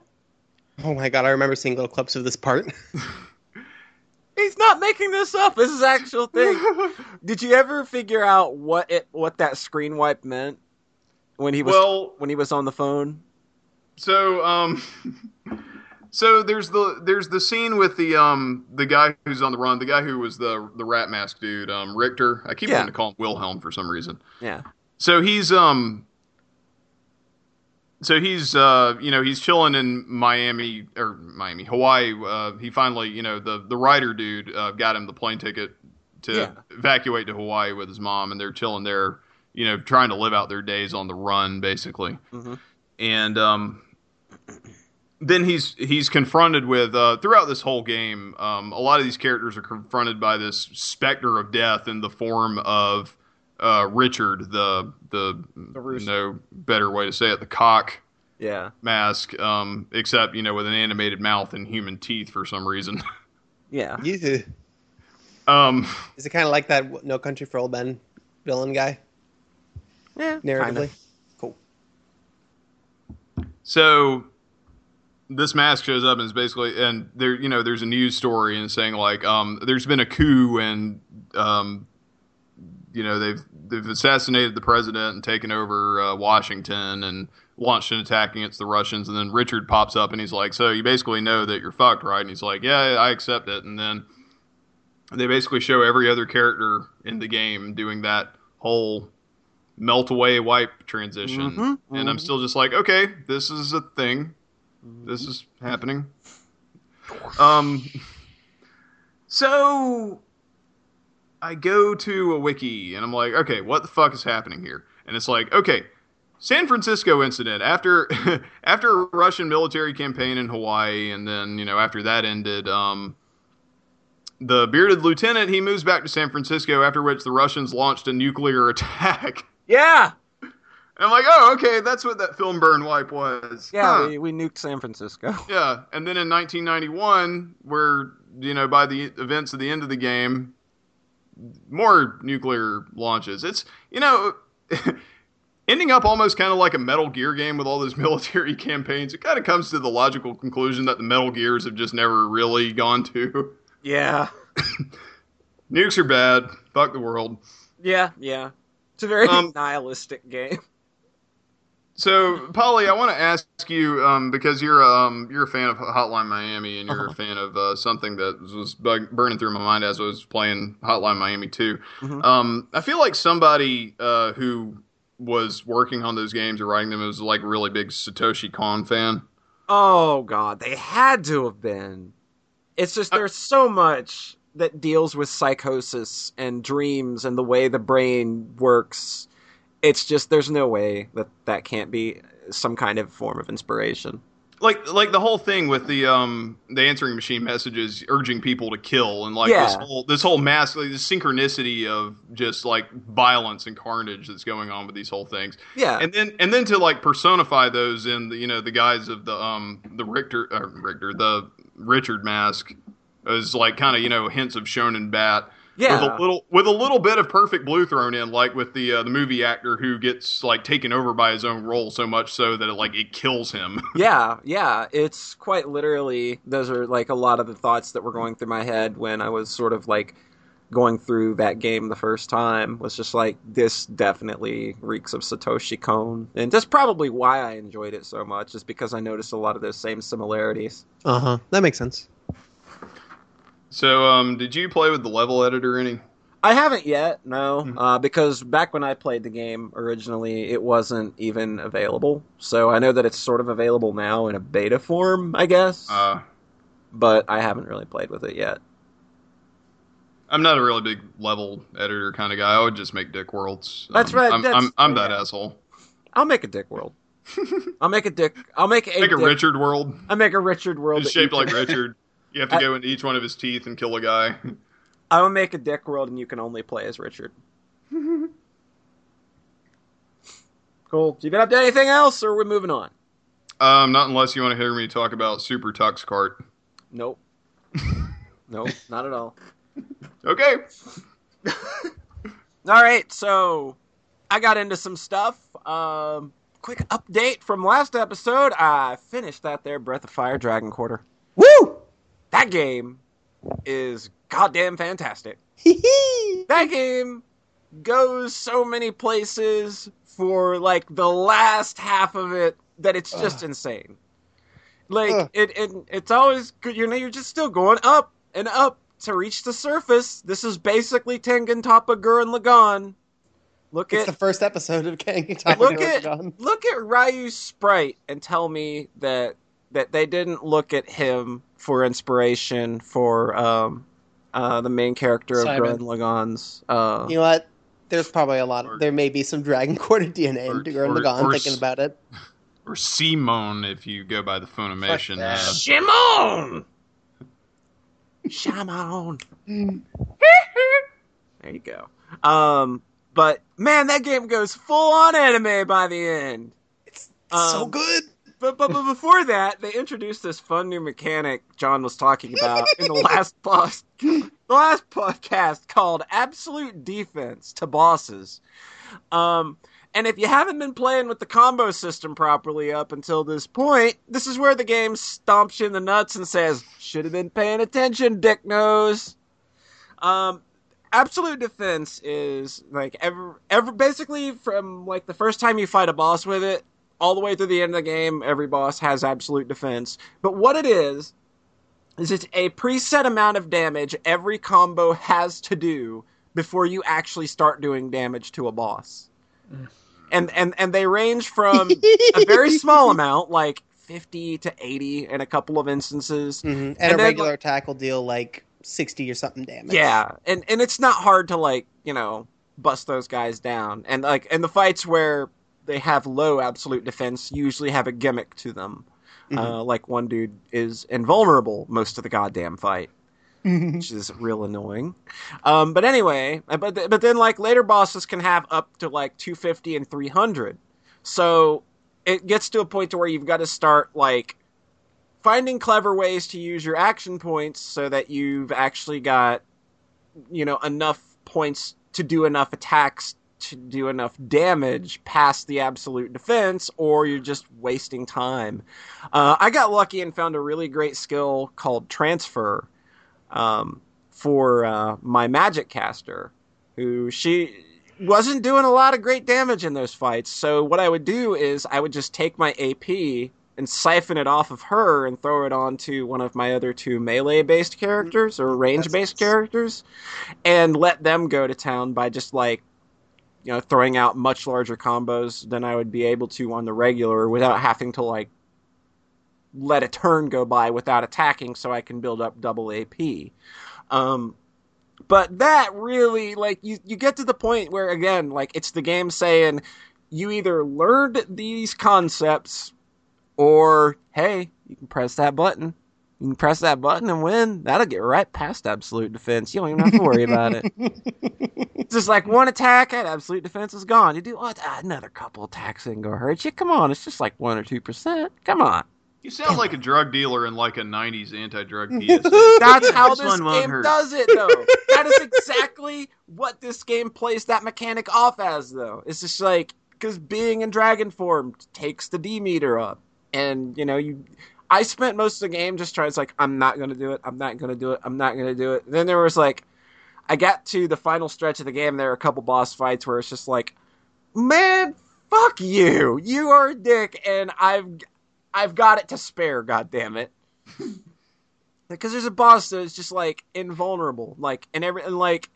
Oh my god, I remember seeing little clips of this part. He's not making this up. This is actual thing. Did you ever figure out what it what that screen wipe meant when he was well, when he was on the phone? so um, (laughs) so there's the there's the scene with the um the guy who's on the run, the guy who was the the rat mask dude, um Richter. I keep Yeah. wanting to call him Wilhelm for some reason. Yeah. So he's um so he's uh you know he's chilling in Miami or Miami Hawaii uh he finally you know the the writer dude uh, got him the plane ticket to Yeah. evacuate to Hawaii with his mom and they're chilling there you know trying to live out their days on the run basically hmm and um then he's he's confronted with uh, throughout this whole game. Um, a lot of these characters are confronted by this specter of death in the form of uh, Richard, the the, rooster. no better way to say it, the cock Yeah. mask, um, except you know with an animated mouth and human teeth for some reason. (laughs) Yeah. You- um, Is it kind of like that No Country for Old Men villain guy, Yeah. narratively? kinda. Cool. So this mask shows up and is basically and there you know there's a news story and saying like um there's been a coup and um you know they've they've assassinated the president and taken over uh, Washington and launched an attack against the Russians, and then Richard pops up and he's like, "So you basically know that you're fucked, right?" And he's like, "Yeah, I accept it." And then they basically show every other character in the game doing that whole melt away wipe transition, Mhm, and I'm mhm. still just like, "Okay, this is a thing. This is happening." Um. So I go to a wiki and I'm like, okay, what the fuck is happening here? And it's like, okay, San Francisco incident after (laughs) after a Russian military campaign in Hawaii, and then you know after that ended, um, the bearded lieutenant he moves back to San Francisco. After which the Russians launched a nuclear (laughs) attack. Yeah, And I'm like, oh, okay, that's what that film burn wipe was. yeah, Huh. we, we nuked San Francisco. (laughs) Yeah, and then in 1991, where you know by the events of the end of the game, more nuclear launches. It's you know (laughs) ending up almost kind of like a Metal Gear game with all those (laughs) military campaigns. It kind of comes to the logical conclusion that the Metal Gears have just never really gone to. Yeah, Nukes are bad. Fuck the world. yeah, yeah. It's a very Um, nihilistic game. So, Polly, I want to ask you um, because you're um, you're a fan of Hotline Miami and you're Uh-huh. a fan of uh, something that was bug- burning through my mind as I was playing Hotline Miami 2. Mhm. Um, I feel like somebody uh, who was working on those games or writing them was like a really big Satoshi Kon fan. Oh god, they had to have been. It's just there's so much that deals with psychosis and dreams and the way the brain works. It's just there's no way that that can't be some kind of form of inspiration. Like like the whole thing with the um the answering machine messages urging people to kill and like this whole this whole mass like, this synchronicity of just like violence and carnage that's going on with these whole things. Yeah. and then and then to like personify those in the you know the guise of the um the Richter uh, Richter the Richard mask as like kind of you know hints of Shonen Bat yeah. with a little with a little bit of Perfect Blue thrown in like with the uh, the movie actor who gets like taken over by his own role so much so that it like it kills him. (laughs) Yeah, yeah, it's quite literally those are like a lot of the thoughts that were going through my head when I was sort of like going through that game the first time was just like this definitely reeks of Satoshi Kon. And that's probably why I enjoyed it so much is because I noticed a lot of those same similarities. Uh huh. That makes sense. So um did you play with the level editor any? I haven't yet, no, Mhm. uh, because back when I played the game originally, it wasn't even available. So I know that it's sort of available now in a beta form, I guess, Uh, but I haven't really played with it yet. I'm not a really big level editor kind of guy. I would just make dick worlds. That's Um, right, I'm, that's- I'm, I'm that asshole. I'll make a dick world. (laughs) I'll make a dick. I'll make a, Make a dick- Richard world. I'll make a Richard world. It's shaped like Richard. (laughs) You have to I- go into each one of his teeth and kill a guy. I will make a dick world, and you can only play as Richard. (laughs) cool. You been up to anything else, or are we moving on? Um, not unless you want to hear me talk about SuperTuxKart. Nope. (laughs) nope, not at all. Okay. (laughs) All right, so I got into some stuff. Um, quick update from last episode. I finished that there Breath of Fire Dragon Quarter. Woo! That game is goddamn fantastic. That game goes so many places for like the last half of it that it's just insane. Like Ugh. it, it, it's always good. You know, you're just still going up and up to reach the surface. This is basically Tengen Toppa Gurren Lagann. Look It's at the first episode of King Top look at look at Ryu's sprite and tell me that that they didn't look at him for inspiration for um uh the main character of Simon. Gurren Lagann's uh You know what? There's probably a lot. Or- there may be some Dragon Quarter (laughs) DNA or- in Gurren or- Lagann or thinking about it. Or Simone, if you go by the Funimation. that. Uh, Shimon! (laughs) Shimon! (laughs) there you go. Um, but man, that game goes full on anime by the end. It's so Um, good. But, but but before that, they introduced this fun new mechanic John was talking about in the last (laughs) post, the last podcast called Absolute Defense to bosses. Um, and if you haven't been playing with the combo system properly up until this point, this is where the game stomps you in the nuts and says, "Should have been paying attention, dick nose." Um, absolute defense is like ever ever basically from like the first time you fight a boss with it all the way through the end of the game, every boss has absolute defense. But what it is is it's a preset amount of damage every combo has to do before you actually start doing damage to a boss. And and and they range from (laughs) a very small amount, like 50 to 80 in a couple of instances. Mhm. And, And a then, regular attack will deal like sixty or something damage. Yeah, and and it's not hard to like you know bust those guys down, and like and the fights where they have low absolute defense usually have a gimmick to them. Uh, like one dude is invulnerable most of the goddamn fight, which is real annoying. Um, but anyway, uh, but th- but then like later bosses can have up to like 250 and 300, so it gets to a point to where you've got to start like finding clever ways to use your action points so that you've actually got you know enough points to do enough attacks to do enough damage past the absolute defense or you're just wasting time. Uh, i got lucky and found a really great skill called transfer um, for uh, my magic caster who she wasn't doing a lot of great damage in those fights. So what i would do is i would just take my ap and siphon it off of her and throw it onto one of my other two melee based characters or range based characters and let them go to town by just like you know throwing out much larger combos than I would be able to on the regular without having to like let a turn go by without attacking so I can build up double AP. Um but that really like you you get to the point where again like it's the game saying you either learned these concepts or hey, you can press that button. You can press that button and win. That'll get right past absolute defense. You don't even have to worry about it. (laughs) It's just like one attack, and absolute defense is gone. You do what? Ah, another couple attacks ain't gonna hurt you. Come on, it's just like one or two percent. Come on. You sound like a drug dealer in like a '90s anti-drug (laughs) PSA. That's how This this one game hurt. does it, though. that is exactly what this game plays that mechanic off as, though. It's just like because being in dragon form takes the D meter up, and you know you. I spent most of the game just trying. It's like I'm not gonna do it. I'm not gonna do it. I'm not gonna do it. And then there was like, I got to the final stretch of the game. There were a couple boss fights where it's just like, man, fuck you. You are a dick, and I've I've got it to spare. God damn it. (laughs) because there's a boss that's just like invulnerable, like and every and like,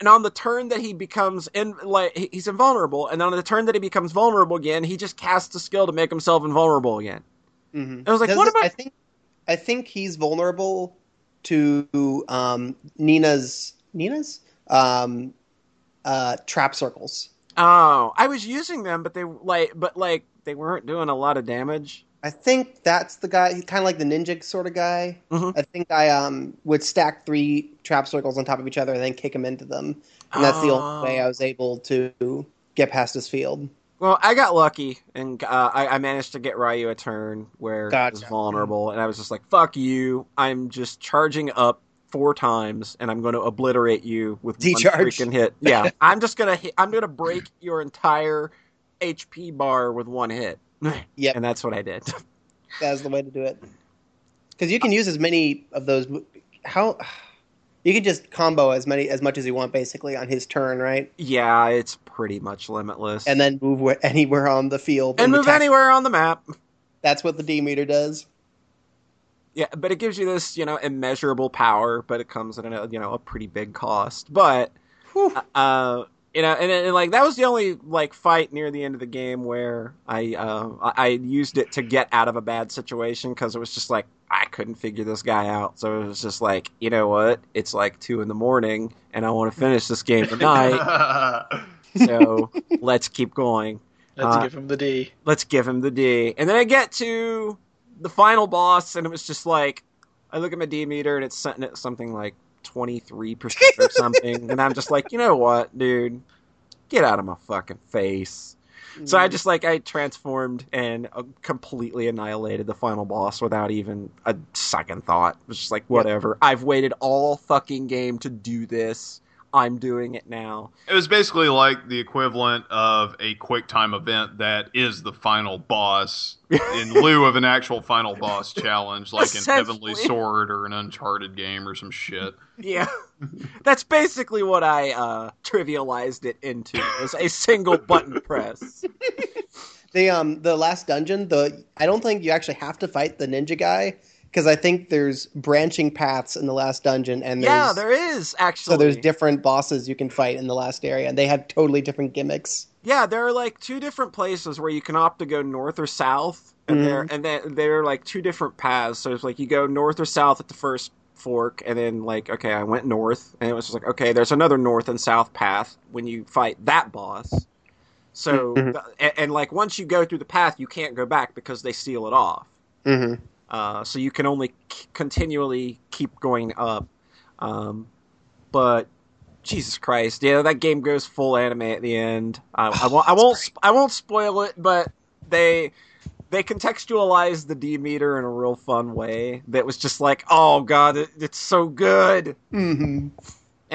and on the turn that he becomes in like he's invulnerable, and on the turn that he becomes vulnerable again, he just casts a skill to make himself invulnerable again. Mhm. I was like, Does what it- about- I think I think he's vulnerable to um, Nina's Nina's um, uh, trap circles. Oh, I was using them, but they like, but like they weren't doing a lot of damage. I think that's the guy. He's kind of like the ninja sort of guy. Mhm. I think I um would stack three trap circles on top of each other and then kick him into them, and that's the Oh. only way I was able to get past his field. Well, I got lucky, and uh, I, I managed to get Ryu a turn where he was vulnerable, and I was just like, "Fuck you! I'm just charging up four times, and I'm going to obliterate you with Decharge. one freaking hit. (laughs) Yeah, I'm just gonna hit, I'm gonna break your entire HP bar with one hit. (laughs) Yeah, and that's what I did. (laughs) That's the way to do it. Because you can use as many of those. How you can just combo as many as much as you want, basically, on his turn, right? yeah, it's pretty much limitless, And then move anywhere on the field and move anywhere on the map. That's what the D meter does. Yeah, but it gives you this, you know, immeasurable power, but it comes at a, you know, a pretty big cost. But, Whew. uh, you know, and, and like that was the only like fight near the end of the game where I, uh, I I used it to get out of a bad situation because it was just like I couldn't figure this guy out. So it was just like, you know what? It's like two in the morning, and I want to finish this game tonight. (laughs) so let's keep going Let's Uh, give him the D. let's give him the D. And then I get to the final boss, and it was just like, I look at my D meter, and it's setting at something like 23% or something. and I'm just like, you know what, dude? Get out of my fucking face. So I just like, I transformed and uh, completely annihilated the final boss without even a second thought. It was just like, whatever. I've waited all fucking game to do this. I'm doing it now. It was basically like the equivalent of a quick time event that is the final boss (laughs) in lieu of an actual final boss challenge, like in Heavenly Sword or an Uncharted game or some shit. Yeah, that's basically what I uh, trivialized it into. Was a single button press. (laughs) The um the last dungeon, the I don't think you actually have to fight the ninja guy because I think there's branching paths in the last dungeon, and there's, yeah, there is actually. so there's different bosses you can fight in the last area, and they have totally different gimmicks. Yeah, there are like two different places where you can opt to go north or south, and Mhm. there and then there are like two different paths. So it's like you go north or south at the first fork, and then like okay, I went north, and it was just like okay, there's another north and south path when you fight that boss. So Mhm. and, and like once you go through the path, you can't go back because they seal it off. Mm-hmm. Uh, so you can only c- continually keep going up. Um, but Jesus Christ, yeah, that game goes full anime at the end. I, I won't, I won't, sp- I won't spoil it, but they they contextualized the D meter in a real fun way. That was just like, oh god, it, it's so good. Mm-hmm.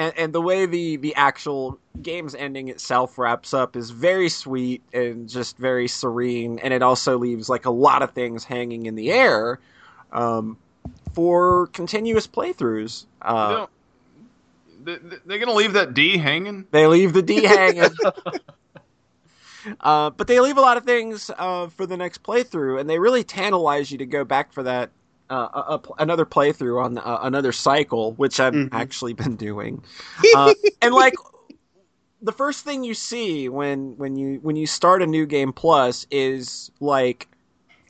And, and the way the, the actual game's ending itself wraps up is very sweet and just very serene, and it also leaves like a lot of things hanging in the air um, for continuous playthroughs. You Uh, know, they, they're gonna leave that D hanging. They leave the D (laughs) hanging. uh, but they leave a lot of things uh, for the next playthrough, and they really tantalize you to go back for that uh, a, another playthrough on uh, another cycle, which I've Mhm. actually been doing. (laughs) Uh, and like the first thing you see when when you when you start a new game plus is like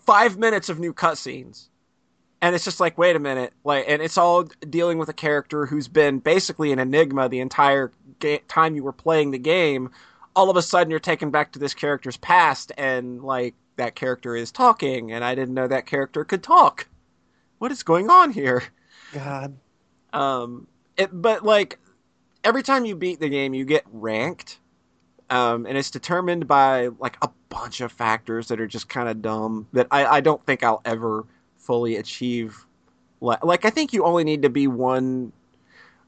five minutes of new cutscenes and it's just like wait a minute like and it's all dealing with a character who's been basically an enigma the entire ga- time you were playing the game all of a sudden you're taken back to this character's past and like that character is talking and i didn't know that character could talk what is going on here God. um, it, but like every time you beat the game, you get ranked, um, and it's determined by like a bunch of factors that are just kind of dumb that I, I don't think I'll ever fully achieve. Like, like I think you only need to be one,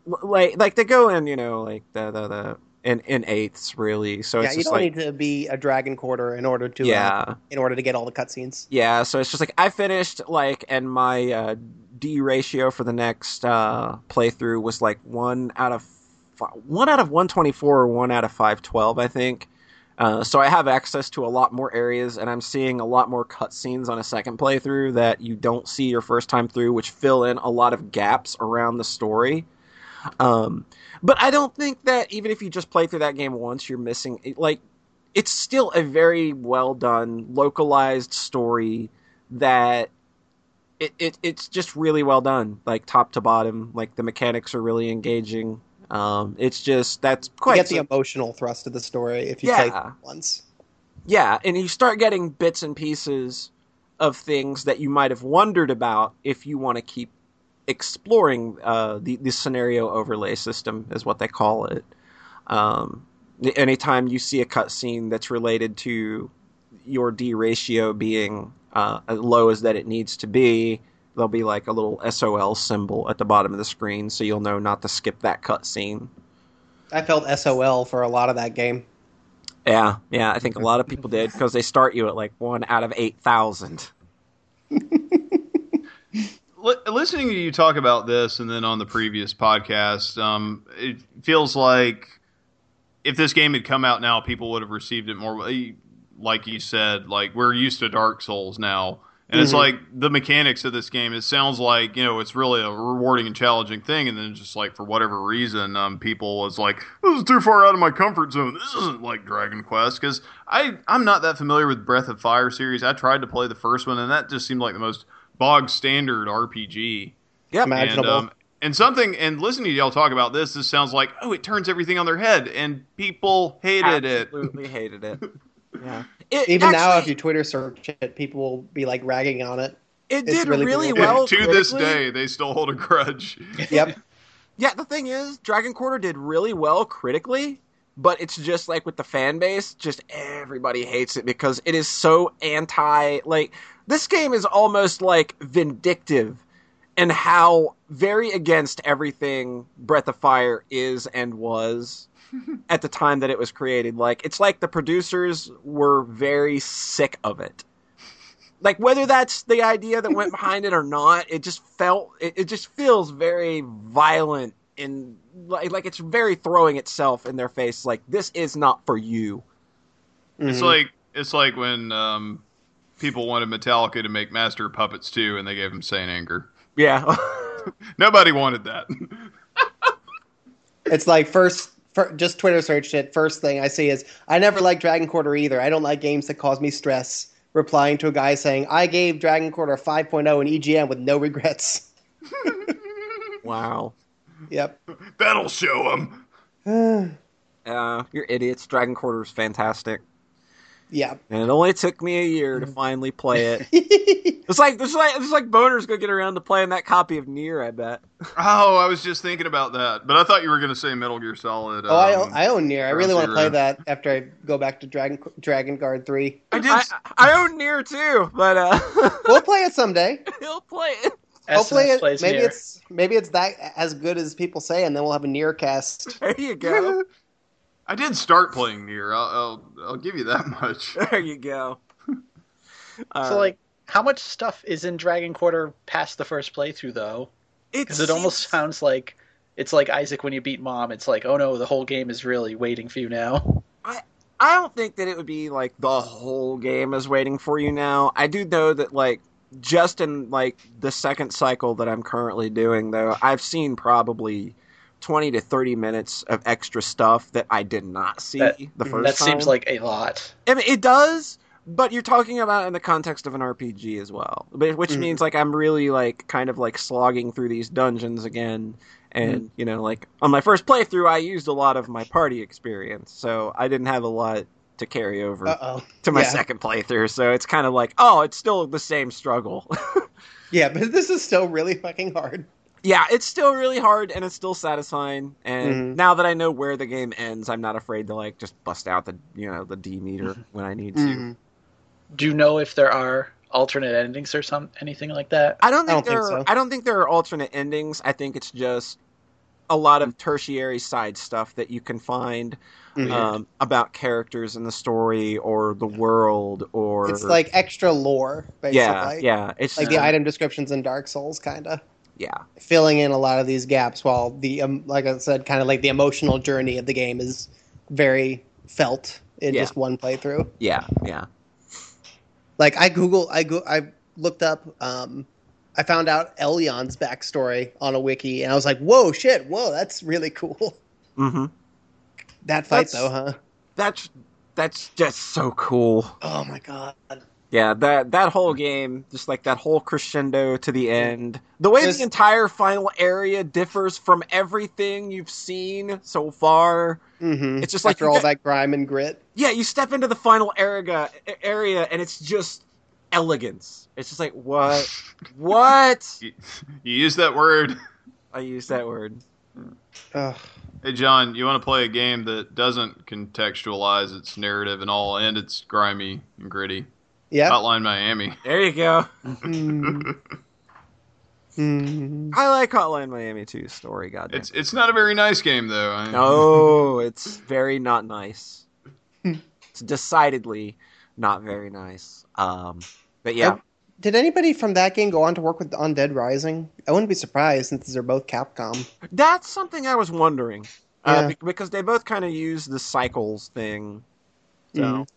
like like to go in, you know, like the the, the in in eighths really. So yeah, you don't like need to be a dragon quarter in order to yeah. uh, in order to get all the cutscenes. Yeah, so it's just like I finished like, and my uh, D ratio for the next uh, playthrough was like one out of fi- one out of one twenty four or one out of five twelve, I think. Uh, so I have access to a lot more areas, and I'm seeing a lot more cutscenes on a second playthrough that you don't see your first time through, which fill in a lot of gaps around the story. Um, but I don't think that even if you just play through that game once, you're missing like it's still a very well done, localized story that it, it it's just really well done, like top to bottom. Like the mechanics are really engaging. Um, it's just that's You quite get the sim- emotional thrust of the story if you play Yeah. it once. yeah, and you start getting bits and pieces of things that you might have wondered about if you want to keep exploring uh, the the scenario overlay system, is what they call it. Um, anytime you see a cutscene that's related to your D ratio being uh, as low as that it needs to be, there'll be like a little SOL symbol at the bottom of the screen, so you'll know not to skip that cutscene. I felt SOL for a lot of that game. Yeah, yeah, I think a lot of people (laughs) did because they start you at like one out of eight thousand. (laughs) Li- listening to you talk about this and then on the previous podcast, um, it feels like if this game had come out now, people would have received it more. Like you said, like we're used to Dark Souls now, and it's Mhm. like the mechanics of this game. It sounds like you know it's really a rewarding and challenging thing, and then just like for whatever reason, um, people was like, "This is too far out of my comfort zone. This isn't like Dragon Quest." Because I I'm not that familiar with Breath of Fire series. I tried to play the first one, and that just seemed like the most bog standard RPG. Yep. Imaginable. And, um, and something, and listening to y'all talk about this, this sounds like, oh, it turns everything on their head, and people hated it. Absolutely hated it. (laughs) Yeah. It, Even now, if you Twitter search it, people will be like ragging on it. it it's did really really, well. to this day, they still hold a grudge. (laughs) Yep. Yeah, the thing is, Dragon Quarter did really well critically, but it's just like with the fan base, just everybody hates it because it is so anti. Like, this game is almost like vindictive in how very against everything Breath of Fire is and was (laughs) at the time that it was created. Like, it's like the producers were very sick of it. Like whether that's the idea that went behind it or not, it just felt it, it just feels very violent and like like it's very throwing itself in their face. Like this is not for you. It's Mhm. like It's like when um, people wanted Metallica to make Master of Puppets too, and they gave him Saint Anger. Yeah. (laughs) (laughs) Nobody wanted that. It's like first, fir- just Twitter searched it. First thing I see is I never liked Dragon Quarter either. I don't like games that cause me stress. Replying to a guy saying I gave Dragon Quarter a 5.0 in EGM with no regrets. (laughs) wow. Yep. That'll show him. (sighs) Uh, you're idiots. Dragon Quarter is fantastic. Yeah. And it only took me a year to finally play it. (laughs) It's like it's like it's like boners gonna get around to playing that copy of Nier. I bet. Oh, I was just thinking about that, but I thought you were going to say Metal Gear Solid. Oh, I, um, I own Nier. I really want to play that after I go back to Dragon Drakengard three. I did. I, I own Nier too, but uh, (laughs) We'll play it someday. he'll play it. Hopefully, it, maybe near. it's maybe it's that as good as people say, and then we'll have a Nier cast. There you go. (laughs) I did start playing Nier. I'll, I'll, I'll give you that (laughs) much. (laughs) There you go. Uh, (laughs) So like, how much stuff is in Dragon Quarter past the first playthrough though? Because it almost sounds like it's like Isaac when you beat Mom. It's like, oh no, the whole game is really waiting for you now. I I don't think that it would be like the whole game is waiting for you now. I do know that like just in like the second cycle that I'm currently doing though, I've seen probably 20 to 30 minutes of extra stuff that I did not see That- the first that time. seems like a lot. I mean, it does, but you're talking about in the context of an RPG as well, which Mhm. means like I'm really like kind of like slogging through these dungeons again, and you know, like on my first playthrough, I used a lot of my party experience, so I didn't have a lot to carry over Uh oh. to my yeah. second playthrough. So it's kind of like, oh, it's still the same struggle. (laughs) Yeah, but this is still really fucking hard. Yeah, it's still really hard and it's still satisfying. And Mhm. now that I know where the game ends, I'm not afraid to like just bust out the you know the D meter when I need to. Mhm. Do you know if there are alternate endings or some anything like that? I don't think I don't there. think are, so. I don't think there are alternate endings. I think it's just a lot of tertiary side stuff that you can find Mhm. um, about characters in the story or the world or It's like extra lore, basically. yeah, yeah. It's Like the item descriptions in Dark Souls, kind of yeah, filling in a lot of these gaps. While the, um, like I said, kind of like the emotional journey of the game is very felt in Yeah. just one playthrough. yeah, yeah. Like I Google, I go, I looked up, um, I found out Elyon's backstory on a wiki, and I was like, "Whoa, shit! Whoa, that's really cool." mm-hmm That fight, That's- though, huh? That's that's just so cool. Oh my god! Yeah, that that whole game, just like that whole crescendo to the end. The way Just- the entire final area differs from everything you've seen so far. hmm It's just like after all get- that grime and grit. Yeah, you step into the final area area and it's just elegance. It's just like what? (laughs) what? You, you use that word. I use that word. Ugh. Hey, John, you want to play a game that doesn't contextualize its narrative and all, and it's grimy and gritty? Yeah. Hotline Miami. There you go. Mm. Mm. I like Hotline Miami too. story, goddamn. It's it's not a very nice game though. I- No, it's very not nice. (laughs) it's decidedly not very nice. Um, but yeah, Did anybody from that game go on to work with Undead Rising? I wouldn't be surprised since they're both Capcom. that's something I was wondering. Uh, Yeah. be- because they both kind of use the cycles thing. So Mhm.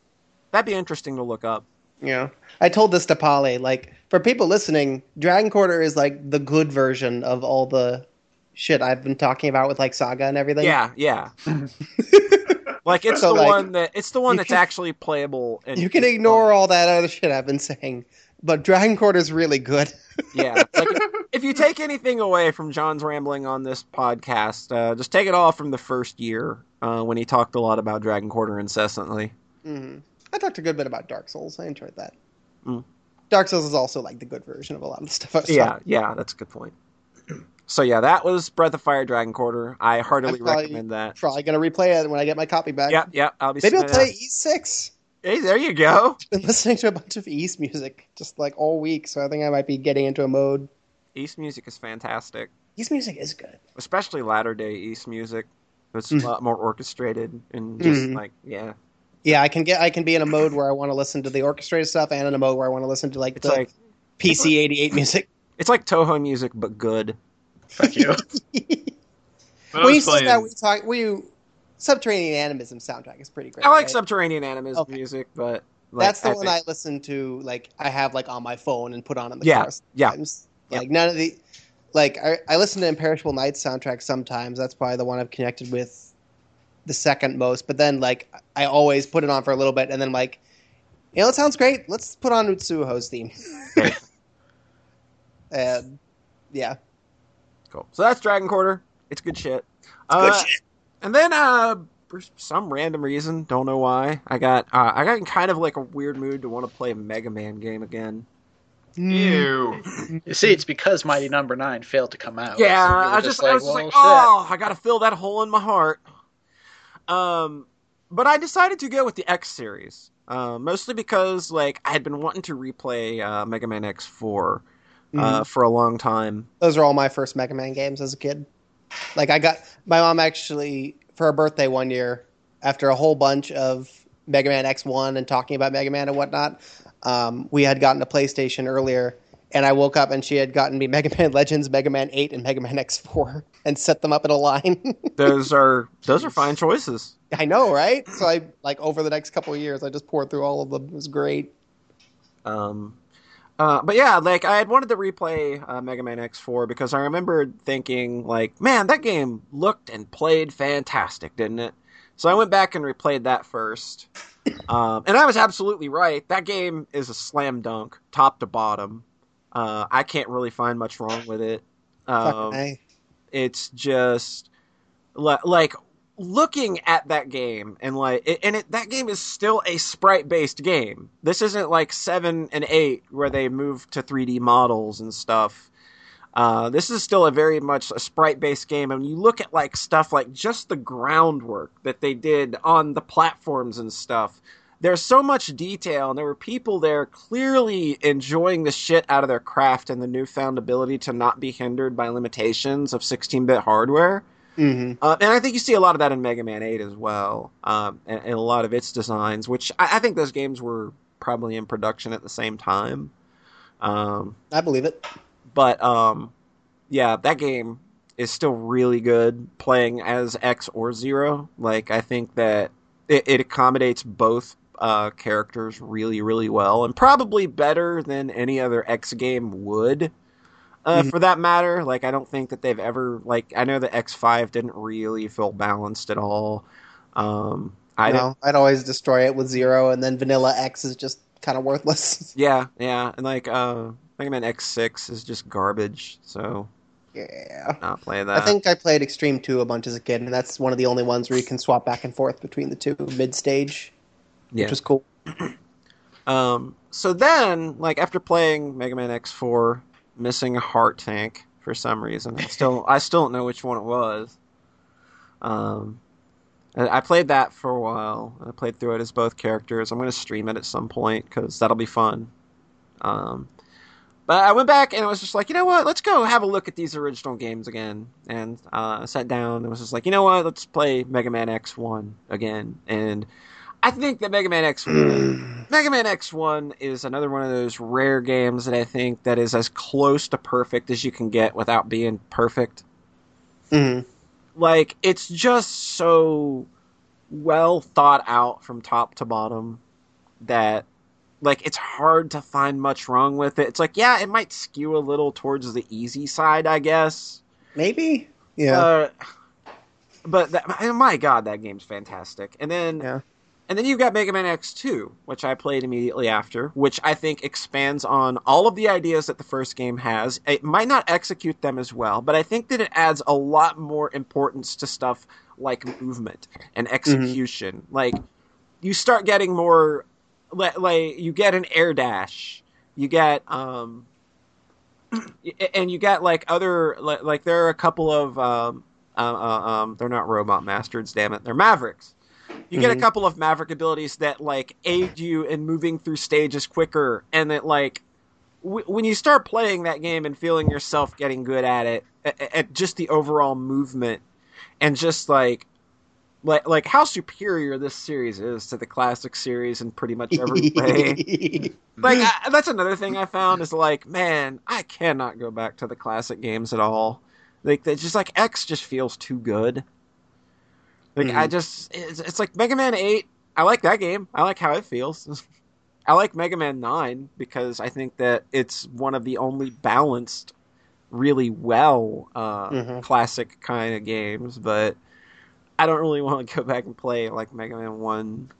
that'd be interesting to look up. Yeah. I told this to Polly. Like, for people listening, Dragon Quarter is like the good version of all the shit I've been talking about with like Saga and everything. Yeah, yeah. (laughs) like it's So, the like, one that it's the one that's can- actually playable. And You can ignore all that other shit I've been saying, but Dragon Quarter is really good. (laughs) Yeah, like if, you take anything away from John's rambling on this podcast, uh, just take it all from the first year uh, when he talked a lot about Dragon Quarter incessantly. hmm I talked a good bit about Dark Souls. I enjoyed that. Mm. Dark Souls is also like the good version of a lot of the stuff I was Yeah, yeah, that's a good point. So yeah, that was Breath of Fire Dragon Quarter. I heartily probably- recommend that. Probably gonna replay it when I get my copy back. Yeah, yeah, I'll be. Maybe I'll play Ys 6. Hey, there you go. Been listening to a bunch of Ys music just like all week, so I think I might be getting into a mode. Ys music is fantastic, Ys music is good. especially latter day Ys music. It's Mhm. a lot more orchestrated and just Mhm. like yeah, Yeah, I can get I can be in a mode where I want to listen to the orchestrated stuff and in a mode where I want to listen to like it's the like PC eighty eight music. it's like Touhou music but good. Fuck you. (laughs) But I when you said playing. that, we talk. We Subterranean Animism soundtrack is pretty great. I like right? Subterranean Animism Okay. music, but Like, That's the one think- I listen to. Like I have like on my phone and put on in the Yeah, car. yeah. Sometimes. Yep. Like none of the, like I, I listen to Imperishable Nights soundtrack sometimes. That's probably the one I've connected with the second most. But then like I always put it on for a little bit and then like, you know, it sounds great. Let's put on Utsuho's theme. Right. (laughs) and yeah, Cool. So that's Dragon Quarter. It's good shit. Uh, And then, uh, for some random reason, don't know why, I got uh, I got in kind of like a weird mood to want to play a Mega Man game again. Ew. You see, it's because Mighty Number Nine failed to come out. Yeah, So you were I just, I was just well, like, shit. oh, I got to fill that hole in my heart. Um, but I decided to go with the X series, uh, mostly because like I had been wanting to replay uh, Mega Man X 4 uh, Mhm. for a long time. those are all my first Mega Man games as a kid. Like I got my mom actually for her birthday one year after a whole bunch of Mega Man X one and talking about Mega Man and whatnot. Um, we had gotten a PlayStation earlier, and I woke up and she had gotten me (laughs) Mega Man Legends, Mega Man eight, and Mega Man X four, (laughs) and set them up in a line. (laughs) Those are those are fine choices. I know, right? So I like over the next couple of years, I just poured through all of them. It was great. Um, uh, but yeah, like I had wanted to replay uh, Mega Man X4 because I remembered thinking, like, man, that game looked and played fantastic, didn't it? So I went back and replayed that first, (coughs) um, and I was absolutely right. That game is a slam dunk, top to bottom. Uh, I can't really find much wrong with it. Um, it's just li- like looking at that game and like it, and it, that game is still a sprite based game. This isn't like 7 and 8 where they move to 3d models and stuff. Uh, this is still a very much a sprite based game and you look at like stuff like just the groundwork that they did on the platforms and stuff there's so much detail and there were people there clearly enjoying the shit out of their craft and the newfound ability to not be hindered by limitations of 16-bit hardware hmm uh, and I think you see a lot of that in Mega Man 8 as well, um, and, and a lot of its designs, which I, I think those games were probably in production at the same time. Um, I believe it. but um, yeah, that game is still really good playing as X or Zero. Like, I think that it, it accommodates both uh, characters really, really well, and probably better than any other X game would. Uh, Mhm. For that matter, like I don't think that they've ever like I know the X five didn't really feel balanced at all. Um, I no, I'd always destroy it with zero, and then Vanilla X is just kind of worthless. (laughs) Yeah, yeah, and like uh, Mega Man X six is just garbage, so yeah. not play that. I think I played Xtreme 2 a bunch as a kid, and that's one of the only ones where you can swap back and forth between the two mid stage, yeah. which was cool. (clears throat) Um, so then, like after playing Mega Man X four, missing a heart tank for some reason, I still (laughs) I still don't know which one it was. Um, I I played that for a while. I played through it as both characters. I'm going to stream it at some point because that'll be fun. Um, but I went back and I was just like, you know what? Let's go have a look at these original games again. And uh, I sat down and was just like, you know what? Let's play Mega Man X1 again. And I think that Mega Man X1 (clears throat) Mega Man X1 is another one of those rare games that I think that is as close to perfect as you can get without being perfect. hmm Like it's just so well thought out from top to bottom that like it's hard to find much wrong with it. It's like yeah, it might skew a little towards the easy side, I guess. Maybe? Yeah. Uh, but that, my god, that game's fantastic. And then Yeah. And then you've got Mega Man X2, which I played immediately after, which I think expands on all of the ideas that the first game has. It might not execute them as well, but I think that it adds a lot more importance to stuff like movement and execution. Like you start getting more like, you get an air dash. You get um (clears throat) and you get, like other like, like there are a couple of um uh, uh, um they're not robot masters damn it they're mavericks you get a Mhm. couple of maverick abilities that like aid you in moving through stages quicker and that like w- when you start playing that game and feeling yourself getting good at it at, at just the overall movement and just like like like how superior this series is to the classic series in pretty much every (laughs) way like I, that's another thing I found is like, man, I cannot go back to the classic games at all. Like, it's just like X just feels too good. Like I Mhm. just, it's, it's like Mega Man Eight. I like that game. I like how it feels. (laughs) I like Mega Man 9 because I think that it's one of the only balanced, really well uh, Mhm. classic kind of games. But I don't really want to go back and play like Mega Man 1,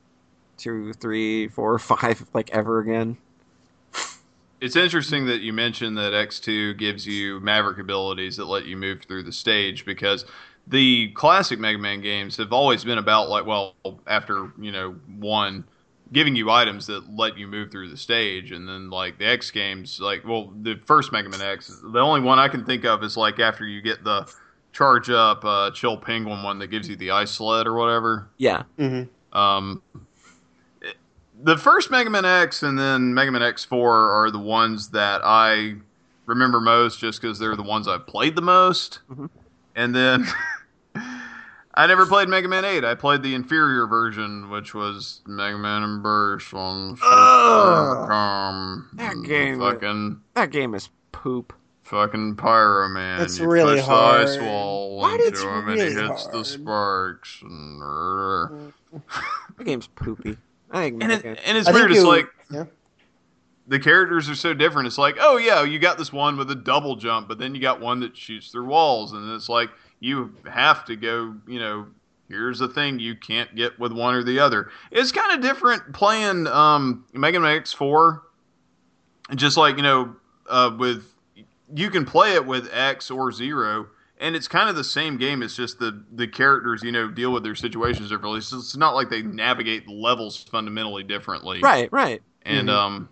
2, 3, 4, (laughs) 5 like ever again. It's interesting that you mentioned that X2 gives you Maverick abilities that let you move through the stage because the classic Mega Man games have always been about like well after you know one giving you items that let you move through the stage and then like the X games like well the first Mega Man X the only one I can think of is like after you get the charge up uh, chill penguin one that gives you the ice sled or whatever Yeah. hmm um, the first Mega Man X and then Mega Man X4 are the ones that I remember most just because they're the ones I've played the most. Mhm. And then (laughs) I never played Mega Man 8. I played the inferior version, which was Mega Man and Bass on Ugh. That game- Fucking, That game is poop. fucking Pyro Man. It's you really push the ice wall Why into you him and he really hits the sparks. And, That game's poopy. I think and, it, Mega- and it's I think weird. It's you- like yeah. the characters are so different. It's like, oh yeah, you got this one with a double jump, but then you got one that shoots through walls, and it's like you have to go. You know, here's the thing you can't get with one or the other. It's kind of different playing um, Mega Man X Four, just like you know, uh, with you can play it with X or Zero. And it's kind of the same game. It's just the the characters, you know, deal with their situations differently. So it's not like they navigate levels fundamentally differently right, right. and Mhm. um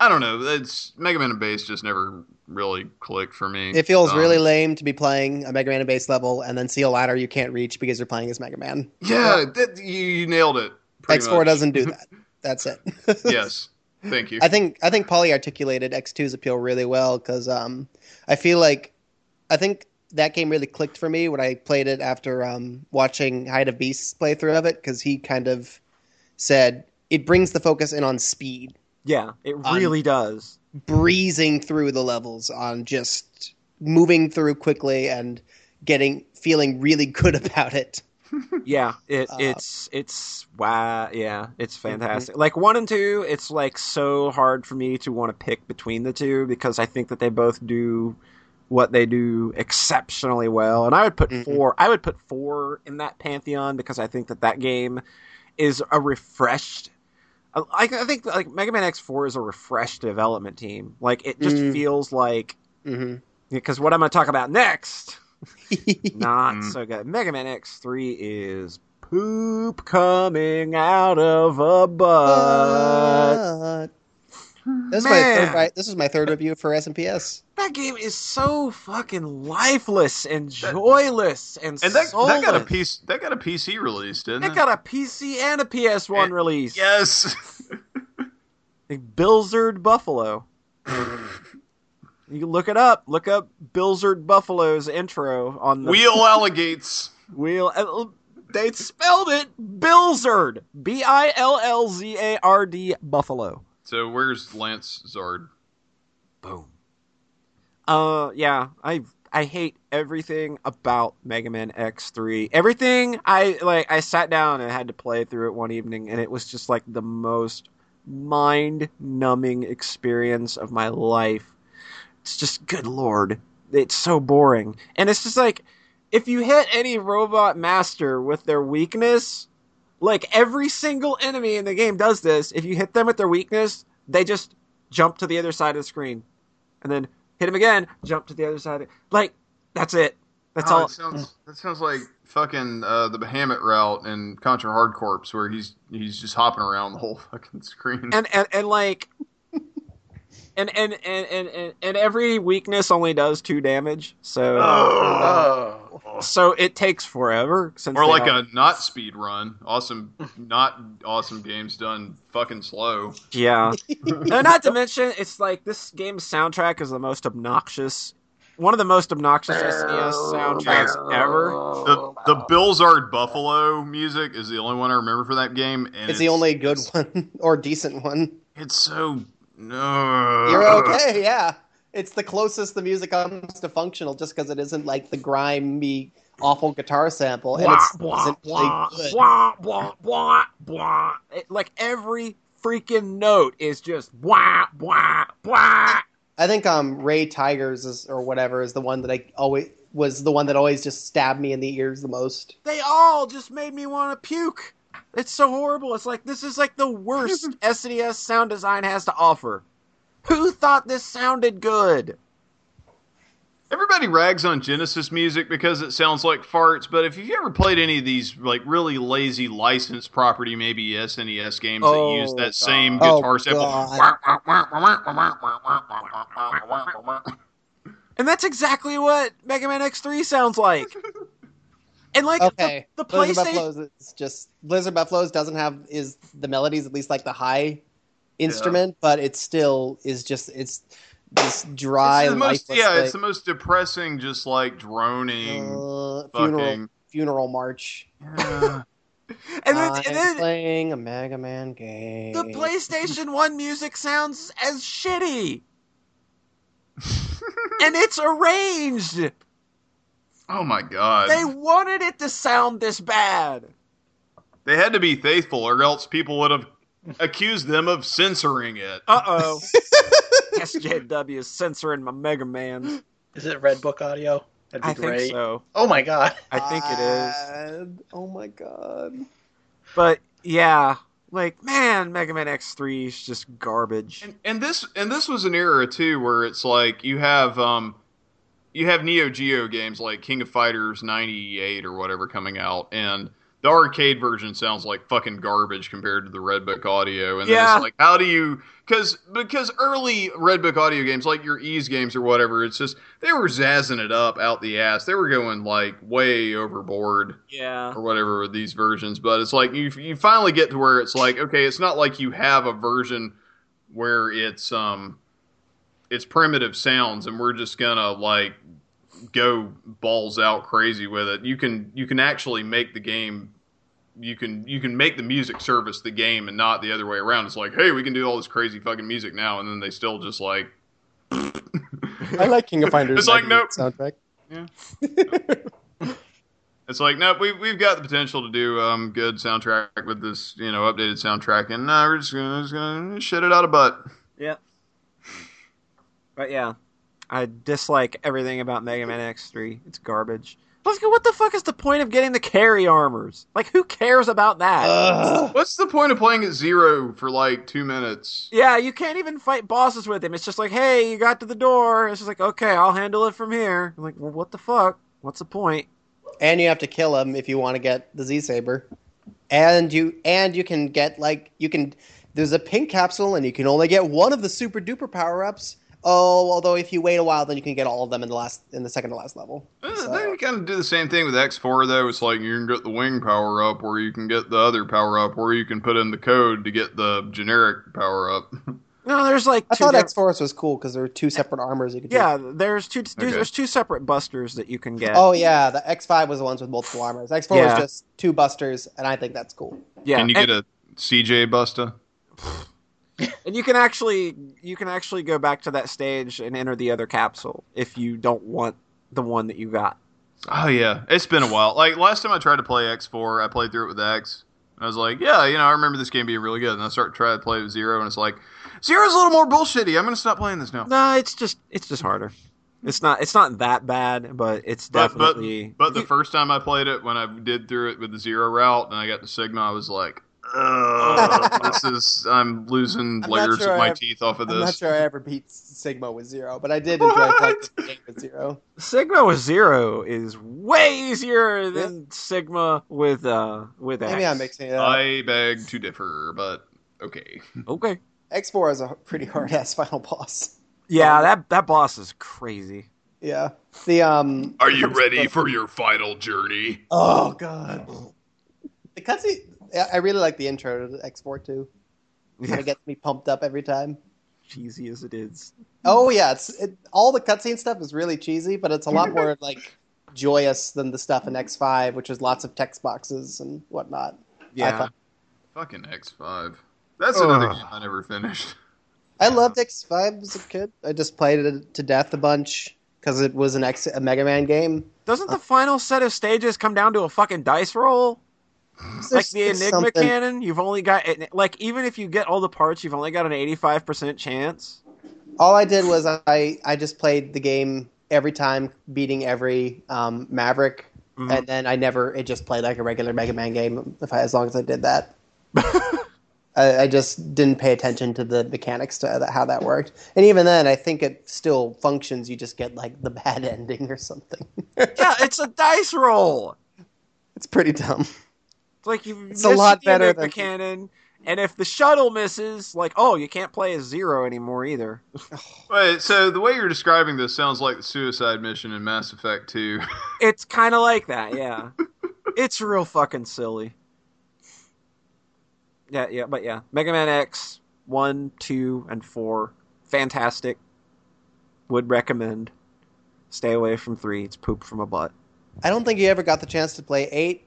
i don't know it's mega man and bass just never really clicked for me It feels Um, really lame to be playing a Mega Man Bass level and then see a ladder you can't reach because you're playing as Mega Man. yeah that, you, you nailed it X4 much. doesn't do (laughs) that. That's it. (laughs) yes thank you I think I think Polly articulated X2's appeal really well because um, I feel like I think that game really clicked for me when I played it after um, watching Hide of Beast's playthrough of it because he kind of said it brings the focus in on speed, Yeah, it Um, really does. Breezing through the levels, on just moving through quickly and getting feeling really good (laughs) about it. Yeah, it uh, it's it's wow. Yeah, it's fantastic. Like one and two, it's like so hard for me to want to pick between the two because I think that they both do what they do exceptionally well. And I would put Mhm. four. I would put four in that pantheon because I think that that game is a refreshed. I, I think like Mega Man X Four is a refreshed development team. Like it just Mhm. feels like because what I'm going to talk about next (laughs) not Mm. so good. Mega Man X3 is poop coming out of a butt. But (sighs) this is my third. This is my third review for SMPS. That game is so fucking lifeless and joyless and, and that, that got a soulless. piece that got a pc release didn't That it got a PC and a PS1 release. yes (laughs) Like Bilzard Buffalo. (laughs) You can look it up. Look up Bilzard Buffalo's intro on the wheel (laughs) alligates wheel. uh, They spelled it Bilzard. B I L L Z A R D Buffalo. So where's lance zard Boom. Uh, yeah, I I hate everything about Mega Man X3. Everything I like, I sat down and had to play through it one evening, and it was just like the most mind-numbing experience of my life. It's just, good lord, it's so boring, and it's just like if you hit any robot master with their weakness, like every single enemy in the game does this. If you hit them with their weakness, they just jump to the other side of the screen, and then hit them again, jump to the other side. Like that's it. That's Oh, all. it sounds, that sounds like fucking uh, the Bahamut route in Contra Hard Corps, where he's he's just hopping around the whole (laughs) fucking screen. And and and like. And and, and, and, and and every weakness only does two damage, so Oh. Oh. so it takes forever. Since or like all- a not speed run. Awesome, not awesome games done fucking slow. Yeah. (laughs) no, not to mention, it's like this game's soundtrack is the most obnoxious, one of the most obnoxious SNES soundtracks ever. The the Billsard Buffalo music is the only one I remember for that game, and It's the only good one (laughs) or decent one. It's so no. You're (laughs) okay, yeah. It's the closest the music comes to functional, just because it isn't like the grimy, awful guitar sample, and it's Blah, blah, good. blah, blah, blah, blah. It- like every freaking note is just wah wah wah. I think um Ray Tigers is, or whatever is the one that I always was the one that always just stabbed me in the ears the most. They all just made me want to puke. It's so horrible. It's like this is like the worst (laughs) SNES sound design has to offer. Who thought this sounded good? Everybody rags on Genesis music because it sounds like farts, but if you've ever played any of these like really lazy licensed property, maybe SNES games Oh, that use that oh, same guitar Oh, sample, (laughs) And that's exactly what Mega Man X3 sounds like. (laughs) And like Okay, the, the PlayStation, Buffaloes is just Blizzard Buffaloes doesn't have is the melodies at least like the high instrument, but it still is just it's this dry, it's most, lifeless yeah, thing. it's the most depressing, just like droning, Uh, funeral funeral march. Yeah. (laughs) and then, I'm and then playing a Mega Man game. the PlayStation One music sounds as shitty, (laughs) and it's arranged. Oh my god! They wanted it to sound this bad. They had to be faithful, or else people would have accused them of censoring it. Uh oh. SJW (laughs) is censoring my Mega Man. Is it Red Book audio? That'd be I think great. so. Oh my god. I think it is. God. Oh my god. But yeah, like man, Mega Man X3 is just garbage. And, and this and this was an era too where it's like you have um you have Neo Geo games like King of Fighters 98 or whatever coming out and the arcade version sounds like fucking garbage compared to the Red Book audio and then Yeah. it's like how do you cuz because early Red Book audio games like your Ys games or whatever it's just they were zazzing it up out the ass they were going like way overboard Yeah. or whatever with these versions, but it's like you you finally get to where it's like okay, it's not like you have a version where it's um it's primitive sounds and we're just gonna like go balls out crazy with it. You can you can actually make the game you can you can make the music service the game and not the other way around. It's like, hey, we can do all this crazy fucking music now, and then they still just like I like King of Fighters. (laughs) It's like, Mega Man nope. soundtrack. It's like, no, we we've got the potential to do um good soundtrack with this, you know, updated soundtrack, and uh, we're just gonna, just gonna shit it out of butt. Yeah. But yeah, I dislike everything about Mega Man X3. It's garbage. Let's. What the fuck is the point of getting the carry armors? Like, who cares about that? Ugh. What's the point of playing at zero for like two minutes? yeah, you can't even fight bosses with him. It's just like, hey, you got to the door. It's just like, okay, I'll handle it from here. I'm like, well, what the fuck? What's the point? and you have to kill him if you want to get the Z Saber. And you and you can get like you can. There's a pink capsule, and you can only get one of the super duper power ups. Oh, although if you wait a while, then you can get all of them in the last in the second to last level. Uh, So- They kind of do the same thing with X4 though. It's like you can get the wing power up, or you can get the other power up, or you can put in the code to get the generic power up. (laughs) No, there's like I two. thought diff- X Force was cool because there were two separate armors you could. do. yeah, there's two. Okay. There's two separate busters that you can get. Oh yeah, the X Five was the ones with multiple armors. X Four Yeah. was just two busters, and I think that's cool. yeah. Can you and- get a CJ Busta? (laughs) And you can actually you can actually go back to that stage and enter the other capsule if you don't want the one that you got. Oh yeah, it's been a while. Like last time I tried to play X4, I played through it with X. And I was like, yeah, you know, I remember this game being really good. And I started trying to play with Zero, and it's like, Zero's a little more bullshitty. I'm gonna stop playing this now. No, it's just it's just harder. It's not it's not that bad, but it's But but definitely but the first time I played it, when I did through it with the Zero route, and I got to Sigma, I was like, Ugh, this (laughs) is I'm losing I'm layers sure of my I- teeth off of this. I'm not sure I ever beat Sigma with Zero, but I did enjoy playing the game with Zero. Sigma with zero is way easier than Sigma with uh with X. Maybe I'm mixing it up. I beg to differ, but okay. (laughs) Okay. X Four is a pretty hard ass final boss. Yeah, that that boss is crazy. Yeah. The um. Are you ready for your final journey? Oh god. The cutscene. I- I really like the intro to X Four too. Yeah, It gets me pumped up every time. cheesy as it is. Oh yeah, it's it, all the cutscene stuff is really cheesy, but it's a lot more (laughs) like joyous than the stuff in X Five, which is lots of text boxes and whatnot. I Yeah. thought- Fucking X5. That's another Ugh. game I never finished. I loved X Five as a kid. I just played it to death a bunch because it was an X a Mega Man game. Doesn't the final set of stages come down to a fucking dice roll? Like the Enigma something- cannon, you've only got like even if you get all the parts, you've only got an eighty-five percent chance. All I did was I I just played the game every time, beating every um, Maverick, Mhm. and then I never it just played like a regular Mega Man game. If I, as long as I did that, (laughs) I, I just didn't pay attention to the mechanics to that, how that worked. And even then, I think it still functions. You just get like the bad (laughs) ending or something. yeah, it's a dice roll. it's pretty dumb. It's like you It's a lot better Enigma the cannon, and if the shuttle misses, like oh, you can't play as zero anymore either. (laughs) Wait, so the way you're describing this sounds like the suicide mission in Mass Effect 2. (laughs) It's kind of like that, yeah. (laughs) it's real fucking silly. Yeah, yeah, but yeah, Mega Man X one, two, and four, fantastic. Would recommend. Stay away from three. It's poop from a butt. I don't think you ever got the chance to play eight.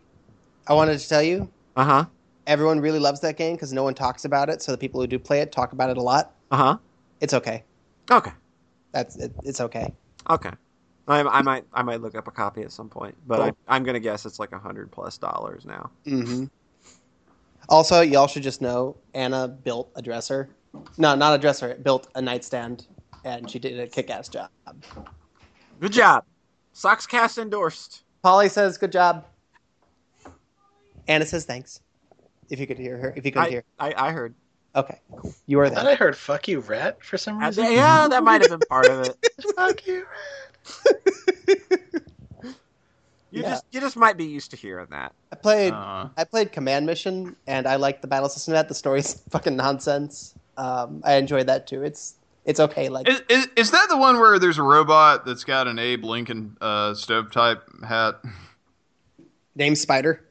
I wanted to tell you, Uh huh. everyone really loves that game because no one talks about it. So the people who do play it talk about it a lot. Uh huh. It's okay. Okay. That's it, it's okay. Okay. I, I might I might look up a copy at some point, but Cool. I, I'm gonna guess it's like a hundred plus dollars now. hmm Also, y'all should just know Anna built a dresser. No, not a dresser. Built a nightstand, and she did a kick-ass job. Good job. Sockscast endorsed. Polly says, "Good job." Anna says, "Thanks." If you could hear her, if you could I, hear, I I heard. okay, cool. You are I there. I heard "fuck you, rat" for some reason. yeah, that might have been part of it. (laughs) (laughs) fuck you, You Yeah. just you just might be used to hearing that. I played. Uh, I played Command Mission, and I liked the battle system. That the story's (laughs) fucking nonsense. Um, I enjoyed that too. It's it's okay. Like is, is, is that the one where there's a robot that's got an Abe Lincoln uh, stovetype hat? named Spider,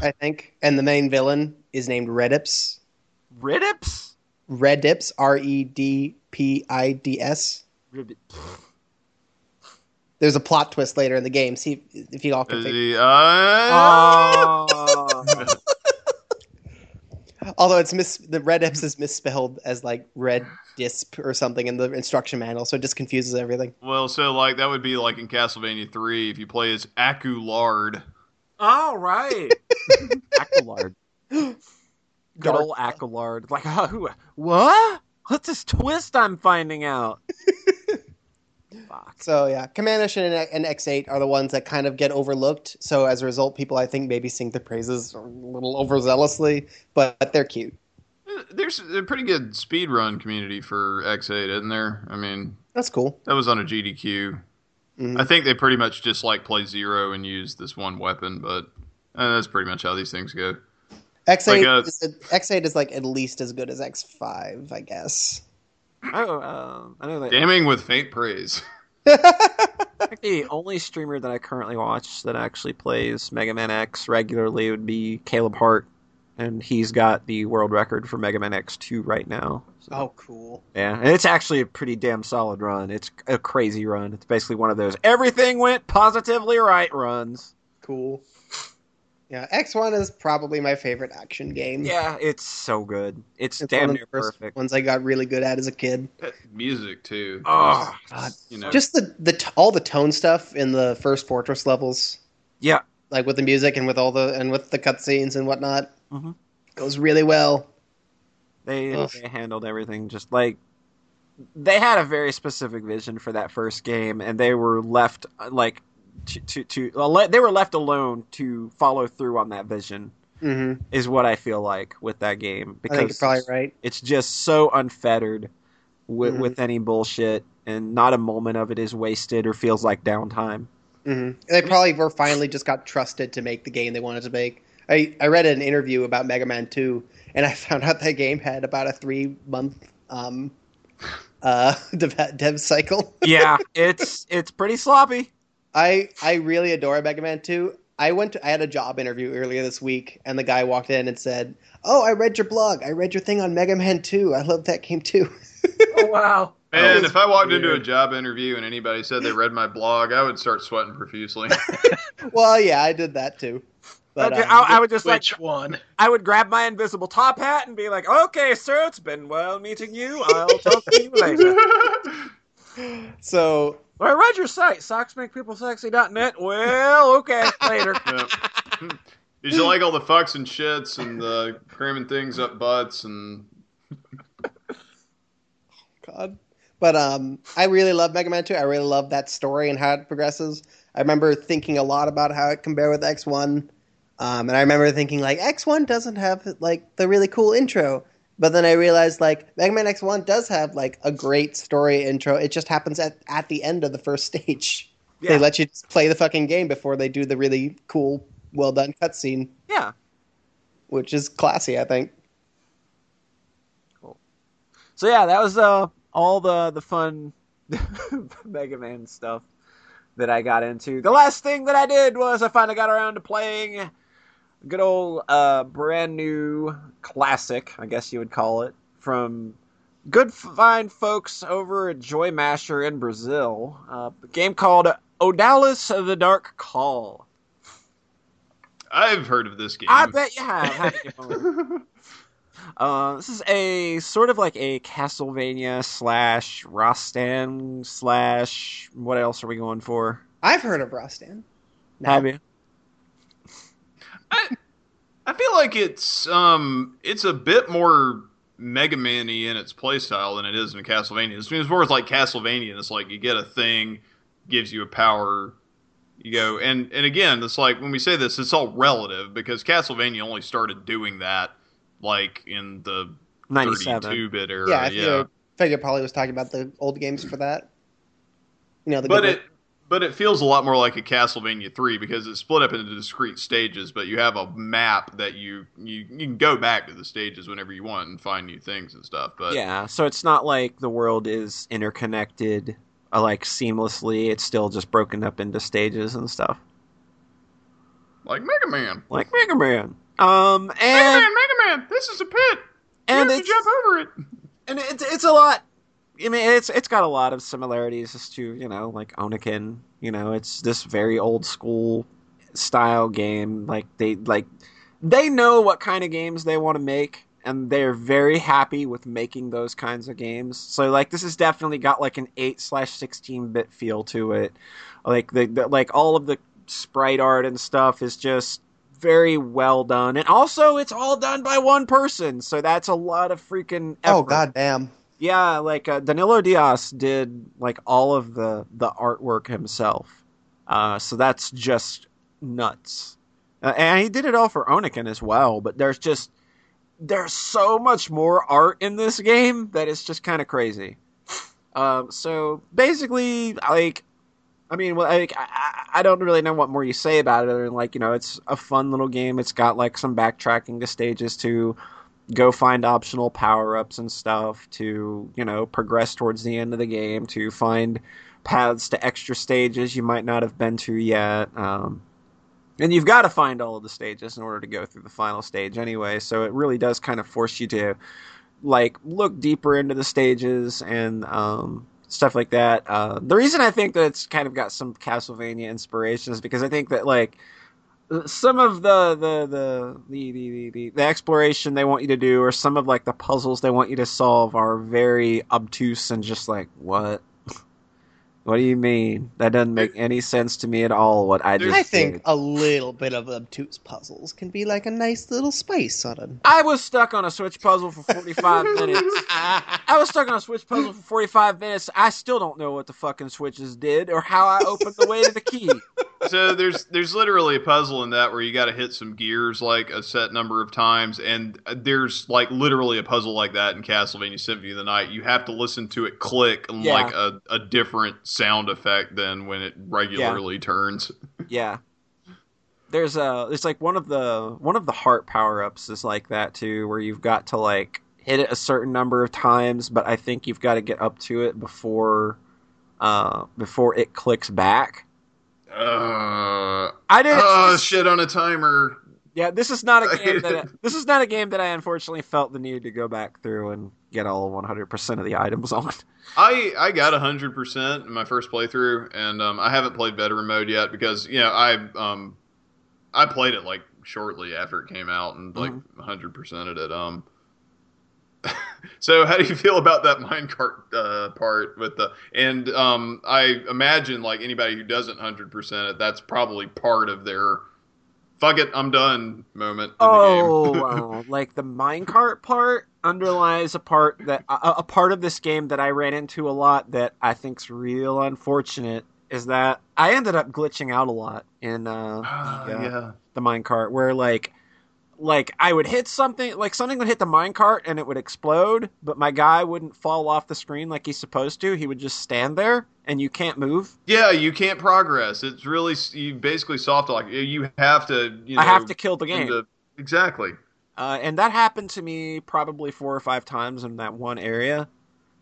I think, and the main villain is named Redips. Ridips. Redips, R E D P I D S. There's a plot twist later in the game. See if you all can. Is Figure. he, uh, Oh. (laughs) Although it's mis the Redips is misspelled as like Red Disp or something in the instruction manual, so it just confuses everything. well, so like that would be like in Castlevania 3 if you play as Aku Lard. All right. (laughs) Accolard. Good (gasps) Dark. old Accolard. Like, uh, who? What? What's this twist I'm finding out? (laughs) Fuck. So yeah, Command Mission and, and X8 are the ones that kind of get overlooked. So as a result, people I think maybe sing the praises a little overzealously, but they're cute. There's a pretty good speedrun community for X8, isn't there? I mean, That's cool. that was on a GDQ. Mhm. I think they pretty much just like play zero and use this one weapon, but uh, that's pretty much how these things go. X8 Like, uh, is X8 is like at least as good as X5, I guess. Oh, uh, I know that. Damning with faint praise. (laughs) The only streamer that I currently watch that actually plays Mega Man X regularly would be Caleb Hart, and he's got the world record for Mega Man X2 right now. So, oh, cool. Yeah, and it's actually a pretty damn solid run. It's a crazy run. It's basically one of those everything went positively right runs. Cool. Yeah, X1 is probably my favorite action game. Yeah, it's so good. It's, It's damn one of near the first perfect. ones I got really good at as a kid. Music too. Oh, God. you know, Just the, the t- all the tone stuff in the first Fortress levels, yeah. like with the music and with all the and with the cutscenes and whatnot, Mhm. goes really well. They, Ugh. they handled everything just like they had a very specific vision for that first game, and they were left like to to, to well, they were left alone to follow through on that vision. hmm Is what I feel like with that game I because think you're probably right. it's just so unfettered with, Mhm. with any bullshit, and not a moment of it is wasted or feels like downtime. hmm They probably were finally just got trusted to make the game they wanted to make. I, I read an interview about Mega Man 2, and I (laughs) found out that game had about a three month um, (laughs) uh, (laughs) dev, dev cycle. Yeah, it's it's pretty sloppy. I I really adore Mega Man 2. I went to, I had a job interview earlier this week, and the guy walked in and said, "Oh, I read your blog. I read your thing on Mega Man 2. I love that game too." (laughs) Oh wow. Man, if I walked was into a job interview and anybody said they read my blog, I would start sweating profusely. (laughs) well, yeah, I did that too. But Okay, um, I, I would just like Which one? I would grab my invisible top hat and be like, "Okay, sir, it's been well meeting you. I'll talk to you later." (laughs) so Well, I read your site, socksmakepeoplesexy.net. Well, okay, (laughs) later. Yep. Did you like all the fucks and shits and the cramming things up butts and God. But um, I really love Mega Man 2. I really love that story and how it progresses. I remember thinking a lot about how it compared with X1. Um, and I remember thinking, like, X1 doesn't have, like, the really cool intro. But then I realized, like, Mega Man X1 does have, like, a great story intro. It just happens at, at the end of the first (laughs) stage. Yeah. They let you just play the fucking game before they do the really cool, well done cutscene, Yeah. which is classy, I think. Cool. So yeah, that was uh all the the fun (laughs) Mega Man stuff that I got into. The last thing that I did was I finally got around to playing good old uh brand new classic, I guess you would call it, from good fine folks over at JoyMasher in Brazil. Uh, a game called Odallus the Dark Call. I've heard of this game. I bet you have. you? (laughs) Uh, this is a sort of like a Castlevania slash Rastan slash what else are we going for? I've heard of Rastan. Have you? I, I feel like it's um it's a bit more Mega Man-y in its playstyle than it is in Castlevania. It's, it's more like Castlevania. and It's like you get a thing, gives you a power, you go and and again, it's like when we say this, it's all relative because Castlevania only started doing that like in the 97. 32-bit era. Yeah, I yeah. figured, figured probably was talking about the old games for that. You know, the but it but it feels a lot more like a Castlevania 3 because it's split up into discrete stages, but you have a map that you you, you can go back to the stages whenever you want and find new things and stuff. But Yeah, so it's not like the world is interconnected uh, like seamlessly. It's still just broken up into stages and stuff. like Mega Man. Like Mega Man. Um Mega and Man, Mega Man, this is a pit. and you have to jump over it. and it's it's a lot. I mean, it's it's got a lot of similarities as to you know like Oniken. You know, it's this very old school style game. Like they like they know what kind of games they want to make, and they're very happy with making those kinds of games. So like this has definitely got like an eight slash sixteen bit feel to it. Like the, the like all of the sprite art and stuff is just very well done, and also it's all done by one person. So that's a lot of freaking. Oh effort. god damn. Yeah, like uh, Danilo Dias did like all of the the artwork himself. Uh, so that's just nuts. Uh, and he did it all for Oniken as well, but there's just there's so much more art in this game that it's just kind of crazy. Um, so basically, like, I mean, well, like, I, I don't really know what more you say about it, other than like, you know, it's a fun little game. It's got like some backtracking to stages to go find optional power ups and stuff to, you know, progress towards the end of the game, to find paths to extra stages you might not have been to yet. Um, and you've got to find all of the stages in order to go through the final stage anyway, so it really does kind of force you to like look deeper into the stages and um, stuff like that. Uh, the reason I think that it's kind of got some Castlevania inspiration is because I think that like some of the the the the, the, the, the exploration they want you to do or some of like the puzzles they want you to solve are very obtuse and just like what what do you mean that doesn't make any sense to me at all what i just I think did. a little bit of obtuse puzzles can be like a nice little spice on it. i was stuck on a switch puzzle for 45 (laughs) minutes i was stuck on a switch puzzle for 45 minutes i still don't know what the fucking switches did or how i opened the way to the key (laughs) so there's there's literally a puzzle in that where you got to hit some gears like a set number of times, and there's like literally a puzzle like that in Castlevania Symphony of the Night. You have to listen to it click Yeah. like a, a different sound effect than when it regularly turns. (laughs) Yeah. There's a it's like one of the one of the heart power ups is like that too, where you've got to like hit it a certain number of times, but I think you've got to get up to it before uh before it clicks back. Uh, I didn't oh shit on a timer. Yeah, this is not a game that I, (laughs) this is not a game that I unfortunately felt the need to go back through and get all 100% of the items on. I I got hundred percent in my first playthrough, and um, I haven't played veteran mode yet because you know I um I played it like shortly after it came out and like hundred percented it. Um, (laughs) so how do you feel about that minecart uh, part with the and um I imagine like anybody who doesn't hundred percent it, that's probably part of their fuck it, I'm done moment. In Oh, the game. wow. (laughs) like the minecart part underlies a part that a, a part of this game that I ran into a lot that I think's real unfortunate is that I ended up glitching out a lot in uh, Ah, the, uh, yeah. the minecart where like like I would hit something like something would hit the minecart and it would explode, but my guy wouldn't fall off the screen like he's supposed to. He would just stand there and you can't move. Yeah, you can't progress. It's really you basically soft lock. You have to. You know, I have to kill the game. exactly. Uh, and that happened to me probably four or five times in that one area.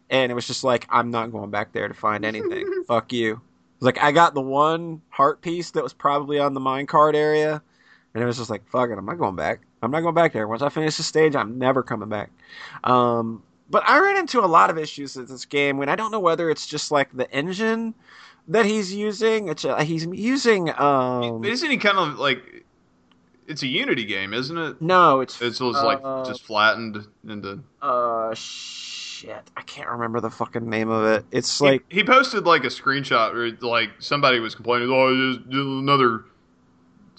And it was just like, I'm not going back there to find anything. (laughs) Fuck you. Like, I got the one heart piece that was probably on the minecart area. And it was just like, fuck it, I'm not going back. I'm not going back there. Once I finish the stage, I'm never coming back. Um, but I ran into a lot of issues with this game when I don't know whether it's just like the engine that he's using. It's uh, he's using um Isn't he kind of like? It's a Unity game, isn't it? no, it's It's just like uh, just flattened into. Uh, shit. I can't remember the fucking name of it. It's He- like, he, posted like a screenshot where like somebody was complaining, oh, there's, there's another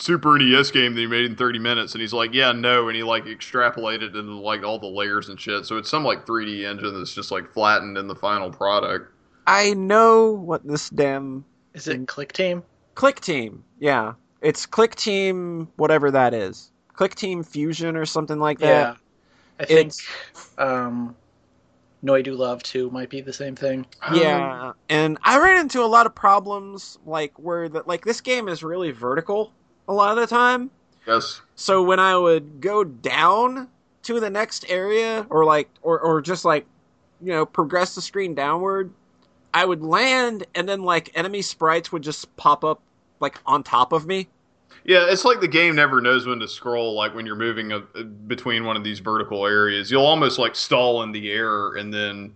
Super NES game that he made in 30 minutes, and he's like, yeah, no, and he like extrapolated into like all the layers and shit. So it's some like 3D engine that's just like flattened in the final product. I know what this damn Is it Clickteam? Click Team. Yeah, it's Clickteam, whatever that is. Clickteam Fusion or something like that. Yeah. I think It's um, Noitu Love 2 might be the same thing. yeah, and I ran into a lot of problems like where the like this game is really vertical a lot of the time. Yes. So when I would go down to the next area, or like, or or just like, you know, progress the screen downward, I would land, and then like enemy sprites would just pop up like on top of me. Yeah, it's like the game never knows when to scroll. Like when you're moving a, between one of these vertical areas, you'll almost like stall in the air, and then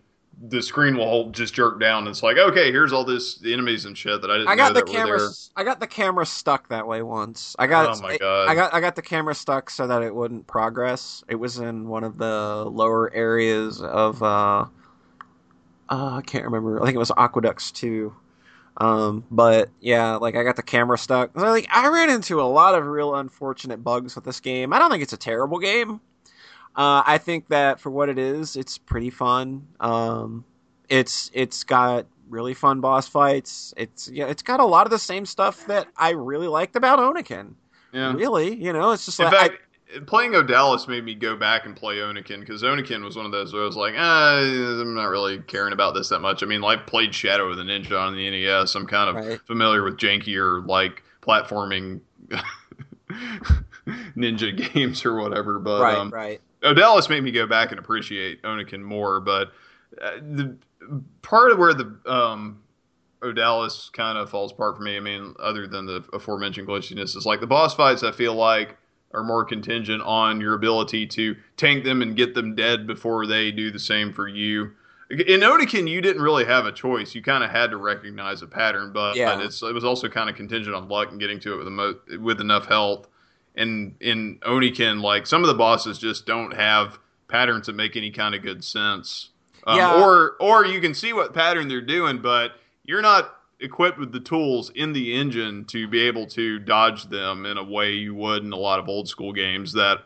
the screen will just jerk down. And it's like, okay, here's all this the enemies and shit that I didn't I got know the camera. I got the camera stuck that way once. I got. Oh my God. I got. I got the camera stuck so that it wouldn't progress. It was in one of the lower areas of. uh uh, I can't remember. I think it was Aqueducts too. Um, but yeah, like I got the camera stuck. So, like I ran into a lot of real unfortunate bugs with this game. I don't think it's a terrible game. Uh, I think that for what it is, it's pretty fun. Um, it's it's got really fun boss fights. It's yeah, it's got a lot of the same stuff that I really liked about Oniken. Yeah. Really, you know, it's just In like I- fact, playing Odallus made me go back and play Oniken because Oniken was one of those where I was like, eh, I'm not really caring about this that much. I mean, I played Shadow of the Ninja on the NES. I'm kind of Right. familiar with jankier like platforming (laughs) ninja (laughs) games or whatever. But right, um, right. Odallus made me go back and appreciate Oniken more, but uh, the part of where the um, Odallus kind of falls apart for me, I mean, other than the aforementioned glitchiness, is like the boss fights. I feel like are more contingent on your ability to tank them and get them dead before they do the same for you. In Oniken, you didn't really have a choice. You kind of had to recognize a pattern, but Yeah. it's, it was also kind of contingent on luck and getting to it with, mo- with enough health and in Oniken, like some of the bosses just don't have patterns that make any kind of good sense. Um, Yeah. Or or you can see what pattern they're doing, but you're not equipped with the tools in the engine to be able to dodge them in a way you would in a lot of old school games that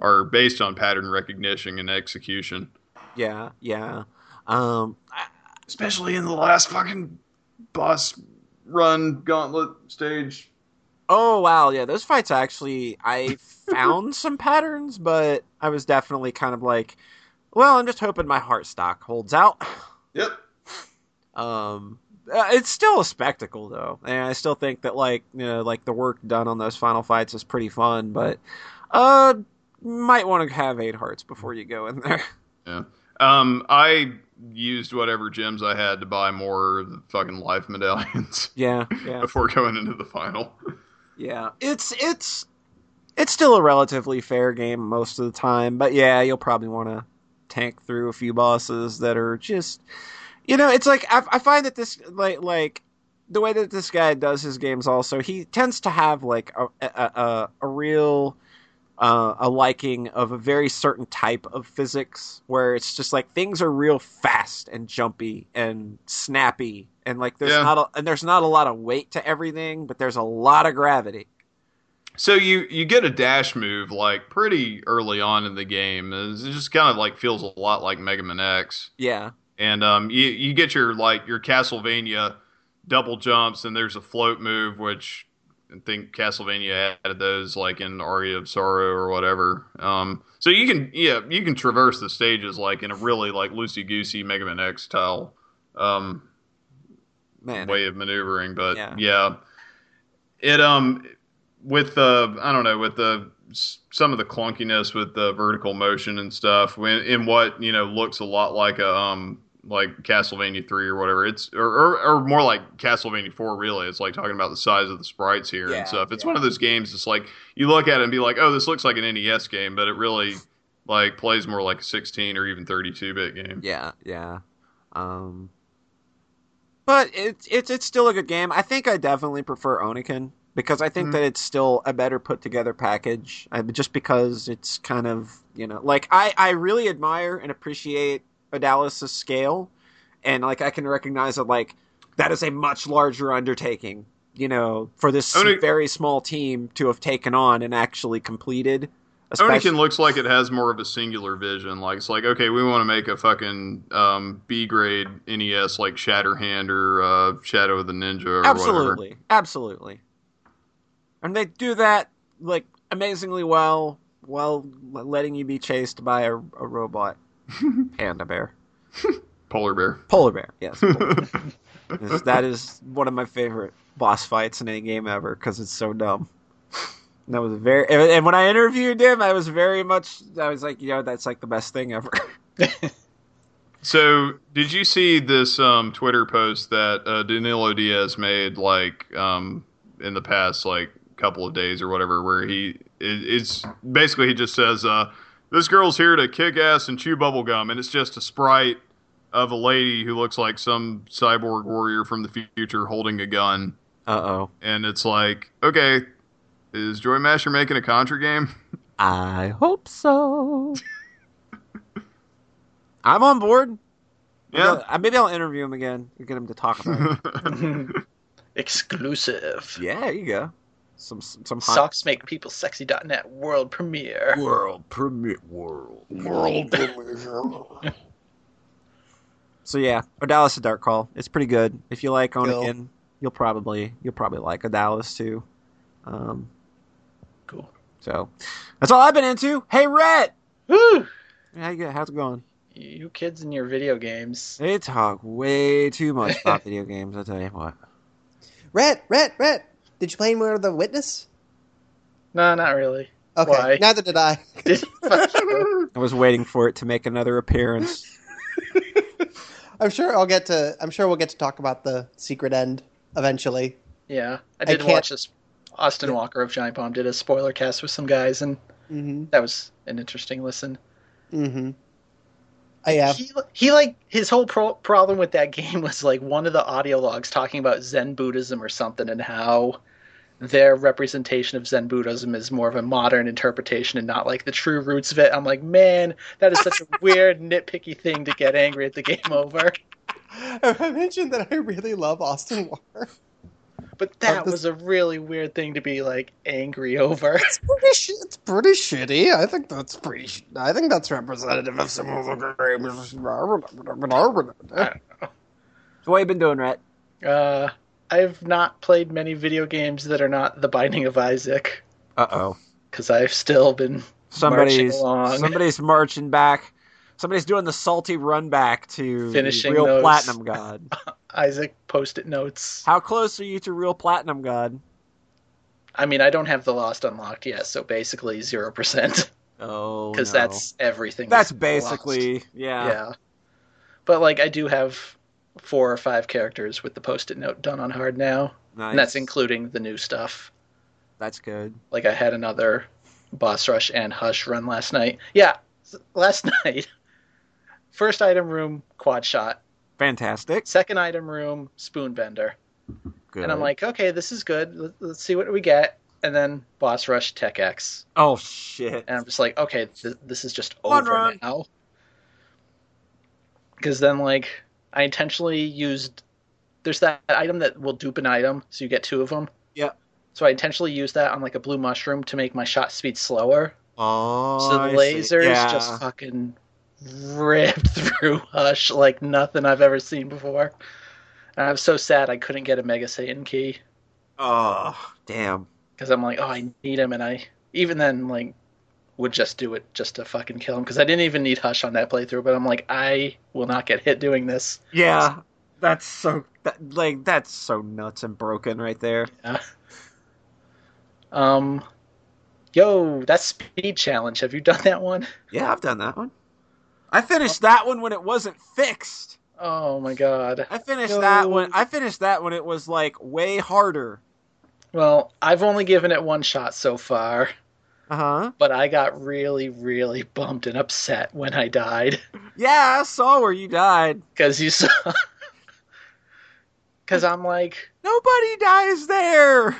are based on pattern recognition and execution. Yeah, yeah. Um, Especially in the last fucking boss run gauntlet stage. Oh wow, yeah. Those fights actually, I found (laughs) some patterns, but I was definitely kind of like, well, I'm just hoping my heart stock holds out. Yep. Um, uh, it's still a spectacle though, and I still think that like you know like the work done on those final fights is pretty fun, but uh, might want to have eight hearts before you go in there. (laughs) Yeah. Um, I used whatever gems I had to buy more fucking life medallions yeah, (laughs) yeah, before going into the final. Yeah. It's it's it's still a relatively fair game most of the time, but yeah, you'll probably want to tank through a few bosses that are just you know it's like I, I find that this like like the way that this guy does his games also he tends to have like a a, a, a real uh, a liking of a very certain type of physics where it's just like things are real fast and jumpy and snappy and like there's Yeah. not a, and there's not a lot of weight to everything but there's a lot of gravity So you you get a dash move like pretty early on in the game. It's- It just kind of like feels a lot like Mega Man X. Yeah. and um, you you get your like your Castlevania double jumps, and there's a float move, which I think Castlevania added those like in Aria of Sorrow or whatever. Um, so you can yeah you can traverse the stages like in a really like loosey goosey Mega Man X style um, Man. way of maneuvering, but Yeah. yeah. it um with the I don't know with the some of the clunkiness with the vertical motion and stuff when in what you know looks a lot like a um like Castlevania three or whatever it's or, or, or more like Castlevania four really it's like talking about the size of the sprites here Yeah, and stuff it's yeah. one of those games it's like you look at it and be like oh this looks like an NES game but it really like plays more like a 16 or even 32 bit game Yeah, yeah. Um, but it's it's it's still a good game. I think I definitely prefer Oniken because I think Mhm. that it's still a better put together package. Just because it's kind of you know like I I really admire and appreciate Odallus' scale, and like I can recognize that like that is a much larger undertaking. You know, for this Oni- very small team to have taken on and actually completed. especially- Oniken looks like it has more of a singular vision. Like it's like, okay, we want to make a fucking um, B grade NES like Shatterhand or uh, Shadow of the Ninja or whatever. absolutely absolutely and they do that like amazingly well while letting you be chased by a, a robot (laughs) panda bear. (laughs) Polar bear. polar bear yes. Polar- (laughs) Yes, that is one of my favorite boss fights in any game ever because it's so dumb. And that was very and and when i interviewed him i was very much i was like you know that's like the best thing ever. So, did you see this um, Twitter post that uh, Danilo Dias made like um, in the past like couple of days or whatever, where he it, it's basically he just says, uh, "This girl's here to kick ass and chew bubble gum," and it's just a sprite of a lady who looks like some cyborg warrior from the future holding a gun, uh-oh and it's like, okay, is JoyMasher making a Contra game? i hope so (laughs) i'm on board Yeah. Uh, maybe I'll interview him again and get him to talk about it. (laughs) (laughs) Exclusive. yeah, there you go. Some some hot Socks make people sexy.net world premiere. world premiere world. World (laughs) (laughs) So yeah, Odallus a dark call. It's pretty good. If you like Cool. You'll probably you'll probably like Odallus too. Um, Cool. so that's all I've been into. Hey, Rhett, Woo! how you go? How's it going? You kids and your video games. They talk way too much about (laughs) video games. I tell you what. Rhett, Rhett, Rhett. Did you play more of the Witness? No, not really. Okay, Why? neither did I. (laughs) I was waiting for it to make another appearance. (laughs) I'm sure I'll get to. I'm sure we'll get to talk about the secret end eventually. yeah, I I did can't- watch this. Austin Walker of Giant Bomb did a spoiler cast with some guys, and Mm-hmm. that was an interesting listen. Mm-hmm. I yeah. He, he like his whole pro- problem with that (laughs) game was like one of the audio logs talking about Zen Buddhism or something, and how their representation of Zen Buddhism is more of a modern interpretation and not like the true roots of it. I'm like, man, that is such a (laughs) weird, nitpicky thing to get angry at the game over. (laughs) I mentioned that I really love Austin Walker. But that this- was a really weird thing to be like angry over. It's pretty, (laughs) sh- it's pretty shitty. I think that's pretty. Sh- I think that's representative of some of the games. So what you been doing, Rhett? Uh, I've not played many video games that are not The Binding of Isaac Uh oh. because I've still been Somebody's Marching along. somebody's marching back. Somebody's doing the salty run back to Finishing real platinum god. (laughs) Isaac post-it notes. How close are you to real platinum god? I mean, I don't have the Lost unlocked yet, so basically zero percent (laughs) Oh, because no. that's everything. that's basically Lost. yeah. yeah. But like, I do have four or five characters with the post-it note done on hard now, Nice. and that's including the new stuff. That's good. Like, I had another boss rush and hush run last night. Yeah, last (laughs) night. First item room quad shot. Fantastic. Second item room spoon bender. Good. And I'm like, okay, this is good. Let- Let's see what we get. And then boss rush tech X. oh shit. And I'm just like, okay, th- this is just over run. now. Because then, like, I intentionally used. There's that item that will dupe an item, so you get two of them. Yeah. So I intentionally used that on like a blue mushroom to make my shot speed slower. Oh, So the I see. lasers Yeah. just fucking ripped (laughs) through Hush like nothing I've ever seen before. And I was so sad I couldn't get a Mega Satan key Oh, damn. because I'm like, oh, I need him, and I even then like would just do it just to fucking kill him because I didn't even need Hush on that playthrough. But I'm like, I will not get hit doing this. Yeah, that's so that, like that's so nuts and broken right there. Yeah. Um, yo, that speed challenge. Have you done that one? Yeah, I've done that one. I finished that one when it wasn't fixed. Oh my god. I finished No. that one. I finished that when it was like way harder. Well, I've only given it one shot so far, Uh huh. but I got really, really bummed and upset when I died Yeah, I saw where you died. because you saw. (laughs) Because I'm like, Nobody dies there.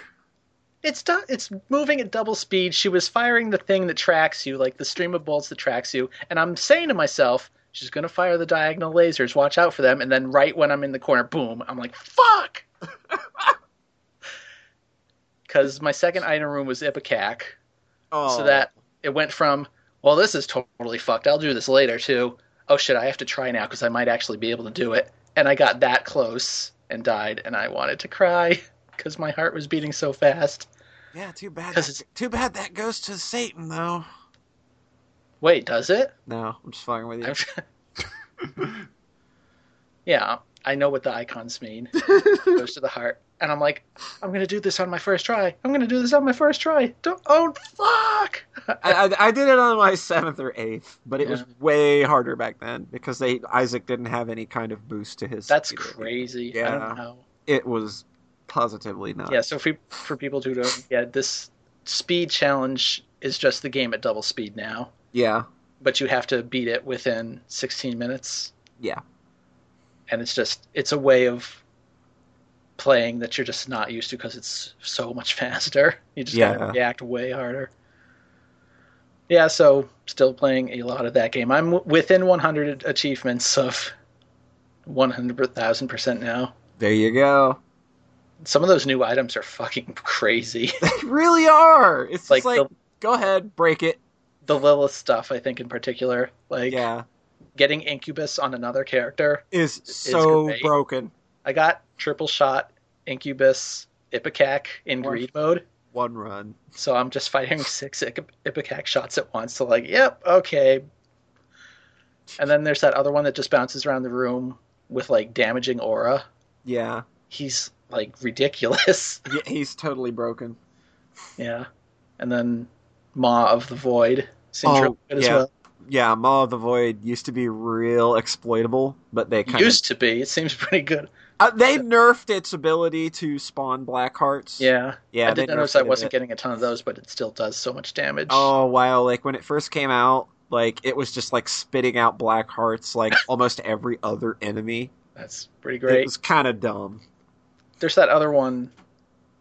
It's du- it's moving at double speed. She was firing the thing that tracks you, like the stream of bolts that tracks you, and I'm saying to myself, she's gonna fire the diagonal lasers. Watch out for them. And then right when I'm in the corner, boom! I'm like, fuck. (laughs) Because my second item room was Ipecac, Oh, so that it went from well, this is totally fucked. I'll do this later too. Oh shit, I have to try now because I might actually be able to do it. And I got that close and died, and I wanted to cry (laughs) because my heart was beating so fast. Yeah. Too bad. That, too bad that goes to Satan though. Wait, does it? No, I'm just fucking with you. (laughs) Yeah, I know what the icons mean. It (laughs) goes to the heart, and I'm like, I'm gonna do this on my first try. I'm gonna do this on my first try. Don't. Oh fuck! I, I, I did it on my seventh or eighth, but it was way harder back then because they Isaac didn't have any kind of boost to his. That's speed. crazy. I Yeah. don't know. It was positively not. Yeah, so for for people who don't, yeah, this speed challenge is just the game at double speed now, Yeah. but you have to beat it within 16 minutes. Yeah. and it's just it's a way of playing that you're just not used to because it's so much faster. (laughs) You just Yeah. gotta react way harder. Yeah, so still playing a lot of that game. I'm within 100 achievements of 100,000 percent now. There you go. Some of those new items are fucking (laughs) crazy. (laughs) They really are. It's like just like, the, go ahead, break it. the Lilith stuff, I think in particular, like yeah. getting Incubus on another character. Is so great. broken. I got triple shot Incubus Ipecac in What? greed mode. One run. So I'm just firing (laughs) six Ipe- Ipecac shots at once. So like, yep, okay. And then there's that other one that just bounces around the room with like damaging aura. Yeah. He's like ridiculous. (laughs) yeah. He's totally broken. yeah. And then Maw of the Void seems Oh, as yeah. well. Yeah, Maw of the Void used to be real exploitable, but they kind of Used to be. It seems pretty good. uh, they nerfed its ability to spawn black hearts. Yeah. yeah. I they did notice I wasn't getting a ton of those, but it still does so much damage. Oh wow! Like when it first came out, like it was just like spitting out black hearts like (laughs) almost every other enemy. That's pretty great. It was kind of dumb. There's that other one.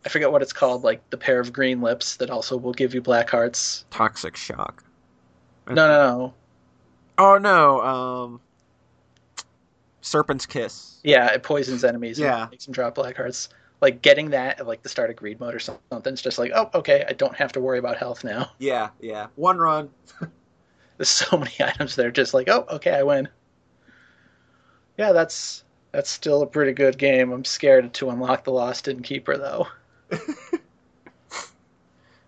I forget what it's called, like the pair of green lips that also will give you black hearts. Toxic shock. No, no, no. Oh no! Um, Serpent's kiss. Yeah, it poisons enemies. Yeah. and makes them drop black hearts. Like getting that at like the start of greed mode or something. It's just like, oh, okay, I don't have to worry about health now. Yeah, yeah. One run. (laughs) There's so many (laughs) items that are just like, oh, okay, I win. Yeah, that's that's still a pretty good game. I'm scared to unlock the Lost Inn Keeper though. (laughs)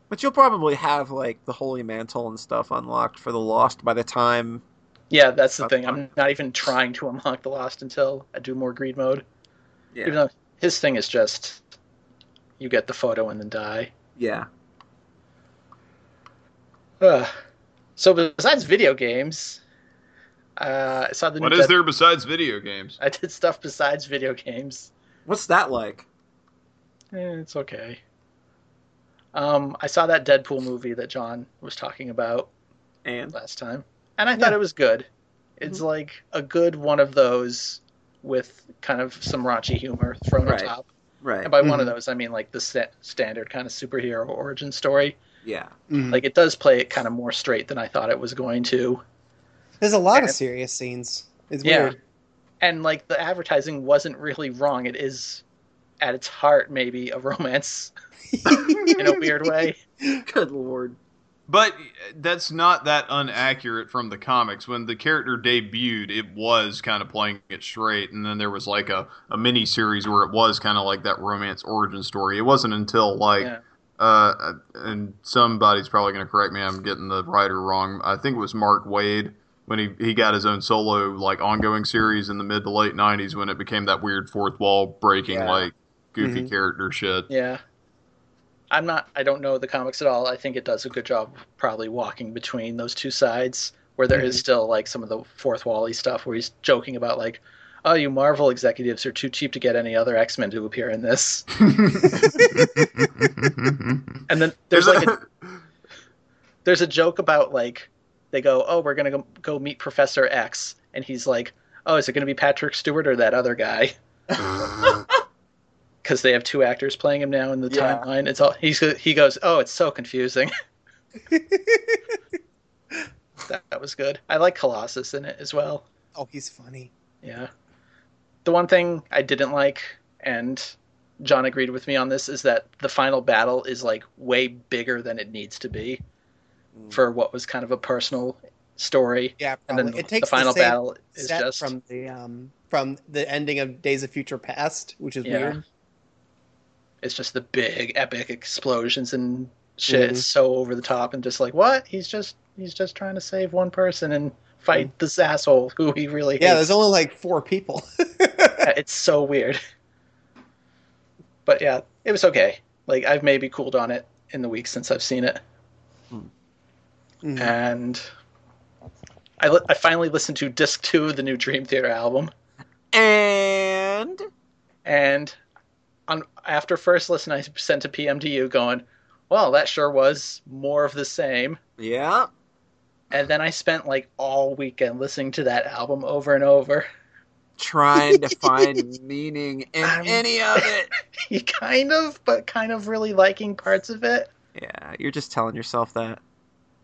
But you'll probably have like the Holy Mantle and stuff unlocked for the Lost by the time. Yeah, that's the That's thing. I'm not even trying to unlock the Lost until I do more greed mode. Even Yeah. though his thing is just you get the photo and then die. Yeah. Ugh. So besides video games, uh, I saw the new What is Dead- there besides video games? I did stuff besides video games. What's that like? Eh, it's okay. Um, I saw that Deadpool movie that John was talking about And last time, and I thought it was good. It's like a good one of those with kind of some raunchy humor thrown Right. on top. right. And by one of those, I mean like the sta- standard kind of superhero origin story. yeah. Mhm. Like it does play it kind of more straight than I thought it was going to. There's a lot of serious scenes. It's Yeah. weird. And like the advertising wasn't really wrong. It is at its heart maybe a romance (laughs) in a weird way. (laughs) Good lord. But that's not that inaccurate from the comics. When the character debuted, it was kind of playing it straight, and then there was like a, a mini series where it was kind of like that romance origin story. It wasn't until like, Yeah. uh, and somebody's probably going to correct me. I'm getting the writer wrong. I think it was Mark Waid when he he got his own solo like ongoing series in the mid to late '90s when it became that weird fourth wall breaking Yeah. like goofy Mhm. character shit. Yeah. I'm not I don't know the comics at all. I think it does a good job probably walking between those two sides where there is still like some of the fourth wally stuff where he's joking about like oh you Marvel executives are too cheap to get any other X-Men to appear in this. (laughs) And then there's like a, there's a joke about like they go oh we're going to go, go meet Professor X and he's like oh is it going to be Patrick Stewart or that other guy? (laughs) because they have two actors playing him now in the Yeah. timeline. It's all he's he goes, oh, it's so confusing. that, (laughs) that was good. I like Colossus in it as well. oh, he's funny. Yeah. The one thing I didn't like, and John agreed with me on this, is that the final battle is like way bigger than it needs to be Mm. for what was kind of a personal story. Yeah, And then it takes the final same battle is just from the um from the ending of Days of Future Past, which is Yeah. weird. it's just the big epic explosions and shit. Mhm. It's so over the top and just like what? He's just he's just trying to save one person and fight this asshole who he really Yeah, hates. there's only like four people. (laughs) Yeah, it's so weird. But yeah, it was okay. Like I've maybe cooled on it in the week since I've seen it, Mhm. and I li- I finally listened to disc two of the new Dream Theater album, And and on after first listen, I sent a PM to you going, "Well, that sure was more of the same." yeah, And then I spent like all weekend listening to that album over and over. trying to (laughs) find meaning in I'm- any of it. (laughs) kind of, but kind of really liking parts of it. Yeah, you're just telling yourself that.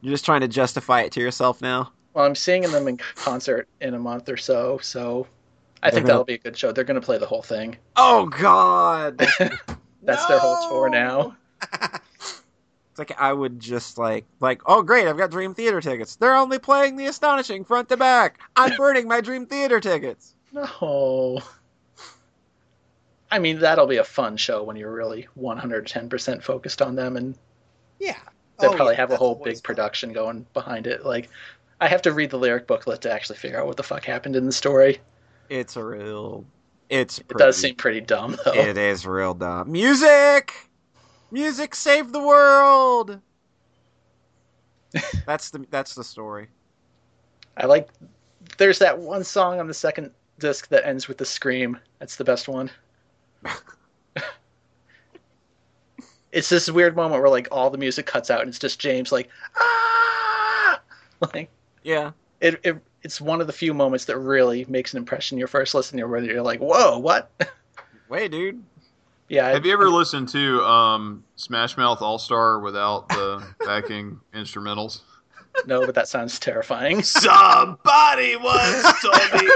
You're just trying to justify it to yourself now. Well, I'm seeing them in concert in a month or so, so I They're think gonna- that'll be a good show. They're going to play the whole thing. Oh God! (laughs) That's their whole tour now. (laughs) It's like I would just like like oh great I've got Dream Theater tickets. They're only playing the astonishing front to back. I'm (laughs) burning my Dream Theater tickets. No. I mean, that'll be a fun show when you're really 110% focused on them, and yeah. They'll Oh, probably yeah, have a whole big fun. production going behind it. Like, I have to read the lyric booklet to actually figure out what the fuck happened in the story. It's a real. It's It does seem pretty dumb, though. It is real dumb. Music, music, save the world. (laughs) that's the that's the story. I like. There's that one song on the second disc that ends with the scream. That's the best one. (laughs) it's this weird moment where like all the music cuts out and it's just James like ah, (laughs) like Yeah. it. it it's one of the few moments that really makes an impression your first listen where you're like, whoa, what? (laughs) Wait, dude. yeah, Have you ever listened to um, Smash Mouth All Star without the (laughs) backing instrumentals? no, but that sounds terrifying. Somebody once told me.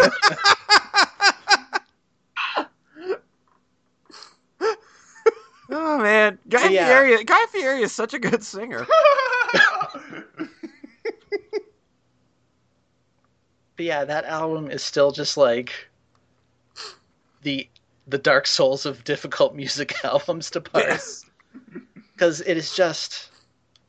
Oh man, Guy Yeah. Fieri. Guy Fieri is such a good singer. (laughs) But yeah, that album is still just like the the Dark Souls of difficult music (laughs) albums to parse. Because it is just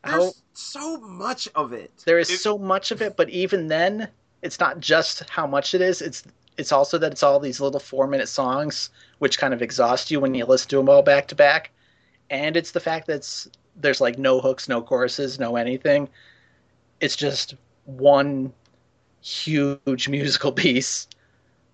how There's so much of it. there is If- so much of it, but even then, it's not just how much it is. It's it's also that it's all these little four minute songs, which kind of exhaust you when you listen to them all back to back. And it's the fact that it's, there's like no hooks, no choruses, no anything. It's just one huge (laughs) musical piece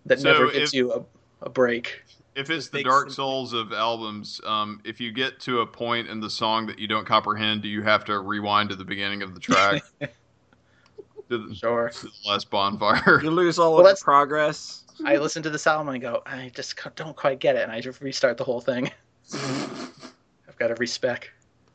that So never gives if- you a, a break. If it's the Dark them- Souls of albums, um, if you get to a point in the song that you don't comprehend, do you have to rewind to the beginning of the track? (laughs) to, the, Sure. to the last bonfire? You lose all Well, of your that's- progress. I listen to this album and I go, I just don't quite get it, and I just restart the whole thing. (laughs) I've got to respec.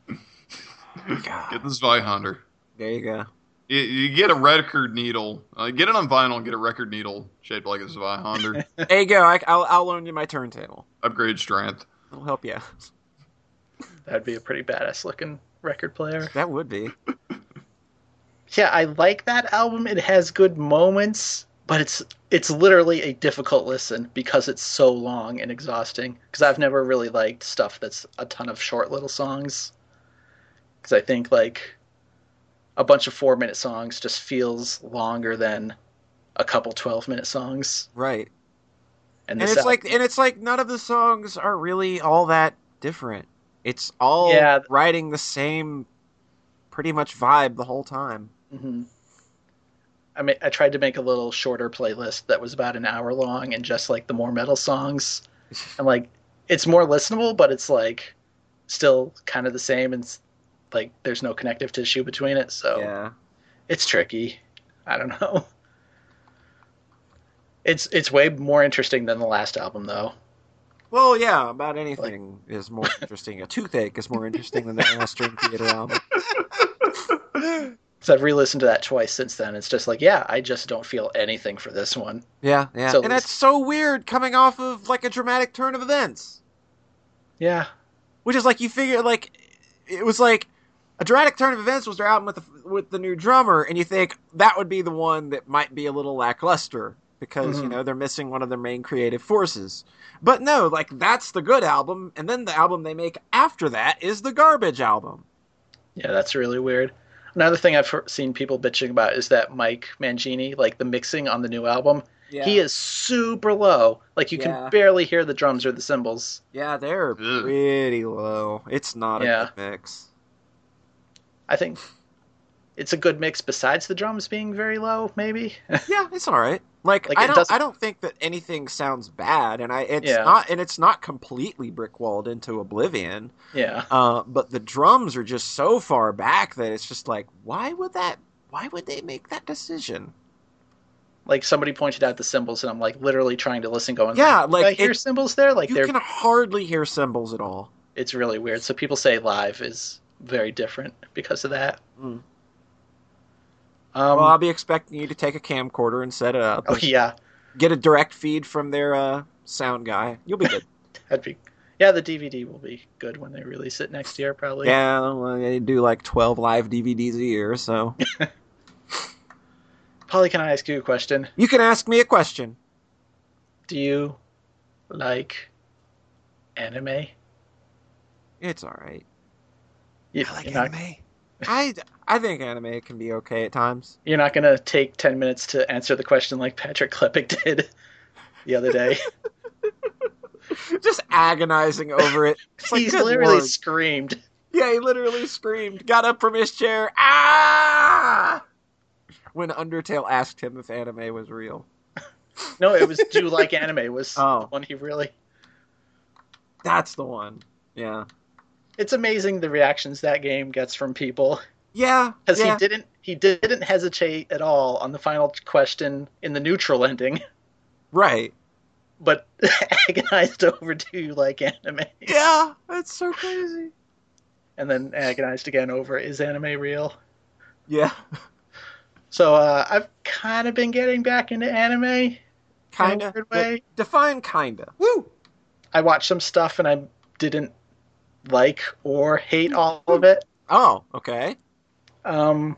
Get this Zweihander. There you go. You, you get a record needle. Uh, get it on vinyl and get a record needle shaped like a Zweihander. (laughs) There you go. I, I'll, I'll loan you my turntable. Upgrade strength. It'll help you. That'd be a pretty badass looking record player. That would be. (laughs) Yeah, I like that album. It has good moments, but it's it's literally a difficult listen because it's so long and exhausting. Because I've never really liked stuff that's a ton of short little songs. Because I think like a bunch of four minute songs just feels longer than a couple twelve minute songs. Right. And, And it's like and it's like none of the songs are really all that different. It's all Yeah. writing the same pretty much vibe the whole time. Mhm. I mean, I tried to make a little shorter playlist that was about an hour long and just like the more metal songs. (laughs) And like, it's more listenable, but it's like still kind of the same, and like there's no connective tissue between it, so Yeah. it's tricky. I don't know. It's it's way more interesting than the last album, though. Well, yeah, about anything is more interesting. A toothache is more interesting than the Dream (laughs) Theater album. (laughs) So I've re-listened to that twice since then. It's just like, yeah, I just don't feel anything for this one. Yeah, yeah. So and that's so weird coming off of like a dramatic turn of events. Yeah, Which is like you figure like it was like a dramatic turn of events was their album with the with the new drummer, and you think that would be the one that might be a little lackluster because you Mhm. know they're missing one of their main creative forces. But no, like that's the good album, and then the album they make after that is the garbage album. Yeah, that's really weird. Another thing I've seen people bitching about is that Mike Mangini, like the mixing on the new album, Yeah, he is super low. Like you Yeah. can barely hear the drums or the cymbals. yeah, they're Ugh. pretty low. It's not a good mix. I think it's a good mix besides the drums being very low, maybe. (laughs) Yeah, it's all right. Like, Like, I don't, doesn't- I don't think that anything sounds bad, and I it's Yeah. not, and it's not completely brick walled into oblivion. yeah. Uh, but the drums are just so far back that it's just like, why would that? Why would they make that decision? Like somebody pointed out the cymbals and I'm like literally trying to listen going, Yeah, "Do I like, hear it- cymbals there? Like you they're can hardly hear cymbals at all. it's really weird. So people say live is very different because of that. Mm. Um, well, I'll be expecting you to take a camcorder and set it up. oh yeah, Get a direct feed from their uh, sound guy. You'll be good. (laughs) that'd be yeah. The DVD will be good when they release it next year, probably. yeah, well, they do like twelve live DVDs a year, so (laughs) Polly, can I ask you a question? you can ask me a question. Do you like anime? It's all right. You, I like you're not, anime. I, I think anime can be okay at times. you're not gonna take ten minutes to answer the question like Patrick Klepek did (laughs) the other day. (laughs) Just agonizing over it. Like, good literally Lord. screamed. Yeah, he literally screamed, got up from his chair, ah! When Undertale asked him if anime was real. No, it was (laughs) do like anime was Oh. the one he really. That's the one. Yeah. It's amazing the reactions that game gets from people Yeah. because yeah. he didn't he didn't hesitate at all on the final question in the neutral ending, (laughs) Right. but (laughs) agonized over do you like anime, Yeah, that's so crazy. and then agonized again over is anime real. Yeah. So uh, I've kind of been getting back into anime. Kinda. weird way. Define kinda. Woo! I watched some stuff and I didn't like or hate all of it. Oh, okay. Um,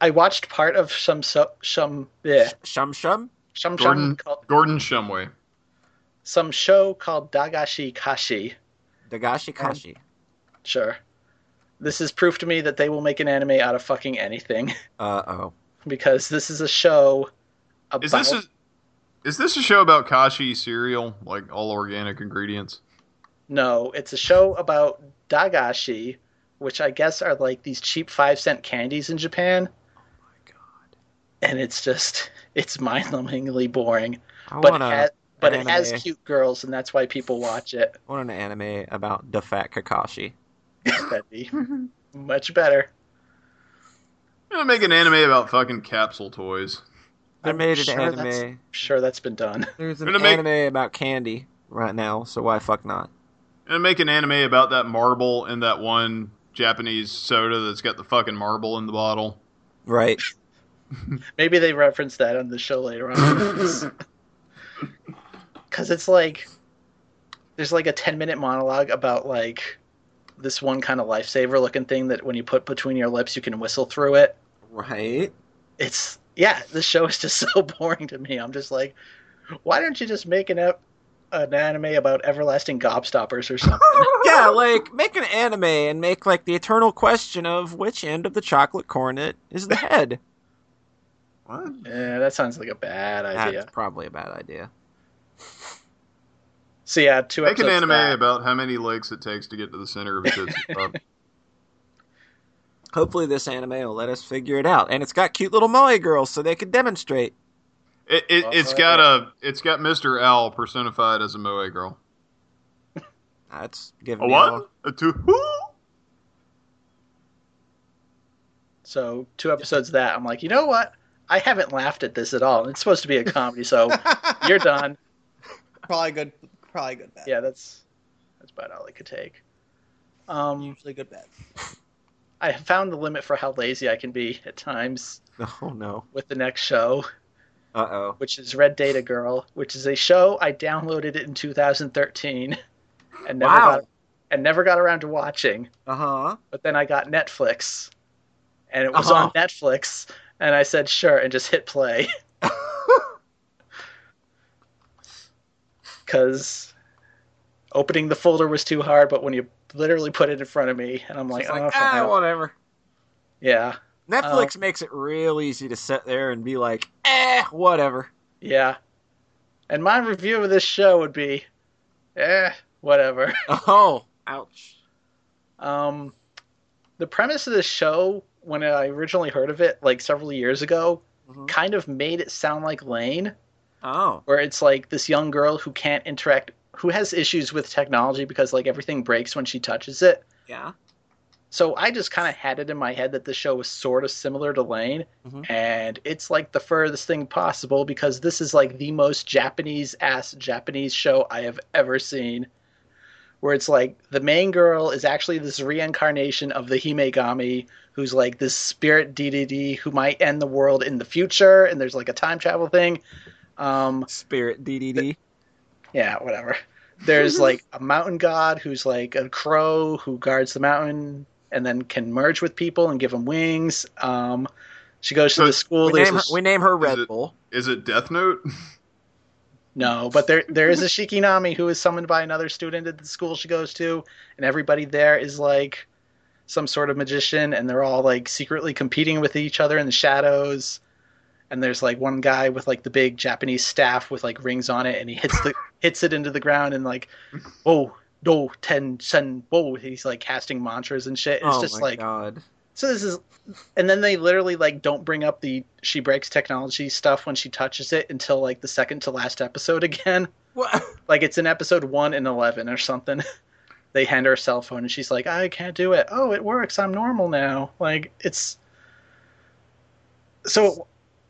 I watched part of some so, some yeah, Shum shum? some Gordon some called, Gordon Shumway. some show called Dagashi Kashi. Dagashi Kashi. Sure. This is proof to me that they will make an anime out of fucking anything (laughs) Uh oh. because this is a show about Is this a, is this a show about Kashi cereal, like all organic ingredients? no, it's a show about Dagashi, which I guess are like these cheap 5 cent candies in Japan. Oh my god. And it's just (laughs) it's mind-numbingly boring, I but want, it, a, has, but it has cute girls and that's why people watch it. I want an anime about the fat Kakashi. That'd be (laughs) mhm. much better. I'm gonna make an anime about fucking capsule toys. They I'm made an sure anime. that's- Sure, that's been done. (laughs) There's an Gonna make- anime about candy right now, so why fuck not? I'm gonna make an anime about that marble in that one Japanese soda that's got the fucking marble in the bottle. Right. (laughs) Maybe they reference that on the show later on. (laughs) Because it's like, there's like a 10 minute monologue about like this one kind of lifesaver looking thing that when you put between your lips you can whistle through it. Right? It's yeah, this show is just (laughs) so boring to me. I'm just like, why don't you just make an ep- an anime about everlasting gobstoppers or something? (laughs) yeah, like make an anime and make like the eternal question of which end of the chocolate cornet is the head. (laughs) What? yeah, that sounds like a bad idea. That's probably a bad idea. So yeah, two Make an episodes of anime that. about how many licks it takes to get to the center of a Tootsie (laughs) Pop. Hopefully, this anime will let us figure it out, and it's got cute little moe girls, so they can demonstrate. It, it, it's got a it's got Mr. Owl personified as a moe girl. (laughs) That's giving A me all- what? A two? So two episodes of that. I'm like, you know what? I haven't laughed at this at all. It's supposed to be a comedy, so (laughs) you're done. Probably good. Probably good bet. Yeah, that's that's about all I could take. Um, Usually good bet. I have found the limit for how lazy I can be at times (laughs) Oh no. with the next show, Uh oh. which is Red Data Girl, which is a show I downloaded it in 2013 and never Wow. got and never got around to watching. Uh huh. But then I got Netflix, and it was Uh-huh. on Netflix, and I said sure and just hit play (laughs) because opening the folder was too hard. But when you literally put it in front of me, and I'm like, It's oh, ah, whatever. yeah, Netflix makes it real easy to sit there and be like, eh, whatever. yeah. And my review of this show would be, eh, whatever. (laughs) Oh, ouch. Um, the premise of this show, when I originally heard of it, like several years ago, Mhm. kind of made it sound like Lain. Oh. where it's like this young girl who can't interact who has issues with technology because like everything breaks when she touches it Yeah. So i just kind of had it in my head that the show was sort of similar to Lain Mhm. and it's like the furthest thing possible because this is like the most japanese ass japanese show i have ever seen where it's like the main girl is actually this reincarnation of the himegami who's like this spirit ddd who might end the world in the future and there's like a time travel thing um Spirit DDD. yeah, whatever. There's (laughs) like a mountain god who's like a crow who guards the mountain and then can merge with people and give them wings. Um, she goes to the school. We name, her, we name her Red it- Bull. Is it Death Note? (laughs) no, but there there is a shikigami who is summoned by another student at the school she goes to, and everybody there is like some sort of magician, and they're all like secretly competing with each other in the shadows. And there's like one guy with like the big Japanese staff with like rings on it, and he hits the (laughs) hits it into the ground and like, oh no ten sen whoa, he's like casting mantras and shit. It's oh just my like god. so this is, and then they literally like don't bring up the she breaks technology stuff when she touches it until like the second to last episode (laughs) again. What? Like it's in episode one and eleven or something. (laughs) they hand her a cell phone and she's like, I can't do it. Oh, it works. I'm normal now. Like it's so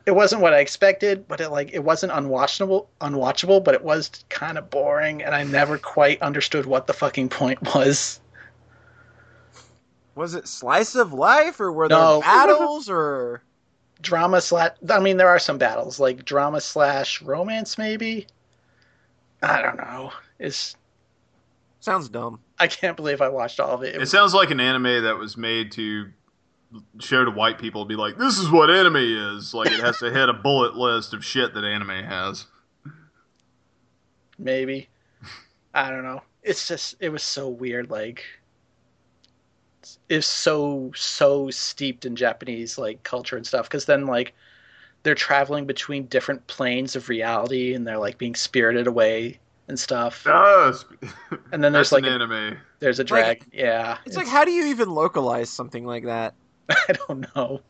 it wasn't what I expected, but it like it wasn't unwatchable unwatchable, but it was kind of boring and I never quite understood what the fucking point was. Was it slice of life or were there battles or? Drama slash i mean there are some battles like drama slash romance maybe? I don't know. It's sounds dumb? i can't believe i watched all of it, it It was, sounds like an anime that was made to show to white people, be like, "This is what anime is." Like it has to hit a bullet list of shit that anime has. maybe i don't know it's just it was so weird like it's so so steeped in japanese like culture and stuff because then like they're traveling between different planes of reality and they're like being spirited away and stuff Ah, and then there's like an a, anime. there's a drag yeah It's, like how do you even localize something like that? (laughs) i don't know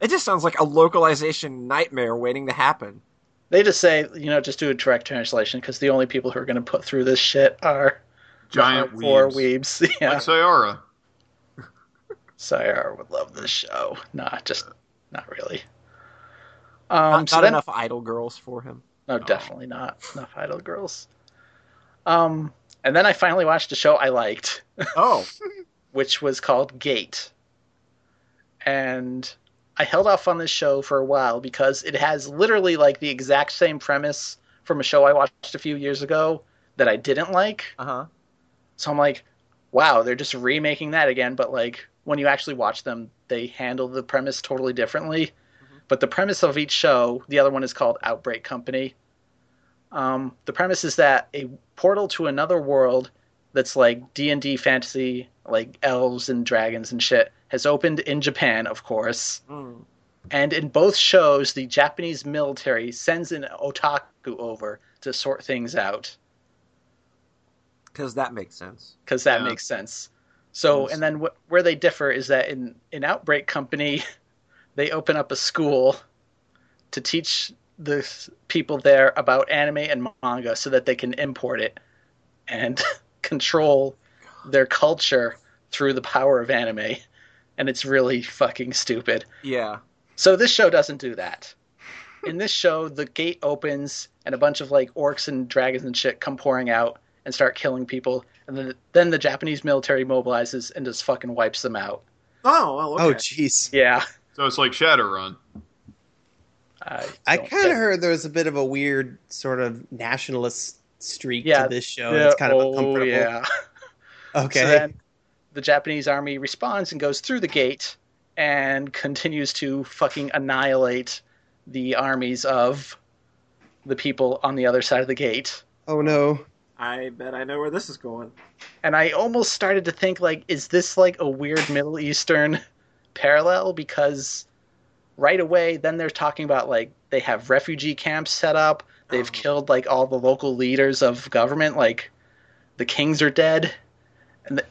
It just sounds like a localization nightmare waiting to happen. They just say, you know, just do a direct translation because the only people who are going to put through this shit are Giant four weebs. weebs. (laughs) Yeah, Like Sayara. Sayar would love this show. Nah, just not really. Um, not so not then, enough idol girls for him. no, definitely not enough idol girls. Um, and then I finally watched a show I liked, Oh, (laughs) which was called Gate, and I held off on this show for a while because it has literally like the exact same premise from a show I watched a few years ago, that I didn't like. Uh huh. So I'm like, wow, they're just remaking that again. But like when you actually watch them, they handle the premise totally differently. But the premise of each show, the other one is called Outbreak Company. Um, the premise is that a portal to another world that's like D and D fantasy, like elves and dragons and shit, has opened in Japan, of course. Mm. And in both shows, the Japanese military sends an otaku over to sort things out Because that makes sense. because that Yeah. makes sense. So, and then wh- where they differ is that in in Outbreak Company, (laughs) they open up a school to teach the people there about anime and manga so that they can import it and (laughs) control their culture through the power of anime. And it's really fucking stupid. Yeah. So this show doesn't do that. In this show, the gate opens and a bunch of like orcs and dragons and shit come pouring out and start killing people, and then then the Japanese military mobilizes and just fucking wipes them out. Oh, well, okay. Oh, jeez. Yeah, So it's like Shadowrun. I, I kind of heard there was a bit of a weird sort of nationalist streak Yeah, to this show. Yeah, it's kind of oh, uncomfortable. yeah. (laughs) Okay. So then the Japanese army responds and goes through the gate and continues to fucking annihilate the armies of the people on the other side of the gate. oh no. I bet I know where this is going. and I almost started to think like, is this like a weird Middle Eastern (laughs) parallel? Because right away, then they're talking about like they have refugee camps set up. They've Oh. killed like all the local leaders of government. Like the kings are dead, and the, it.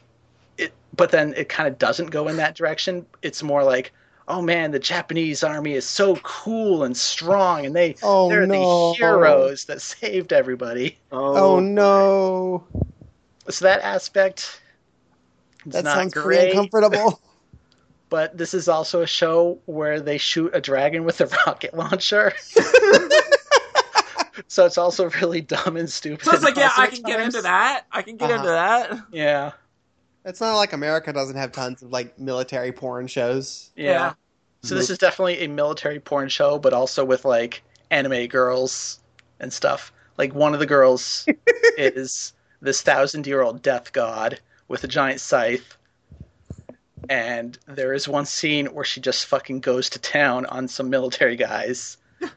But then it kind of doesn't go in that direction. It's more like. Oh man, the Japanese army is so cool and strong, and they Oh, they're no. the heroes that saved everybody. Oh no. So that aspect, it's That not sounds great. pretty uncomfortable. (laughs) (laughs) But this is also a show where they shoot a dragon with a (laughs) rocket launcher. so it's also really dumb and stupid. So it's like, yeah, I at can get into that. I can get Uh-huh. into that. Yeah, it's not like America doesn't have tons of like military porn shows. yeah. Yeah. So this is definitely a military porn show, but also with like anime girls and stuff. Like one of the girls (laughs) is this thousand-year-old death god with a giant scythe. And there is one scene where she just fucking goes to town on some military guys. (laughs)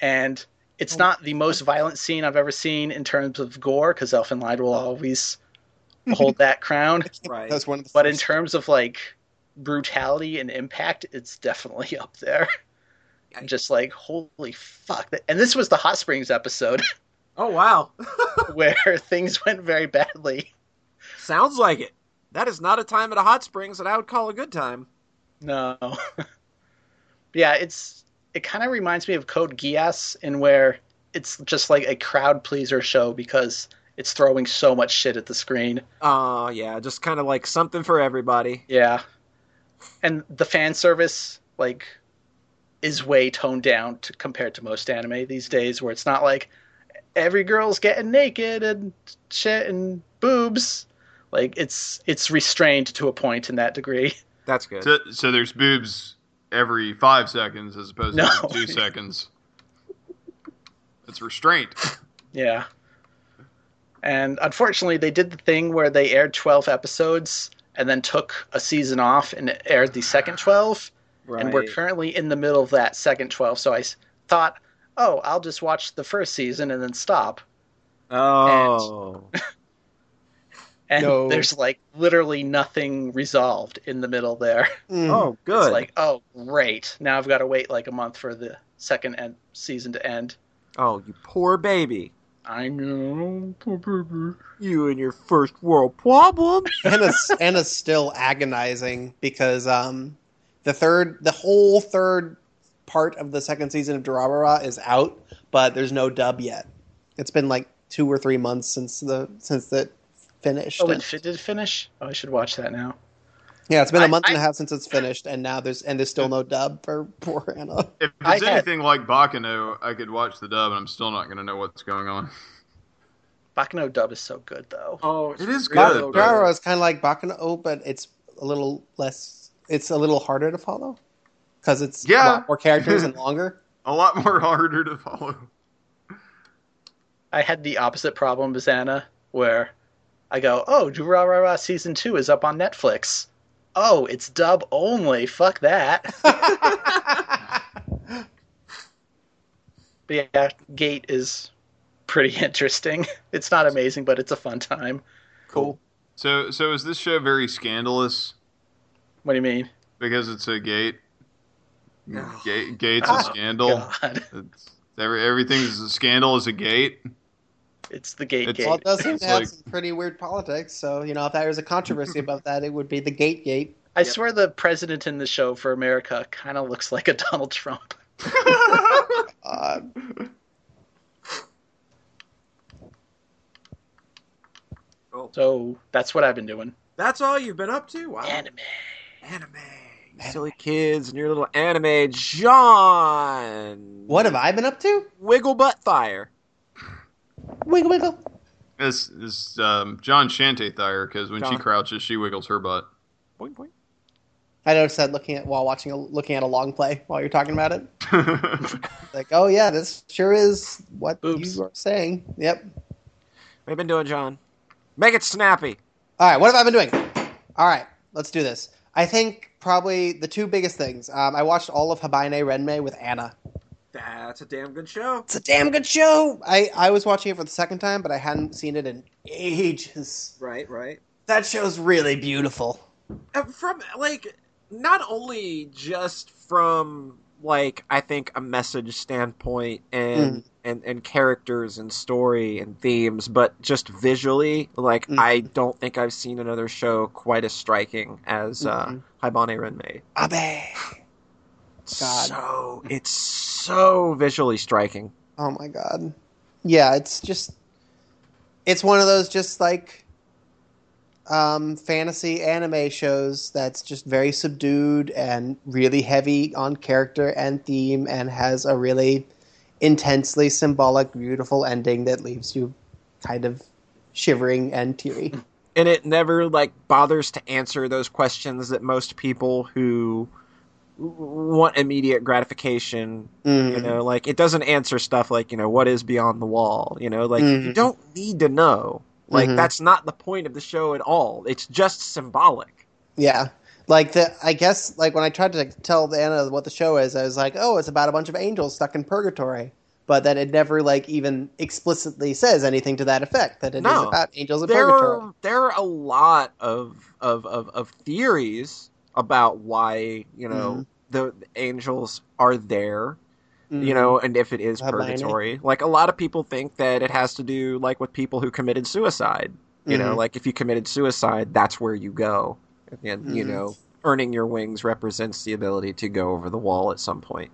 And it's not the most violent scene I've ever seen in terms of gore, because Elfen Lied will always hold that (laughs) crown. Right. That's one of the But in terms of like brutality and impact, it's definitely up there. Yikes. Just like holy fuck! And this was the hot springs episode (laughs) Oh, wow. (laughs) where things went very badly. Sounds like it. That is not a time at a hot springs that I would call a good time. No, yeah, it's it kind of reminds me of Code Geass in where it's just like a crowd pleaser show because it's throwing so much shit at the screen. Oh, yeah. Just kind of like something for everybody. Yeah. And the fan service, like, is way toned down to, compared to most anime these days, where it's not like every girl's getting naked and shit and boobs. Like, it's it's restrained to a point in that degree. (laughs) That's good. So, so there's boobs every five seconds as opposed No. to two seconds. It's restraint. (laughs) Yeah. And unfortunately, they did the thing where they aired 12 episodes and then took a season off and aired the second (sighs) 12. right. and we're currently in the middle of that second 12 so I thought oh i'll just watch the first season and then stop oh. and (laughs) No. there's like literally nothing resolved in the middle there Mm. Oh, (laughs) good. it's like oh great now i've got to wait like a month for the second end season to end oh, you poor baby. I know. You and your first world problem. (laughs) Anna's, Anna's still agonizing because um, the third, the whole third part of the second season of Durarara is out, but there's no dub yet. It's been like two or three months since the since the finished. oh it, fi- did it finish oh i should watch that now yeah, it's been a month and a half since it's finished, and now there's and there's still no dub for (laughs) poor Anna. If I it's had- anything like Baccano, I could watch the dub and I'm still not going to know what's going on. Baccano dub is so good though Oh, It is Ba- good, but- is kind of like Baccano, but it's a little less. It's a little harder to follow because it's Yeah. a lot more characters and (laughs) longer. A lot more harder to follow. I had the opposite problem as Anna, where I go, "Oh, Durarara season two is up on Netflix." Oh, it's dub only. Fuck that. (laughs) But yeah, Gate is pretty (laughs) interesting. It's not amazing, but it's a fun time. cool. So, so is this show very scandalous What do you mean? because it's a gate? Gate, gate's a oh, scandal. God, It's, every, everything's a scandal is a gate. It's the Gate It's- Well, it does seem to have like- some pretty weird politics. So you know, if there was a controversy about that, it would be the Gate Gate. I swear the president in the show for America kind of looks like a Donald Trump. (laughs) Uh, So that's what I've been doing. That's all you've been up to? Wow. Anime. Anime. You silly kids and your little anime. John. what have I been up to? Wiggle butt fire. Wiggle wiggle. This is um, John Shantathire because when she crouches, she wiggles her butt. Boing, boing. I noticed that looking at while watching a, looking at a long play while you're talking about it. (laughs) Like, oh yeah, this sure is what Oops. you are saying. Yep. What have been doing, John? Make it snappy. All right, what have I been doing? All right, let's do this. I think probably the two biggest things. Um, I watched all of Haibane Renmei with Anna. That's a damn good show. It's a damn good show. I, I was watching it for the second time, but I hadn't seen it in ages. Right, right. That show's really beautiful. Uh, From like not only just from like I think a message standpoint and and and characters and story and themes, but just visually, like Mhm. I don't think I've seen another show quite as striking as uh, Mhm. Haibane Renmei. Abe. God. So it's so visually striking. Oh my god. Yeah, it's just it's one of those just like um fantasy anime shows that's just very subdued and really heavy on character and theme and has a really intensely symbolic beautiful ending that leaves you kind of shivering and teary. and it never like bothers to answer those questions that most people who want immediate gratification you Mhm. know like it doesn't answer stuff like you know what is beyond the wall you know like you Mhm. don't need to know like Mhm. that's not the point of the show at all it's just symbolic Yeah. Like the I guess like when I tried to tell Anna what the show is, I was like, "Oh, it's about a bunch of angels stuck in purgatory." But that it never like even explicitly says anything to that effect that it is No. about angels in there purgatory. are there are a lot of of of, of theories about why you know Mhm. the, the angels are there Mm. you know, and if it is purgatory. Like a lot of people think that it has to do like with people who committed suicide. You know, Mhm. like if you committed suicide, that's where you go. And you Mhm. know, earning your wings represents the ability to go over the wall at some point.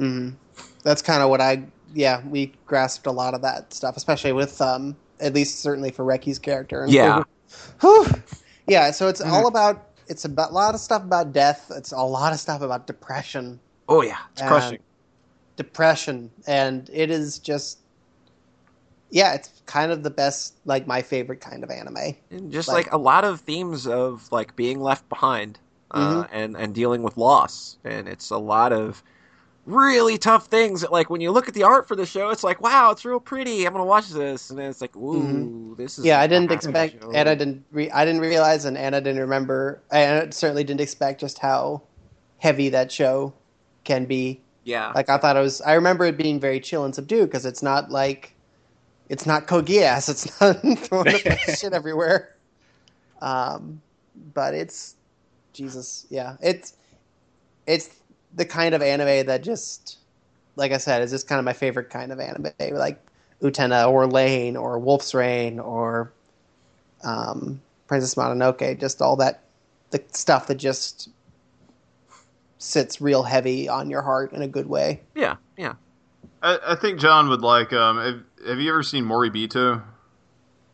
Mhm. That's kind of what I yeah we grasped a lot of that stuff, especially with um at least certainly for Reki's character. And Yeah. Yeah. So it's Mhm. all about it's a lot of stuff about death. It's a lot of stuff about depression. Oh yeah, it's crushing. depression and it is just yeah it's kind of the best like my favorite kind of anime And just like- like, a lot of themes of like being left behind uh, Mm-hmm. and and dealing with loss, and it's a lot of really tough things that like when you look at the art for the show, it's like wow, it's real pretty. I'm gonna watch this, and then it's like ooh, this is Mm-hmm. yeah i didn't expect show. and i didn't re- i didn't realize and anna didn't remember i certainly didn't expect just how heavy that show can be yeah, like i thought it was i remember it being very chill and subdued because it's not like it's not Code Geass. (laughs) It's not throwing (laughs) shit everywhere. Um, but it's Jesus, yeah. It's it's the kind of anime that just like I said, is just kind of my favorite kind of anime. Like Utena or Lain or Wolf's Rain or um, Princess Mononoke, just all that the stuff that just sits real heavy on your heart in a good way. yeah, yeah. I, I think John would like. Um, have, have you ever seen Moribito?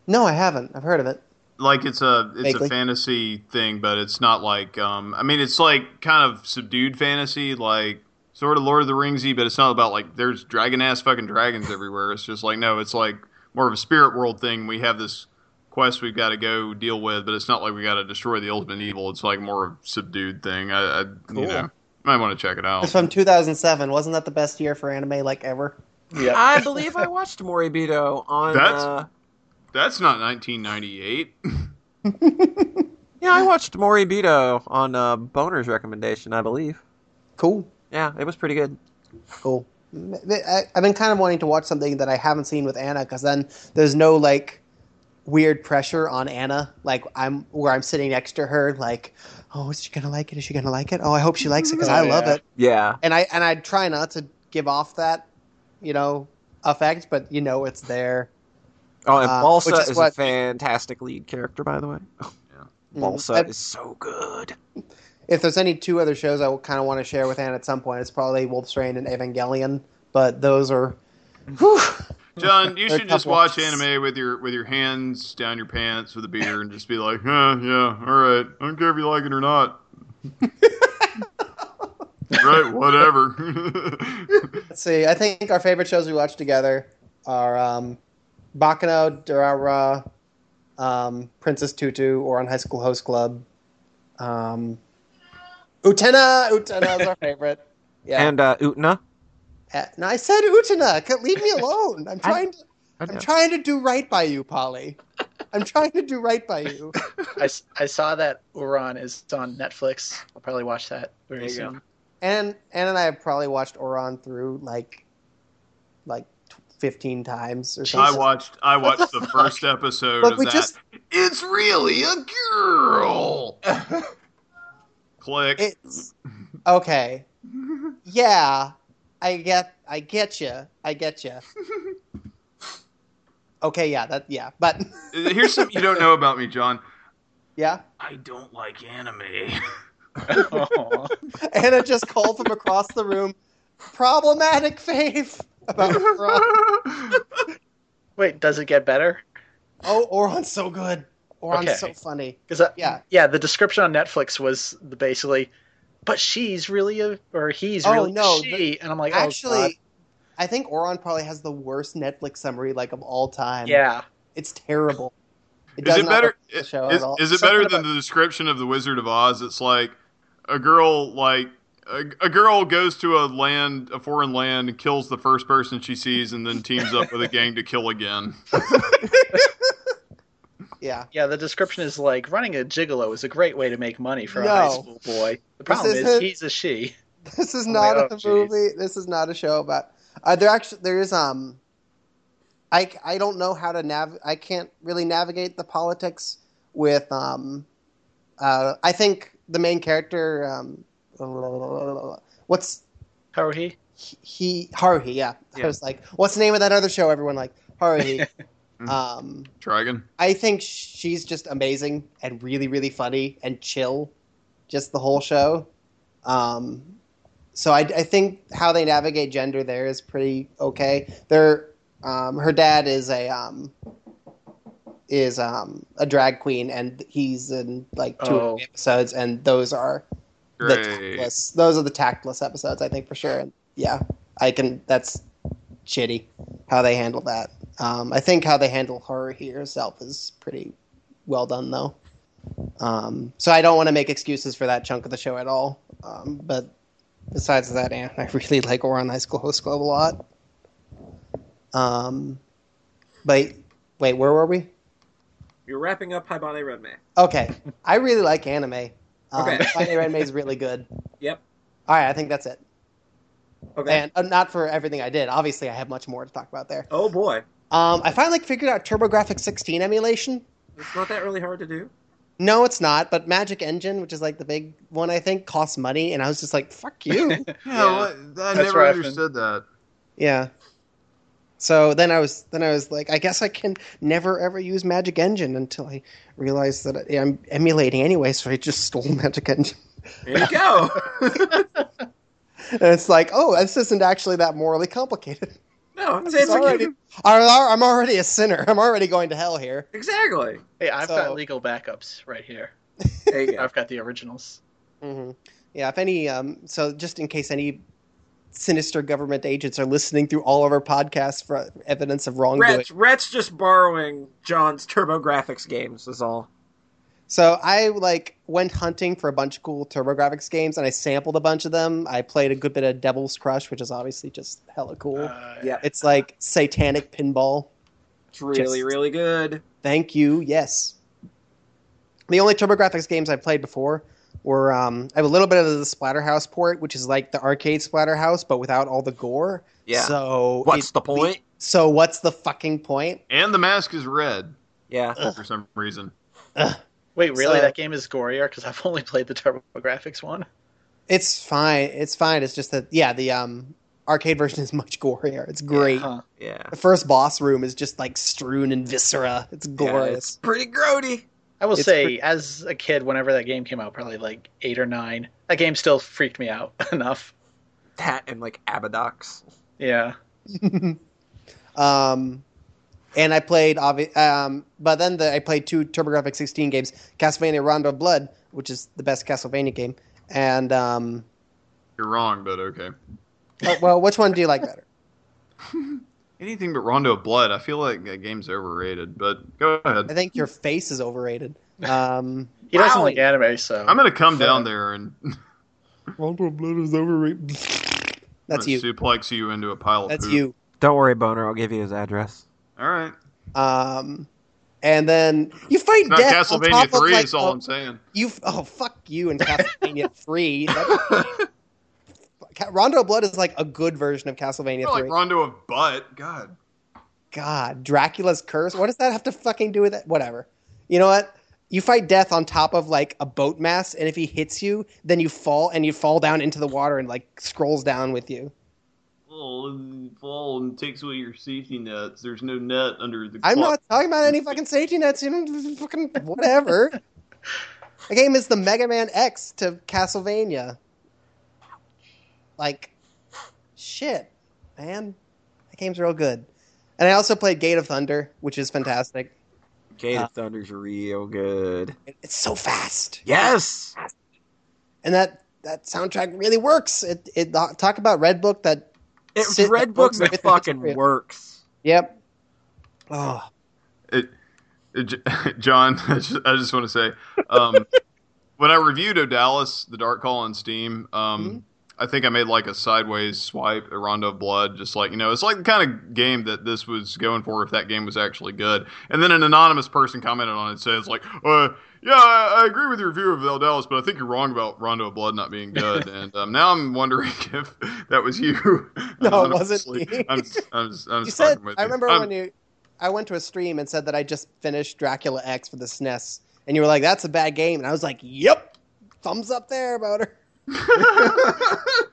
No, I haven't. I've heard of it. Like it's a it's Vaguely. a fantasy thing, but it's not like. Um, I mean, it's like kind of subdued fantasy, like sort of Lord of the Ringsy, but it's not about like there's dragon ass fucking dragons everywhere. It's just like no, it's like more of a spirit world thing. We have this quest we've got to go deal with, but it's not like we got to destroy the ultimate evil. It's like more of a subdued thing. I, I Cool. you know might want to check it out. It's from 2007. Wasn't that the best year for anime like ever? Yeah. I believe I watched Moribito on. That's- Uh, That's not 1998. (laughs) yeah, I watched Moribito on uh, Boner's recommendation, I believe. Cool. Yeah, it was pretty good. Cool. I, I've been kind of wanting to watch something that I haven't seen with Anna because then there's no like weird pressure on Anna. Like I'm where I'm sitting next to her, like, oh, is she gonna like it? Is she gonna like it? Oh, I hope she likes it because Oh, I love yeah. it. Yeah. And I and I try not to give off that, you know, effect, but you know it's there. Oh, and Uh, Balsa which is is, what- a fantastic lead character, by the way. (laughs) Balsa Mm. is so good. If there's any two other shows I kind of want to share with Anne at some point, it's probably Wolf's Rain and Evangelion. But those are, (laughs) whew, John, you should just watch ones. anime with your with your hands down your pants with a beer and just be like, huh, yeah, all right. I don't care if you like it or not. (laughs) right, whatever. Let's see. I think our favorite shows we watched together are um, Baccano, Durara, um, Princess Tutu, Ouran High School Host Club. Um, Utena! Utena is our (laughs) favorite. Yeah. And uh, Utna. Uh, no, I said Utena. Leave me (laughs) alone. I'm trying to. I I'm trying to do right by you, Polly. I'm trying to do right by you. (laughs) I, I saw that Ouran is on Netflix. I'll probably watch that very soon. go. And Anne and I have probably watched Ouran through like, like, 15 times or I something. watched I watched the the (laughs) first episode But of we that. just It's really a girl. Click. it's okay. Yeah, I get, I get you, I get you. Okay, yeah, that, yeah, but uh, Here's something you don't know about me, John. yeah, I don't like anime. (laughs) Aw. Anna just called from across the room. Problematic fave about Ouran. (laughs) Wait, does it get better? Oh, Ouran's so good. Ouran's Okay. so funny. Because uh, Yeah. yeah, the description on Netflix was the basically, but she's really a or he's Oh, really no, a she, and I'm like, oh, Actually, God. I think Ouran probably has the worst Netflix summary like of all time. yeah, it's terrible. It Is it better? represent the Is, at all. is it Something better about- than the description of the Wizard of Oz? It's like a girl, like a, a girl goes to a land, a foreign land, and kills the first person she sees, and then teams up with a gang to kill again. (laughs) Yeah, yeah. The description is like running a gigolo is a great way to make money for a high school boy. The problem is isn't- he's a she. this is Oh not my a God, movie. This is not a show about. Uh, there actually there is um. I I don't know how to nav. I can't really navigate the politics with um. Uh, I think the main character um. What's How are he? he Haruhi? Yeah. I was like, what's the name of that other show? Everyone like Haruhi. (laughs) Mhm. um. Dragon. I think she's just amazing and really, really funny and chill, just the whole show. Um, so I, I think how they navigate gender there is pretty okay. They're, um, her dad is a um, is um, a drag queen, and he's in like two Oh. episodes, and those are the Great. Tactless. Those are the tactless episodes, I think for sure. And yeah, I can. That's shitty how they handle that. Um, I think how they handle her here, herself is pretty well done, though. Um, so I don't want to make excuses for that chunk of the show at all. Um, but besides that, eh, I really like Ouran High School Host Club a lot. Um, but wait, where were we? You're wrapping up Haibane Renmei. Okay, I really like anime. Um, Okay. Friday Red May is really good. (laughs) Yep. All right, I think that's it. Okay. And uh, not for everything I did. Obviously, I have much more to talk about there. oh boy, Um, I finally figured out TurboGrafx 16 emulation. it's not that really hard to do. No, it's not. But Magic Engine, which is like the big one, I think, costs money, and I was just like, "Fuck you." (laughs) Yeah, Yeah. what- I That's never where I've understood that. yeah. So then I was then I was like, I guess I can never ever use Magic Engine until I realized that I- I'm emulating anyway. So I just stole (laughs) Magic Engine, There you go. (laughs) and it's like, oh, this isn't actually that morally complicated. no, it's, It's it's already, I- I'm already a sinner. I'm already going to hell here. exactly. Hey, I've So- got legal backups right here. There. I've got the originals. hmm Yeah, if any, um, so just in case any sinister government agents are listening through all of our podcasts for evidence of wrongdoing, Rhett's, Rhett's just borrowing John's TurboGrafx games. Is all. So I like went hunting for a bunch of cool TurboGrafx games, and I sampled a bunch of them. I played a good bit of Devil's Crush, which is obviously just hella cool. Uh, Yeah. it's like satanic pinball. It's really, Just- really good. Thank you. Yes. The only TurboGrafx games I've played before were um, I have a little bit of the Splatterhouse port, which is like the arcade Splatterhouse, but without all the gore. Yeah. So What's it- the point? So what's the fucking point? And the mask is red Yeah. for some reason. Wait, really? So- that game is gorier because I've only played the TurboGrafx one. It's fine. It's fine. It's just that yeah, the um, arcade version is much gorier. It's great. Huh. Yeah. The first boss room is just like strewn in viscera. It's Yeah, glorious. it's pretty grody. I will It's say, pretty- as a kid, whenever that game came out, probably like eight or nine, that game still freaked me out (laughs) enough. That and like Abadox. Yeah. (laughs) um, and I played, obvi- um, but then the, I played two TurboGrafx 16 games: Castlevania Rondo of Blood, which is the best Castlevania game, and um, You're wrong, but okay. oh, well, which one do you like better? (laughs) Anything but Rondo of Blood, I feel like that game's overrated. But go ahead. I think your face is overrated. (laughs) Um, He doesn't like anime, so I'm gonna come Fair. down there and (laughs) Rondo of Blood is overrated. That's you. gonna suplex you into a pile of That's poop. you. Don't worry, Boner. I'll give you his address. All right. Um, and then you fight Not death on Castlevania top of, three like, is all I'm saying. You oh fuck you and Castlevania three. (laughs) That, Ca- Rondo of Blood is like a good version of Castlevania I three. like Rondo of Butt. God. God, Dracula's curse. What does that have to fucking do with it? Whatever. You know what? You fight death on top of like a boat mast, and if he hits you, then you fall and you fall down into the water and like scrolls down with you. Oh, fall and takes away your safety nets. There's no net under the. I'm not talking about any fucking safety nets. You know, fucking whatever. (laughs) the game is the Mega Man X to Castlevania. Like, shit, man. That game's real good. And I also played Gate of Thunder, which is fantastic. Gate Uh, of Thunder's real good. It's so fast, Yes. and that that soundtrack really works. It it talk about Red Book. That It's Sit- Red Book that the fucking tutorial. works. yep. Oh, It, it, (laughs) John, (laughs) I just, I just want to say, um, (laughs) when I reviewed Odallus, the Dark Call on Steam, um, Mhm. I think I made like a sideways swipe at Rondo of Blood, just like you know, it's like the kind of game that this was going for if that game was actually good. And then an anonymous person commented on it, says like, uh, "Yeah, I, I agree with your view of Odallus, but I think you're wrong about Rondo of Blood not being good." (laughs) and um, now I'm wondering (laughs) if that was you. (laughs) No, it wasn't me. I'm, I'm, I'm you said. I you. remember I'm- when you. I went to a stream and said that I just finished Dracula X for the SNES, and you were like, "That's a bad game," and I was like, "Yep, thumbs up there about her." (laughs)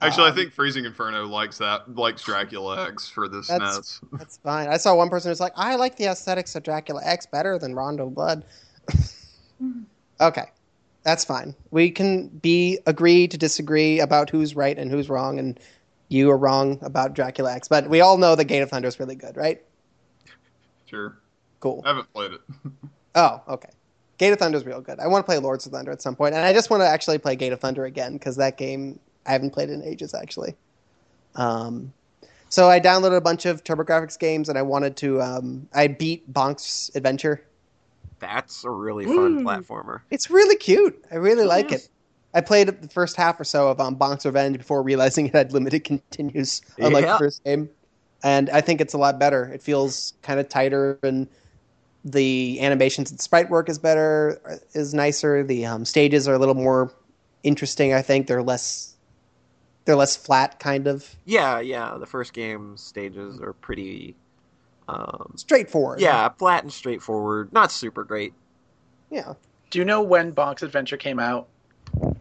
Actually, I Um, think Freezing Inferno likes that, likes Dracula X for this That's- SNES. (laughs) That's fine. I saw one person who's like, I like the aesthetics of Dracula X better than Rondo Blood. (laughs) okay, that's fine. We can be agree to disagree about who's right and who's wrong, and you are wrong about Dracula X. But we all know that Gate of Thunder is really good, right? Sure, Cool. I haven't played it. Oh, okay. Gate of Thunder is real good. I want to play Lords of Thunder at some point, and I just want to actually play Gate of Thunder again because that game I haven't played in ages actually. Um, so I downloaded a bunch of TurboGrafx games, and I wanted to. Um, I beat Bonk's Adventure. That's a really fun Woo. platformer. It's really cute. I really It like is. it. I played the first half or so of um, Bonk's Revenge before realizing it had limited (laughs) continues, unlike Yeah. the first game. And I think it's a lot better. It feels kind of tighter, and the animations and sprite work is better, is nicer. The um, stages are a little more interesting. I think they're less, they're less flat, kind of Yeah, yeah. The first game stages are pretty, um, straightforward. yeah, flat and straightforward. Not super great. yeah. Do you know when Bonk's Adventure came out?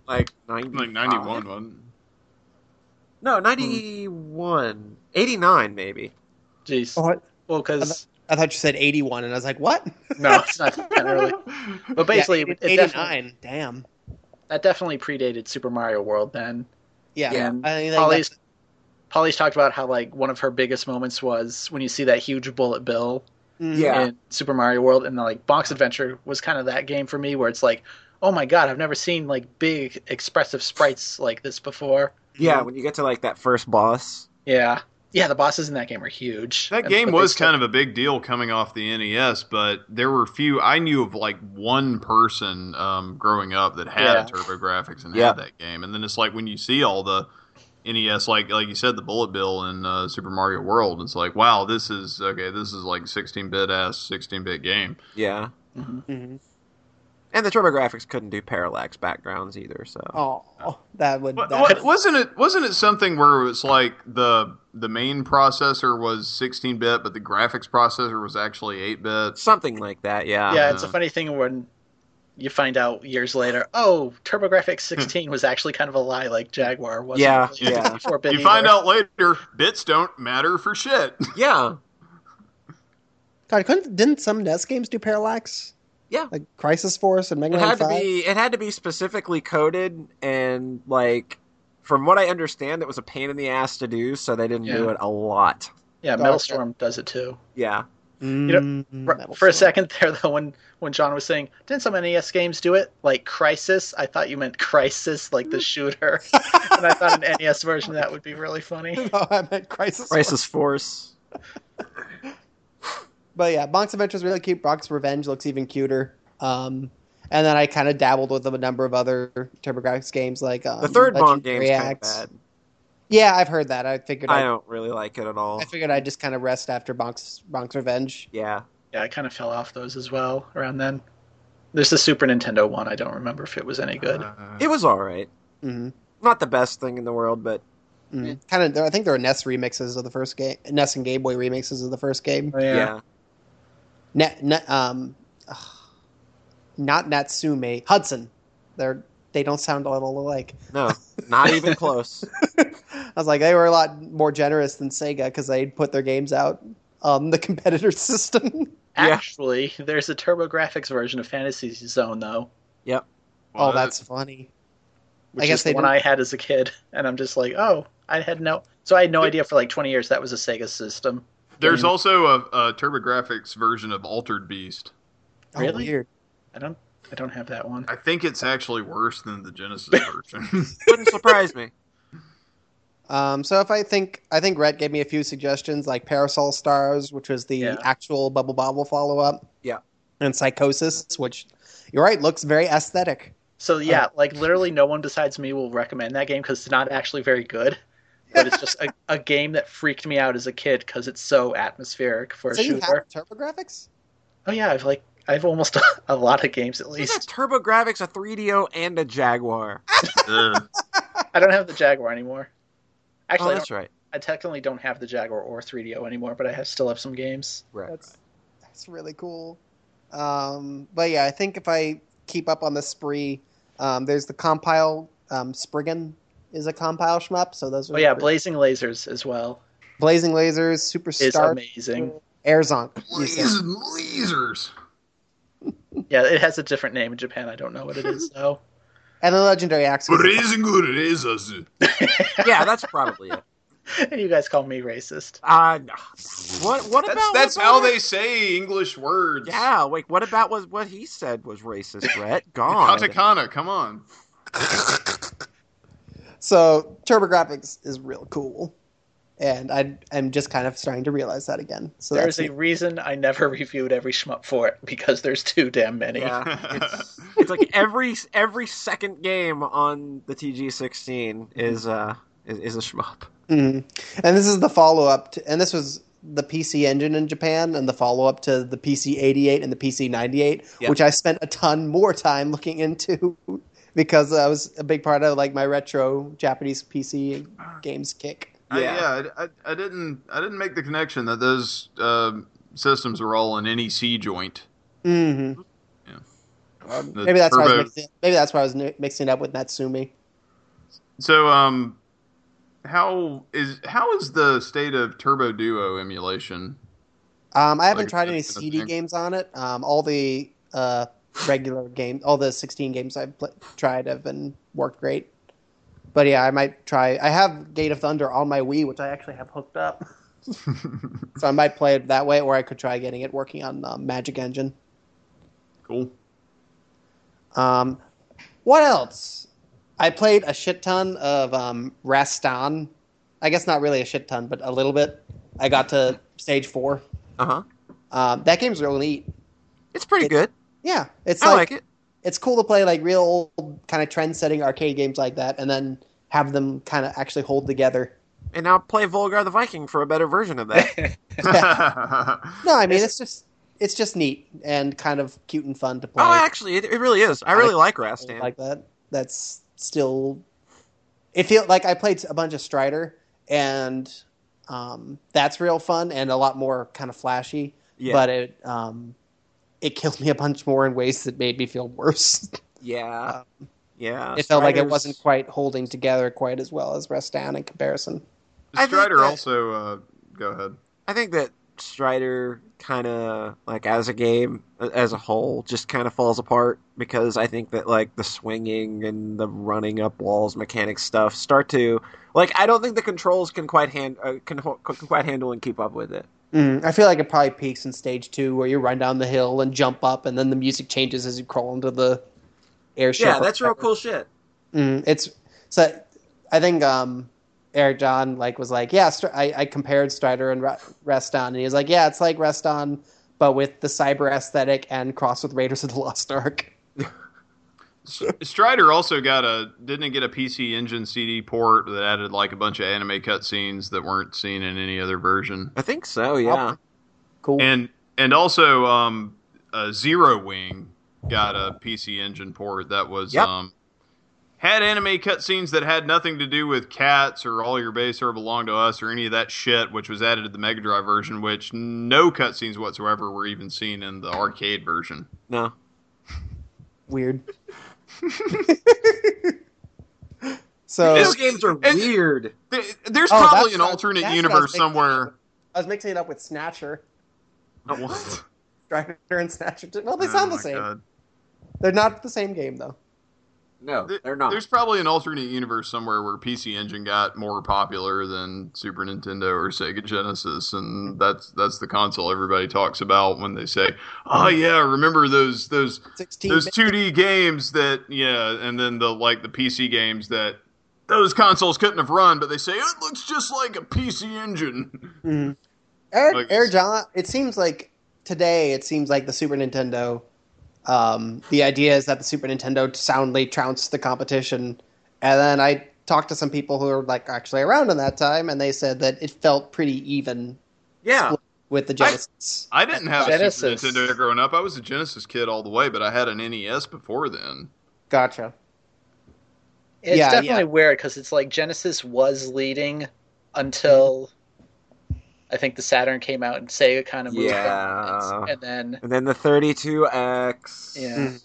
Like ninety, Like ninety one one. No, 91. 89 maybe. Jeez. Oh, Well, because I thought you said eighty-one, and I was like, what? no, it's not that early. But basically, Yeah, it definitely, eighty-nine. Damn. that definitely predated Super Mario World. Then Yeah. Yeah. And I think Polly's that's- Polly's talked about how like one of her biggest moments was when you see that huge bullet bill Mhm. Yeah. in Super Mario World, and the, like Bonk's Adventure was kind of that game for me, where it's like, oh my god, I've never seen like big expressive sprites like this before. Yeah, when you get to like that first boss, Yeah, Yeah, the bosses in that game are huge. That And- game was still- kind of a big deal coming off the NES, but there were few. I knew of like one person um, growing up that had Yeah. TurboGrafx and Yeah. had that game, and then it's like when you see all the NES, like like you said, the Bullet Bill in uh, Super Mario World, it's like wow, this is okay. This is like 16-bit ass 16-bit game. Yeah. Mhm. hmm And the TurboGrafx couldn't do parallax backgrounds either, so Oh, oh that would. What, that what- wasn't it? Wasn't it something where it was like the the main processor was 16-bit, but the graphics processor was actually 8-bit? something like that. Yeah. yeah, it's a funny thing when you find out years later, oh, TurboGrafx hmm. 16 was actually kind of a lie, like Jaguar was. Yeah, yeah. (laughs) Before You find out later, bits don't matter for shit. Yeah. God, couldn't didn't some NES games do parallax? Yeah. like Crisis Force and Mega It Man had to be. It had to be specifically coded, and like, from what I understand, it was a pain in the ass to do, so they didn't do it a lot. Yeah, Gotcha. Metal Storm does it too. Yeah. You know, Mm, For- Metal For a second there, though, when when John was saying, "Didn't some NES games do it?" Like Crisis, I thought you meant Crysis, like the shooter, (laughs) and I thought an NES version of that would be really funny. (laughs) no, I meant Crisis. Crisis Force. (laughs) But yeah, Bonk's Adventure is really cute. Bonk's Revenge looks even cuter. Um, and then I kind of dabbled with a number of other TurboGrafx games, like um, The third Bonk Legendary game's kind bad. Yeah, I've heard that. I figured I I, don't really like it at all. I figured I'd just kind of rest after Bonk's Bonk's Revenge. Yeah. Yeah, I kind of fell off those as well around then. There's the Super Nintendo one. I don't remember if it was any good. Uh, It was all right. hmm Not the best thing in the world, but hmm Kind of, I think there were NES remixes of the first game, NES and Game Boy remixes of the first game. Oh, yeah. Net, net, um, ugh, not Natsume, Hudson. They're they don't sound a little alike. No, not even close. (laughs) I was like, they were a lot more generous than Sega because they put their games out on the competitor (laughs) system. Yeah. Actually, there's a TurboGrafx version of Fantasy Zone though, Yep. oh, that's funny. which I guess is the one didn't- I had as a kid, and I'm just like, oh, I had no. So I had no idea for like 20 years that was a Sega system. There's Yeah. also a, a TurboGrafx version of Altered Beast. Oh, Really? weird. I don't, I don't have that one. I think it's actually worse than the Genesis (laughs) version. Wouldn't surprise me. (laughs) Um, so if I think I think Rhett gave me a few suggestions like Parasol Stars, which was the Yeah. actual Bubble Bobble follow up. Yeah. And Psychosis, which you're right, looks very aesthetic. So yeah, like literally no one besides me will recommend that game because it's not actually very good. But it's just a, a game that freaked me out as a kid because it's so atmospheric for a so you shooter. have TurboGrafx? Oh yeah, I've like I've almost (laughs) a lot of games at There's a least. TurboGrafx, a 3DO, and a Jaguar. (laughs) I don't have the Jaguar anymore. Oh, Actually, I, that's don't- right. I technically don't have the Jaguar or 3DO anymore, but I have, still have some games. Right. That's that's really cool. Um, but yeah, I think if I keep up on the spree, um, there's the compile. Um, Spriggan is a compile shmup, so those are Oh yeah, Blazing Lasers as well Blazing Lasers, Super is amazing. Airzonk. you said. Lasers. (laughs) Yeah, it has a different name in Japan. I don't know what it is though. (laughs) And the Legendary Axe. was- Blazing good lasers. (laughs) Yeah, that's probably it. and you guys call me racist. Uh, what? What That's about? that's what how about- they say English words. Yeah. Wait. What about was what he said was racist, Brett? God. Katakana, come on. So TurboGrafx is real cool, and I I'm just kind of starting to realize that again. So There's a reason I never (laughs) reviewed every shmup for it because there's too damn many. Yeah. (laughs) It's it's like every every second game on the TG16 is uh is, is a shmup. Mhm. And this is the follow up, to, and this was the PC Engine in Japan, and the follow up to the PC 88 and the PC 98, Yeah. which I spent a ton more time looking into because I was a big part of like my retro Japanese PC games kick. I, Yeah. yeah, I, I, I didn't I didn't make the connection that those um systems were all an NEC joint. hmm Yeah. Um, maybe that's why I was mixing, maybe that's why I was mixing it up with Natsume. So um, how is how is the state of Turbo Duo emulation? Um, I haven't Like, tried any CD thing. games on it. Um, all the uh, regular game. all the 16 games I've pl- tried have been worked great. But yeah, I might try. I have Gate of Thunder on my Wii, which I actually have hooked up, (laughs) so I might play it that way, or I could try getting it working on uh, Magic Engine. Cool. Um, what else? I played a shit ton of um, Rastan, I guess not really a shit ton, but a little bit. I got to stage four. Uh huh. Um, that game's really neat. It's pretty It- good. Yeah, it's I like, like it. it's cool to play like real old kind of trend-setting arcade games like that, and then have them kind of actually hold together. And now play Volgar the Viking for a better version of that. (laughs) No, I mean it's just it's just neat and kind of cute and fun to play. oh, actually, it, it really is. I really like Rastan. like that. That's still. It feels like I played a bunch of Strider, and um, that's real fun and a lot more kind of flashy. yeah. But it um, it killed me a bunch more in ways that made me feel worse. yeah. (laughs) yeah. it felt like it wasn't quite holding together quite as well as Rastan in comparison. Strider that- also. Uh, go ahead. I think that Strider kind of like as a game as a whole just kind of falls apart because I think that like the swinging and the running up walls mechanics stuff start to like I don't think the controls can quite hand uh, can, can quite handle and keep up with it. Mm, I feel like it probably peaks in stage two, where you run down the hill and jump up, and then the music changes as you crawl into the airship. Yeah, that's real cool shit. Mm, it's so. I think um, Eric John like was like, yeah, Str- I, I compared Strider and Re- Rastan, and he was like, yeah, it's like Rastan, but with the cyber aesthetic and crossed with Raiders of the Lost Ark. (laughs) S- Strider also got a didn't it get a PC Engine CD port that added like a bunch of anime cutscenes that weren't seen in any other version, I think so. Yeah. Cool. and and also um, uh, Zero Wing got a PC Engine port that was Yep. um, had anime cutscenes that had nothing to do with cats or all your base or belong to us or any of that shit, which was added to the Mega Drive version, which no cutscenes whatsoever were even seen in the arcade version. No. Weird. (laughs) so Those games are and- weird. There- There's Oh, probably an alternate that's what I universe thinking. somewhere. I was mixing it up with Snatcher, oh, What? (laughs) Strider and Snatcher. Well, they oh sound Oh the same. God. They're not the same game though. No, they're not. There's probably an alternate universe somewhere where PC Engine got more popular than Super Nintendo or Sega Genesis, and that's that's the console everybody talks about when they say, "Oh yeah, remember those those Sixteen. those 2D games that yeah," and then the like the PC games that those consoles couldn't have run, but they say it looks just like a PC Engine. Mm. Air, Like- Air John, it seems like today it seems like the Super Nintendo. Um, the idea is that the Super Nintendo soundly trounced the competition, and then I talked to some people who were like actually around in that time, and they said that it felt pretty even yeah. with the Genesis. I didn't have a Genesis. Super Nintendo growing up. I was a Genesis kid all the way, but I had an NES before then. Gotcha. It's Yeah, definitely yeah. weird because it's like Genesis was leading until I think the Saturn came out and Sega kind of moved Yeah. and then And then the 32X. yeah, Mm.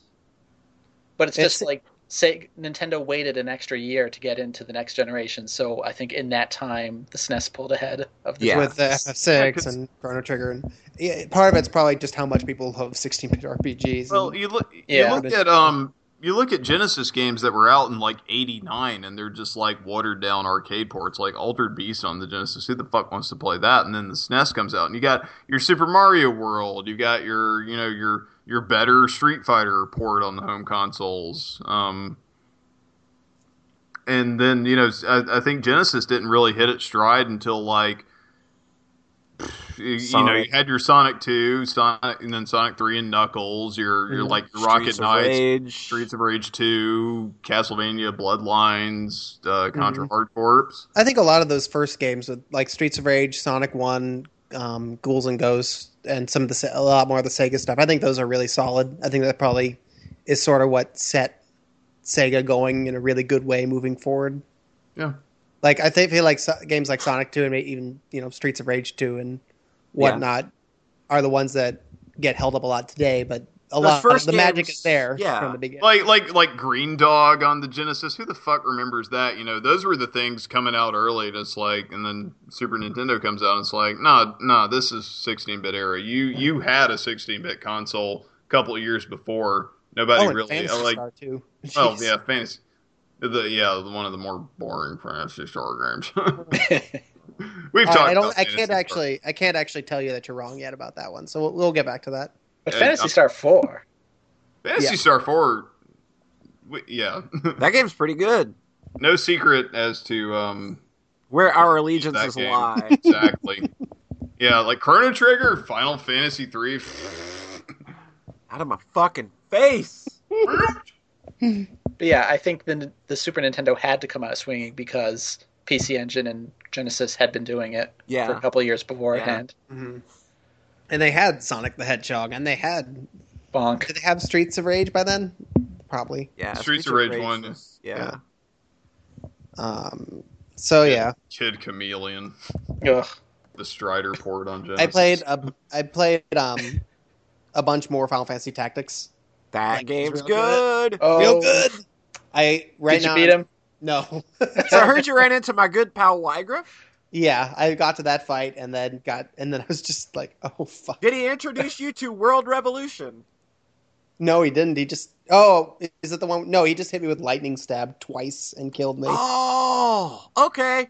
but it's just like say Nintendo waited an extra year to get into the next generation, so I think in that time the SNES pulled ahead of the Yeah. With the FF6 'cause- and Chrono Trigger, and yeah, part of it's probably just how much people love 16-bit RPGs. Well, and- you look you Yeah. look at um you look at Genesis games that were out in like '89, and they're just like watered down arcade ports, like Altered Beast on the Genesis. Who the fuck wants to play that? And then the SNES comes out, and you got your Super Mario World, you got your you know your your better Street Fighter port on the home consoles. Um, and then you know I, I think Genesis didn't really hit its stride until like you, you know you had your Sonic Two, Sonic, and then Sonic Three and Knuckles. Your your Mhm. like your Rocket Knights, Rage. Streets of Rage Two, Castlevania Bloodlines, uh, Contra Mhm. Hard Corps. I think a lot of those first games with like Streets of Rage, Sonic One, um, Ghouls and Ghosts, and some of the a lot more of the Sega stuff. I think those are really solid. I think that probably is sort of what set Sega going in a really good way moving forward. Yeah. Like I think feel like so- games like Sonic Two and even you know Streets of Rage Two and whatnot are the ones that get held up a lot today. But a Those lot of first the magic games- is there yeah. from the beginning. Like like like Green Dog on the Genesis. Who the fuck remembers that? You know, those were the things coming out early. And it's like, and then Super Nintendo comes out and it's like, nah, nah, this is 16-bit era. You you had a 16-bit console a couple of years before. Nobody oh, and really Phantasy like. Star too. Oh Jeez. yeah, (laughs) fantasy. The yeah, one of the more boring Phantasy Star games. (laughs) We've Uh, talked. I don't. about I can't Star. actually. I can't actually tell you that you're wrong yet about that one. So we'll, we'll get back to that. but Phantasy I'm- Star Four. Phantasy Yeah. Star Four. we- Yeah, (laughs) That game's pretty good. no secret as to um, Where our allegiances lie. (laughs) Exactly. yeah, like Chrono Trigger, Final Fantasy three. Out of my fucking face. But yeah, I think the the Super Nintendo had to come out swinging because PC Engine and Genesis had been doing it for a couple of years beforehand. hmm And they had Sonic the Hedgehog, and they had. Bonk. Did they have Streets of Rage by then? Probably. Yeah. Streets of Rage one. was- Yeah. Um. So yeah, Kid Chameleon, Ugh. the Strider port on Genesis. I played a. I played um, a bunch more Final Fantasy Tactics. That Like, game's it's real good. good. Oh, Real good. I right Did you now. beat him? No. (laughs) So I heard you ran into my good pal Wiegraf. yeah, I got to that fight and then got and then I was just like, (laughs) oh fuck. Did he introduce you to World Revolution? No, he didn't. He just. Oh, is it the one? No, he just hit me with lightning stab twice and killed me. Oh, okay.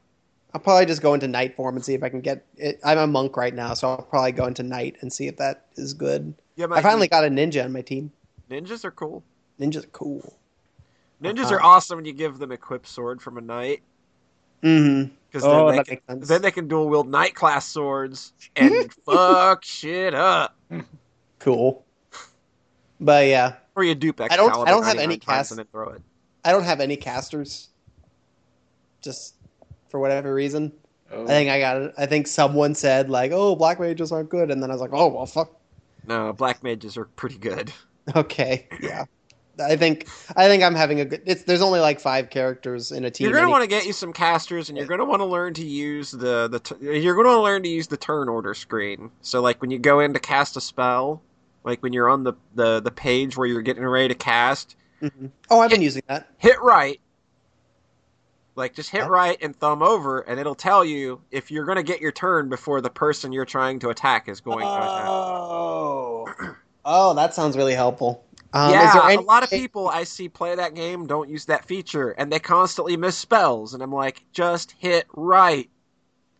I'll probably just go into knight form and see if I can get it. I'm a monk right now, so I'll probably go into knight and see if that is good. Yeah, I finally got a ninja on my team. ninjas are cool. Ninjas are cool. Ninjas Uh-huh. are awesome when you give them equipped sword from a knight Mm-hmm. because Oh, then, they can, then they can dual wield knight class swords and (laughs) fuck shit up. cool. But yeah, Or you dupe I don't- I don't have any times cast- throw it. I don't have any casters. Just for whatever reason, Oh. I think I got it. I think someone said like, "Oh, black mages aren't good," and then I was like, "Oh, well, fuck." No, black mages are pretty good. (laughs) Okay, yeah. I think I think I'm having a good. It's there's only like five characters in a team. You're gonna want to get you some casters, and you're gonna want to learn to use the the. T- you're gonna learn to use the turn order screen. So like when you go in to cast a spell, like when you're on the the the page where you're getting ready to cast, Mhm. Oh, I've been using that. hit right. Like just hit right and thumb over, and it'll tell you if you're gonna get your turn before the person you're trying to attack is going to attack. Oh, (clears throat) oh, that sounds really helpful. Um, yeah, there any a lot of people I see play that game don't use that feature, and they constantly miss spells. And I'm like, just hit right.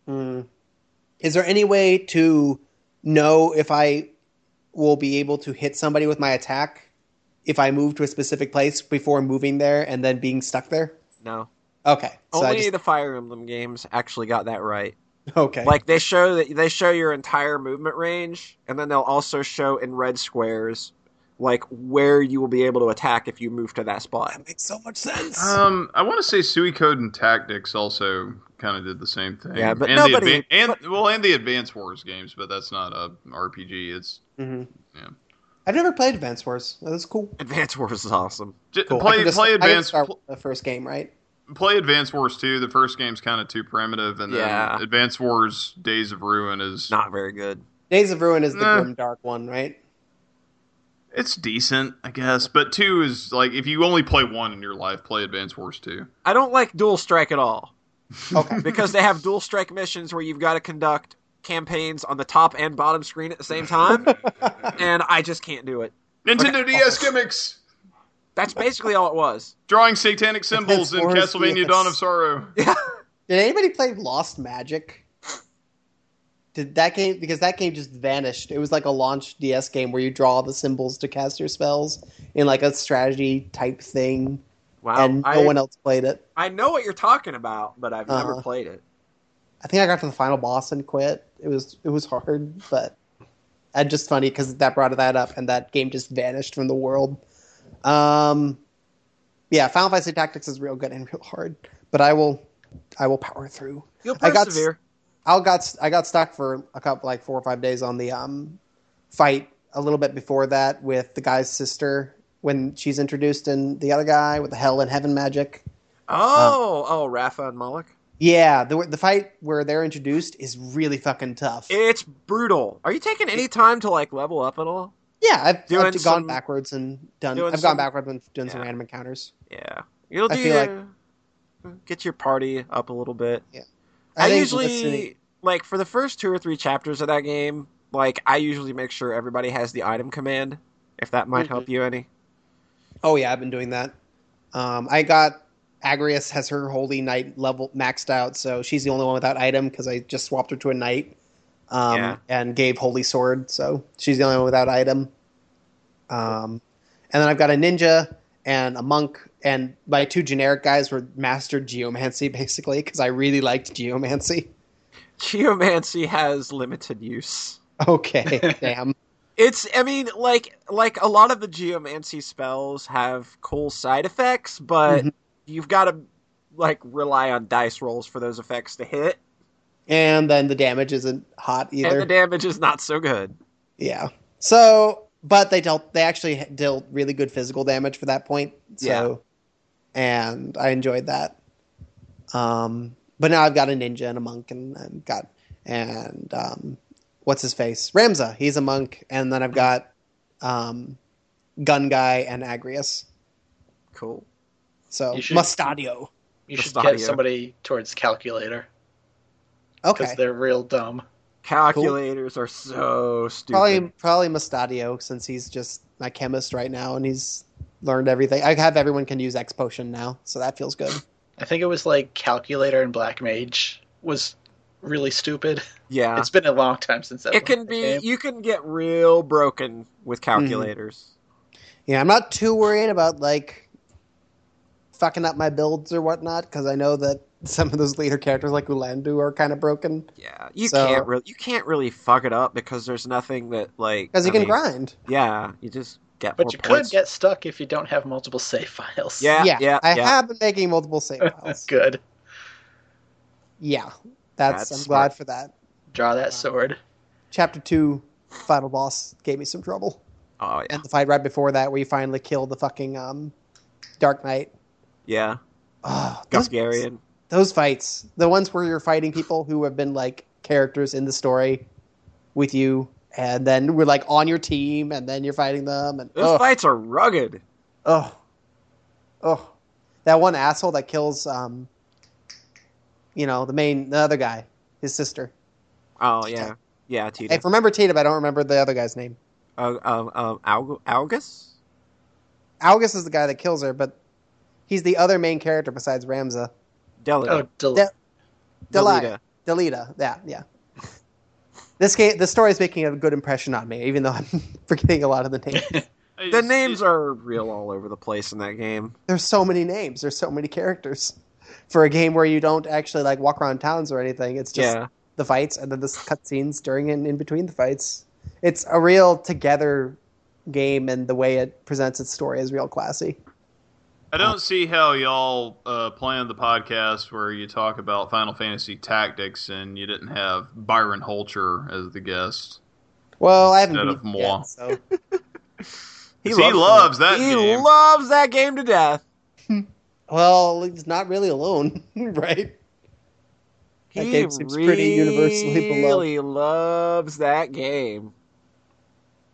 Hmm. Is there any way to know if I will be able to hit somebody with my attack if I move to a specific place before moving there and then being stuck there? No, Okay, so only just, the Fire Emblem games actually got that right. okay. Like they show that they show your entire movement range, and then they'll also show in red squares like where you will be able to attack if you move to that spot. that makes so much sense. Um, I want to say Sui Suikoden Tactics also kind of did the same thing. Yeah, but and nobody- the advan- and well, and the Advance Wars games, but that's not a RPG. It's mm-hmm. Yeah. I've never played Advance Wars. That's cool. Advance Wars is awesome. j- Cool. I play can just- play Advance start pl- the first game, right? play Advance Wars two. The first game's kind of too primitive, and then Yeah. Advance Wars Days of Ruin is Not very good. Days of Ruin is the Nah. grim dark one, right? It's decent, I guess. But two is like if you only play one in your life, play Advance Wars two. I don't like Dual Strike at all Okay. (laughs) because they have Dual Strike missions where you've got to conduct campaigns on the top and bottom screen at the same time, (laughs) and I just can't do it. Nintendo DS gimmicks, That's basically all it was. drawing satanic symbols in Advance Wars Castlevania DS. Dawn of Sorrow. (laughs) Yeah. Did anybody play Lost Magic? Did that game because that game just vanished? It was like a launch DS game where you draw the symbols to cast your spells in like a strategy type thing, Wow. and no I, one else played it. I know what you're talking about, but I've never Uh-huh. played it. I think I got to the final boss and quit. It was it was hard, but and just funny because that brought that up, and that game just vanished from the world. Um, yeah, Final Fantasy Tactics is real good and real hard, but I will I will power through. You'll I got persevere. I got I got stuck for a couple like four or five days on the um fight a little bit before that with the guy's sister when she's introduced in the other guy with the hell and heaven magic. Oh, oh, Rafa and Malak. Yeah, the the fight where they're introduced is really fucking tough. It's brutal. Are you taking any time to like level up at all? yeah, I've, doing I've some- gone backwards and done. I've some- gone backwards and done some random encounters. Yeah, you'll I do feel like- get your party up a little bit. I, I, usually listening- like for the first two or three chapters of that game. Like I usually make sure everybody has the item command, if that might help you any. Oh yeah, I've been doing that. Um, I got Agrias has her holy knight level maxed out, so she's the only one without item because I just swapped her to a knight. Um, Yeah. and gave holy sword, so she's the only one without item. Um, and then I've got a ninja and a monk, and my two generic guys were master geomancy (laughs) basically because I really liked geomancy. Geomancy has limited use. Okay, (laughs) damn. It's I mean like like a lot of the geomancy spells have cool side effects, but Mhm. you've got to like rely on dice rolls for those effects to hit, And then the damage isn't hot either. and the damage is not so good. Yeah. So, but they dealt. They actually dealt really good physical damage for that point. So, Yeah. And I enjoyed that. Um, but now I've got a ninja and a monk, and I've got and um, what's his face, Ramza. He's a monk, and then I've got um, gun guy and Agrias. Cool. So You should- Mustadio. You should Mustadio. get somebody towards calculator Okay. because they're real dumb. Calculators are so stupid. Probably probably Mustadio since he's just my chemist right now, and he's learned everything. I have everyone can use X potion now, so that feels good. I think it was like calculator and black mage was really stupid. yeah. It's been a long time since that. It can be came. you can get real broken with mm-hmm. calculators. Yeah, I'm not too worried about like fucking up my builds or whatnot because I know that some of those leader characters like Orlandu are kind of broken Yeah. You So- can't really you can't really fuck it up because there's nothing that like because you I can mean, grind. Yeah, you just get But more you points. could get stuck if you don't have multiple save files. Yeah, yeah, yeah, I yeah. have been making multiple save (laughs) files. Good. yeah, that's, That's I'm smart. glad for that. Draw that sword. Chapter two, final boss gave me some trouble, Oh yeah. and the fight right before that where you finally kill the fucking um, Dark Knight. Yeah. Oh, those, Gafgarion. those fights, the ones where you're fighting people who have been like characters in the story with you, and then we're like on your team, and then you're fighting them, and Those oh, fights are rugged. oh, oh, that one asshole that kills, um, you know, the main, the other guy, his sister. Oh yeah. Yeah, I remember Tina, but I don't remember the other guy's name. Uh, um, um, Alg- Algus? Algus is the guy that kills her, but he's the other main character besides Ramza. Delita. Oh, del- Del- Delia. Delita. Delita, yeah, yeah. This game, the story is making a good impression on me, even though I'm (laughs) forgetting a lot of the names. (laughs) The names are real all over the place in that game. There's so many names. There's so many characters. For a game where you don't actually like walk around towns or anything, it's just yeah. the fights and then the cutscenes during and in between the fights. It's a real together game, and the way it presents its story is real classy. I don't see how y'all uh, planned the podcast where you talk about Final Fantasy Tactics and you didn't have Byron Holcher as the guest. Well, I haven't Instead beat of it moi. yet, so (laughs) He loves that He game. loves that game to death. (laughs) well, he's not really alone, (laughs) right? That He game seems pretty universally beloved. really loves that game.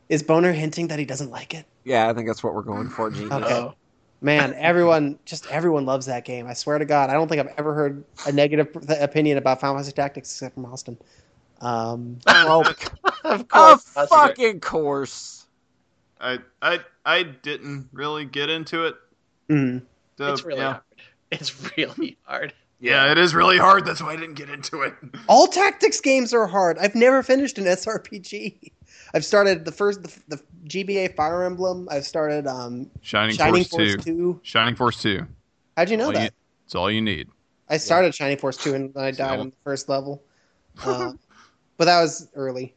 Is Boner hinting that he doesn't like it? Yeah, I think that's what we're going for, Genius. Okay. Man, everyone, just everyone loves that game. I swear to God, I don't think I've ever heard a negative p- opinion about Final Fantasy Tactics except from Austin. Um, (laughs) Oh, of (laughs) of course. Austin. fucking course. I I I didn't really get into it. mm. So, It's really yeah. hard. It's really hard. yeah, it is really hard. That's why I didn't get into it. All tactics games are hard. I've never finished an SRPG. I've started the first the, the GBA Fire Emblem. I've started um, Shining, Shining Force, Force 2. 2. Shining Force 2. How'd you know All that? you- It's all you need. I started Shining Force 2 and then I died on the first level. Uh, (laughs) but that was early.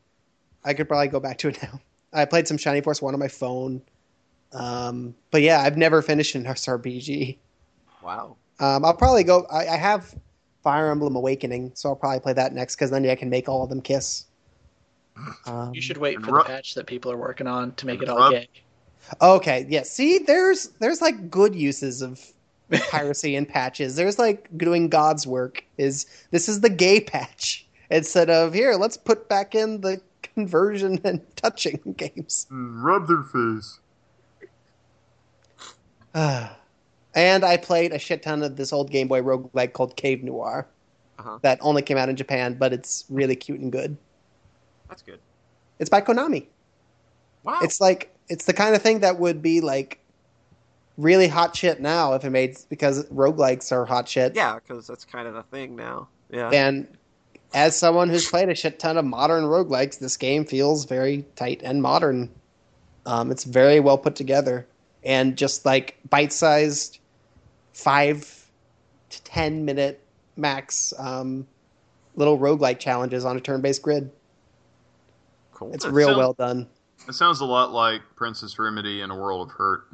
I could probably go back to it (laughs) now. I played some Shining Force 1 on my phone. Um, but yeah, I've never finished an SRPG. Wow. Um, I'll probably go. I, I have Fire Emblem Awakening, so I'll probably play that next because then I can make all of them kiss. Um, You should wait for ru- the patch that people are working on to make it all gay. Okay, yeah. See, there's there's like good uses of piracy and patches. There's like doing God's work. Is this is the gay patch instead of here? Let's put back in the conversion and (laughs) touching games. Rub their face. (sighs) and I played a shit ton of this old Game Boy roguelike called Cave Noire Uh-huh. that only came out in Japan, but it's really cute and good. That's good. It's by Konami. Wow. It's like it's the kind of thing that would be like really hot shit now if it made because roguelikes are hot shit. yeah, because that's kind of the thing now. Yeah. And as someone who's played a shit ton of modern roguelikes, this game feels very tight and modern. Um, it's very well put together. and just like bite-sized five to ten minute max um, little roguelike challenges on a turn-based grid. Cool. It's That real sound- well done. It sounds a lot like Princess Remedy in a World of Hurt.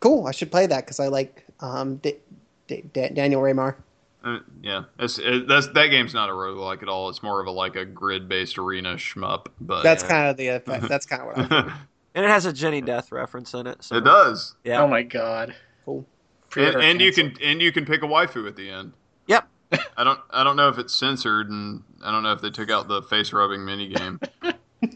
Cool. I should play that because I like um, D- D- D- Daniel Remar. Uh, yeah, it's, it, that's that game's not a roguelike at all. It's more of a like a grid-based arena shmup. But That's yeah. kind of the effect. (laughs) That's kind of what I think. (laughs) and it has a Jenny Death reference in it. So. it does, Yeah. Oh my god. Cool. and, and you can and you can pick a waifu at the end. Yep. I don't I don't know if it's censored, and I don't know if they took out the face rubbing minigame. (laughs) (laughs)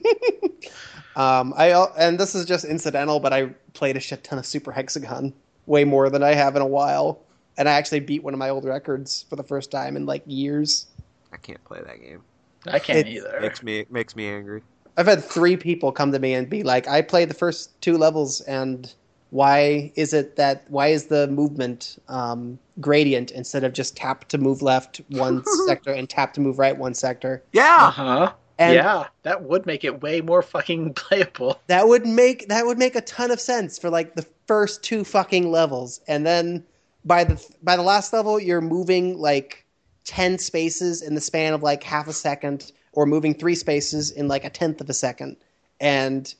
Um, I and this is just incidental, but I played a shit ton of Super Hexagon, way more than I have in a while, and I actually beat one of my old records for the first time in like years. I can't play that game. I can't It's- either. Makes me makes me angry. I've had three people come to me and be like, "I played the first two levels, and why is it that why is the movement um, gradient instead of just tap to move left one (laughs) sector and tap to move right one sector?" Yeah. Uh-huh. And yeah, that would make it way more fucking (laughs) playable. that would make that would make a ton of sense for like the first two fucking levels and then by the by the last level you're moving like 10 spaces in the span of like half a second or moving three spaces in like a tenth of a second and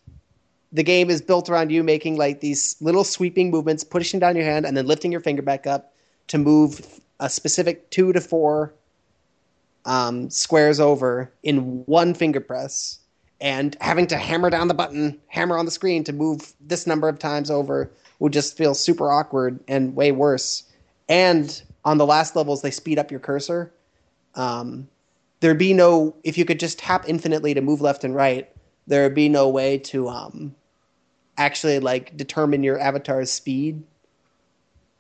the game is built around you making like these little sweeping movements pushing down your hand and then lifting your finger back up to move a specific two to four um, squares over in one finger press and having to hammer down the button, hammer on the screen to move this number of times over would just feel super awkward and way worse. And on the last levels, they speed up your cursor. Um, there'd be no if you could just tap infinitely to move left and right. There would be no way to um, actually like determine your avatar's speed,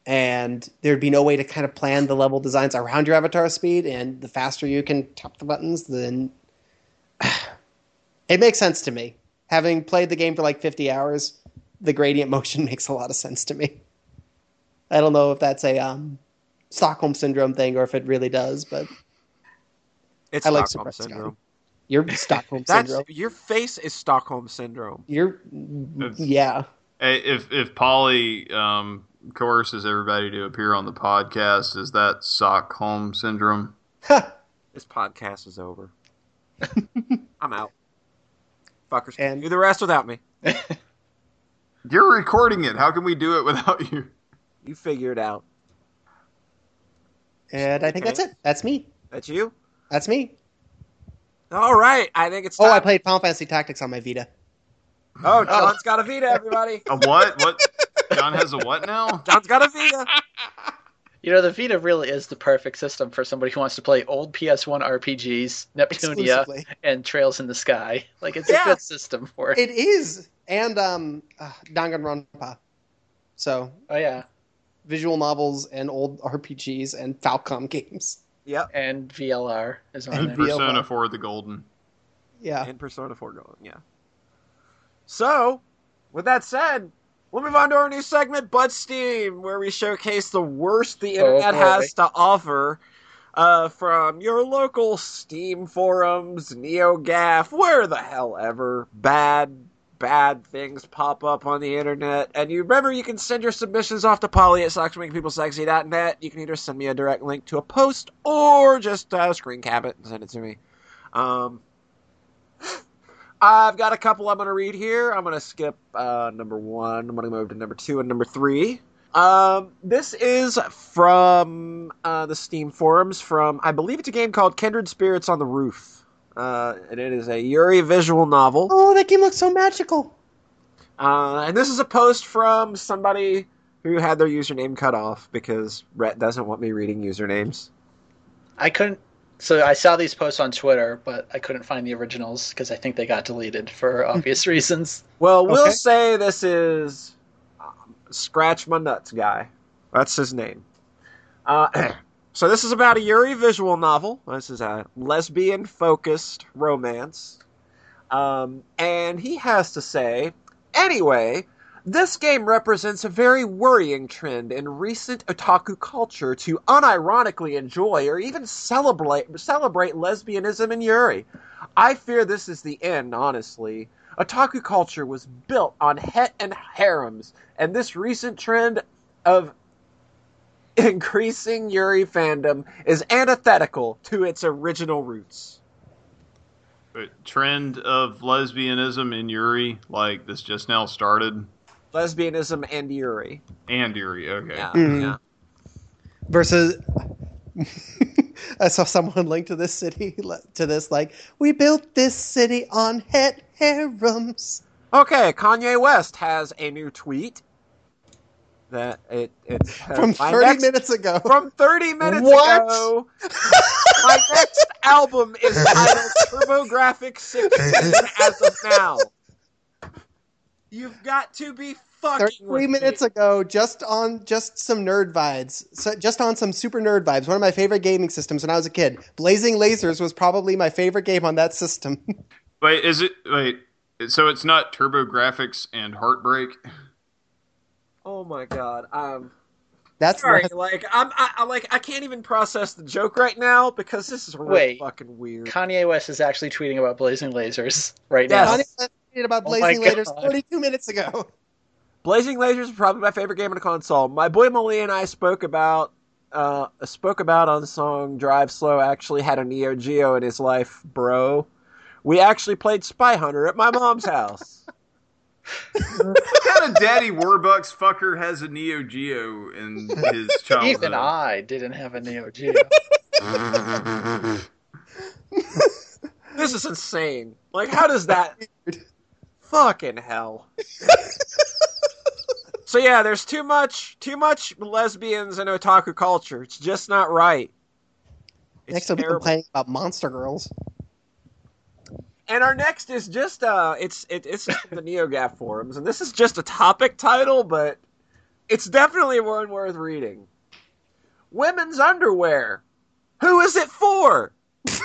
and there'd be no way to kind of plan the level designs around your avatar speed. And the faster you can tap the buttons, then (sighs) it makes sense to me. Having played the game for like 50 hours, the gradient (laughs) motion makes a lot of sense to me. I don't know if that's a um, Stockholm syndrome thing or if it really does, but It's I like Stockholm Super syndrome. you're (laughs) Stockholm That's syndrome. your face is Stockholm syndrome. You're yeah. If if Polly um, coerces everybody to appear on the podcast, is that Stockholm syndrome? This podcast is over. (laughs) I'm out. Fuckers. And- do the rest without me. (laughs) You're recording it. How can we do it without you? You figure it out. And I think that's it. That's me. That's you? That's me. All right. I think it's Oh. I played Final Fantasy Tactics on my Vita. Oh, oh, John's got a Vita, everybody. A what? What? John has a what now? (laughs) John's got a Vita. You know, the Vita really is the perfect system for somebody who wants to play old PS1 RPGs, Neptunia, and Trails in the Sky. Like, it's Yeah. a good system for it. It is. And um uh, Danganronpa. So, Oh, yeah. visual novels and old RPGs and Falcom games. Yep. And VLR is on And there. V- Persona 4 the Golden. Yeah. And Persona 4 going, yeah. So, with that said, we'll move on to our new segment, Bud Steam, where we showcase the worst the Oh, internet boy. has to offer uh, from your local Steam forums, NeoGAF, where the hell ever. Bad, bad things pop up on the internet. And you remember you can send your submissions off to Polly at SocksMakePeopleSexy.net. You can either send me a direct link to a post or just uh, screen cap it and send it to me. Um, I've got a couple I'm going to read here. I'm going to skip uh, number one. I'm going to move to number two and number three. Um, this is from uh, the Steam forums from, I believe it's a game called Kindred Spirits on the Roof. Uh, and it is a Yuri visual novel. Oh, that game looks so magical. Uh, and this is a post from somebody who had their username cut off because Rhett doesn't want me reading usernames. I couldn't. So I saw these posts on Twitter, but I couldn't find the originals because I think they got deleted for (laughs) obvious reasons. Well, we'll Okay. say this is um, Scratch My Nuts guy. That's his name. Uh, (clears throat) so this is about a Yuri visual novel. This is a lesbian-focused romance. Um, and he has to say, anyway, this game represents a very worrying trend in recent otaku culture to unironically enjoy or even celebrate celebrate lesbianism in Yuri. I fear this is the end, honestly. otaku culture was built on het and harems, and this recent trend of (laughs) increasing Yuri fandom is antithetical to its original roots. Trend of lesbianism in Yuri, like this just now started, Lesbianism and Yuri. and Yuri. Okay. Yeah, Mhm. yeah. versus (laughs) I saw someone link to this city (laughs) to this like we built this city on het harems. Okay, Kanye West has a new tweet that it it's From 30 next- minutes ago. from 30 minutes What? ago. my next (laughs) album is titled TurboGrafx 16 as of now. You've got to be fucking Three minutes me. ago, just on just some nerd vibes, so just on some super nerd vibes. One of my favorite gaming systems when I was a kid. Blazing Lasers was probably my favorite game on that system. (laughs) Wait, is it wait? So it's not Turbo Graphics and Heartbreak. Oh my god. Um That's sorry, not- like I'm I, I like I can't even process the joke right now because this is really Wait. fucking weird. Kanye West is actually tweeting about blazing lasers right Yes. now. Kanye West tweeted about Oh Blazing Lasers God. 42 minutes ago. (laughs) Blazing Lasers is probably my favorite game on the console. My boy Molly and I spoke about uh spoke about on the song Drive Slow actually had a Neo Geo in his life, bro. We actually played Spy Hunter at my mom's house. (laughs) What kind of daddy Warbucks fucker has a Neo Geo in his (laughs) childhood? Even I didn't have a Neo Geo. This is insane. Like how does that fucking hell. (laughs) so yeah, there's too much too much lesbians in otaku culture. It's just not right. It's Next, I'll be terrible. complaining about Monster Girls. And our next is just uh it's it, it's the NeoGAF forums, and this is just a topic title, but it's definitely one worth reading. Women's underwear. Who is it for? (laughs) and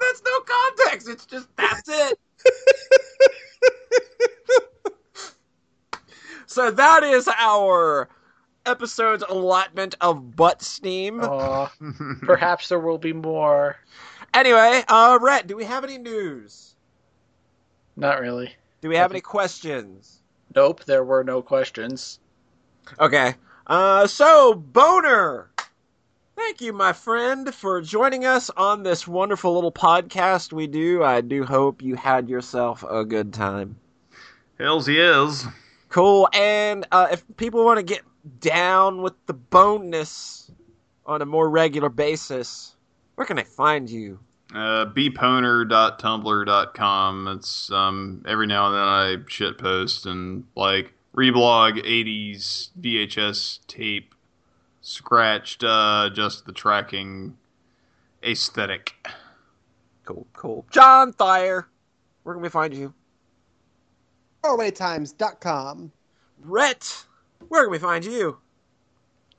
that's no context. It's just that's it. (laughs) so that is our episode's allotment of butt steam. Aw, (laughs) perhaps there will be more. Anyway, uh Rhett, do we have any news? Not really. Do we have any questions? Nope, there were no questions. Okay. Uh, so Boner, thank you, my friend, for joining us on this wonderful little podcast we do. I do hope you had yourself a good time. Hells yes. Cool. And uh, if people want to get down with the boneness on a more regular basis, where can they find you? Uh, bponer.tumblr.com. It's um every now and then I shit post and like reblog 80s VHS tape scratched uh just the tracking aesthetic. Cool, cool. John Thayer, where can we find you? Farawaytimes.com. Rhett, where can we find you?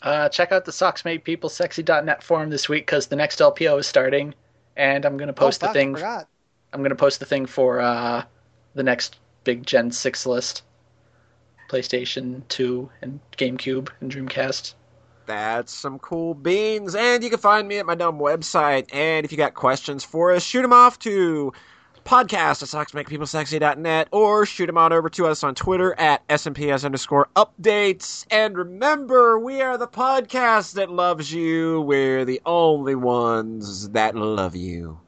Uh, check out the Socks Make People Sexy.net forum this week because the next LPO is starting, and I'm gonna post oh, the fuck, thing. forgot. I'm gonna post the thing for uh, the next big Gen Six list. PlayStation 2 and GameCube and Dreamcast. That's some cool beans. And you can find me at my dumb website. And if you got questions for us, shoot them off to podcast at socksmakepeoplesexy.net or shoot them on over to us on Twitter at SMPS underscore updates. And remember, we are the podcast that loves you. We're the only ones that love you.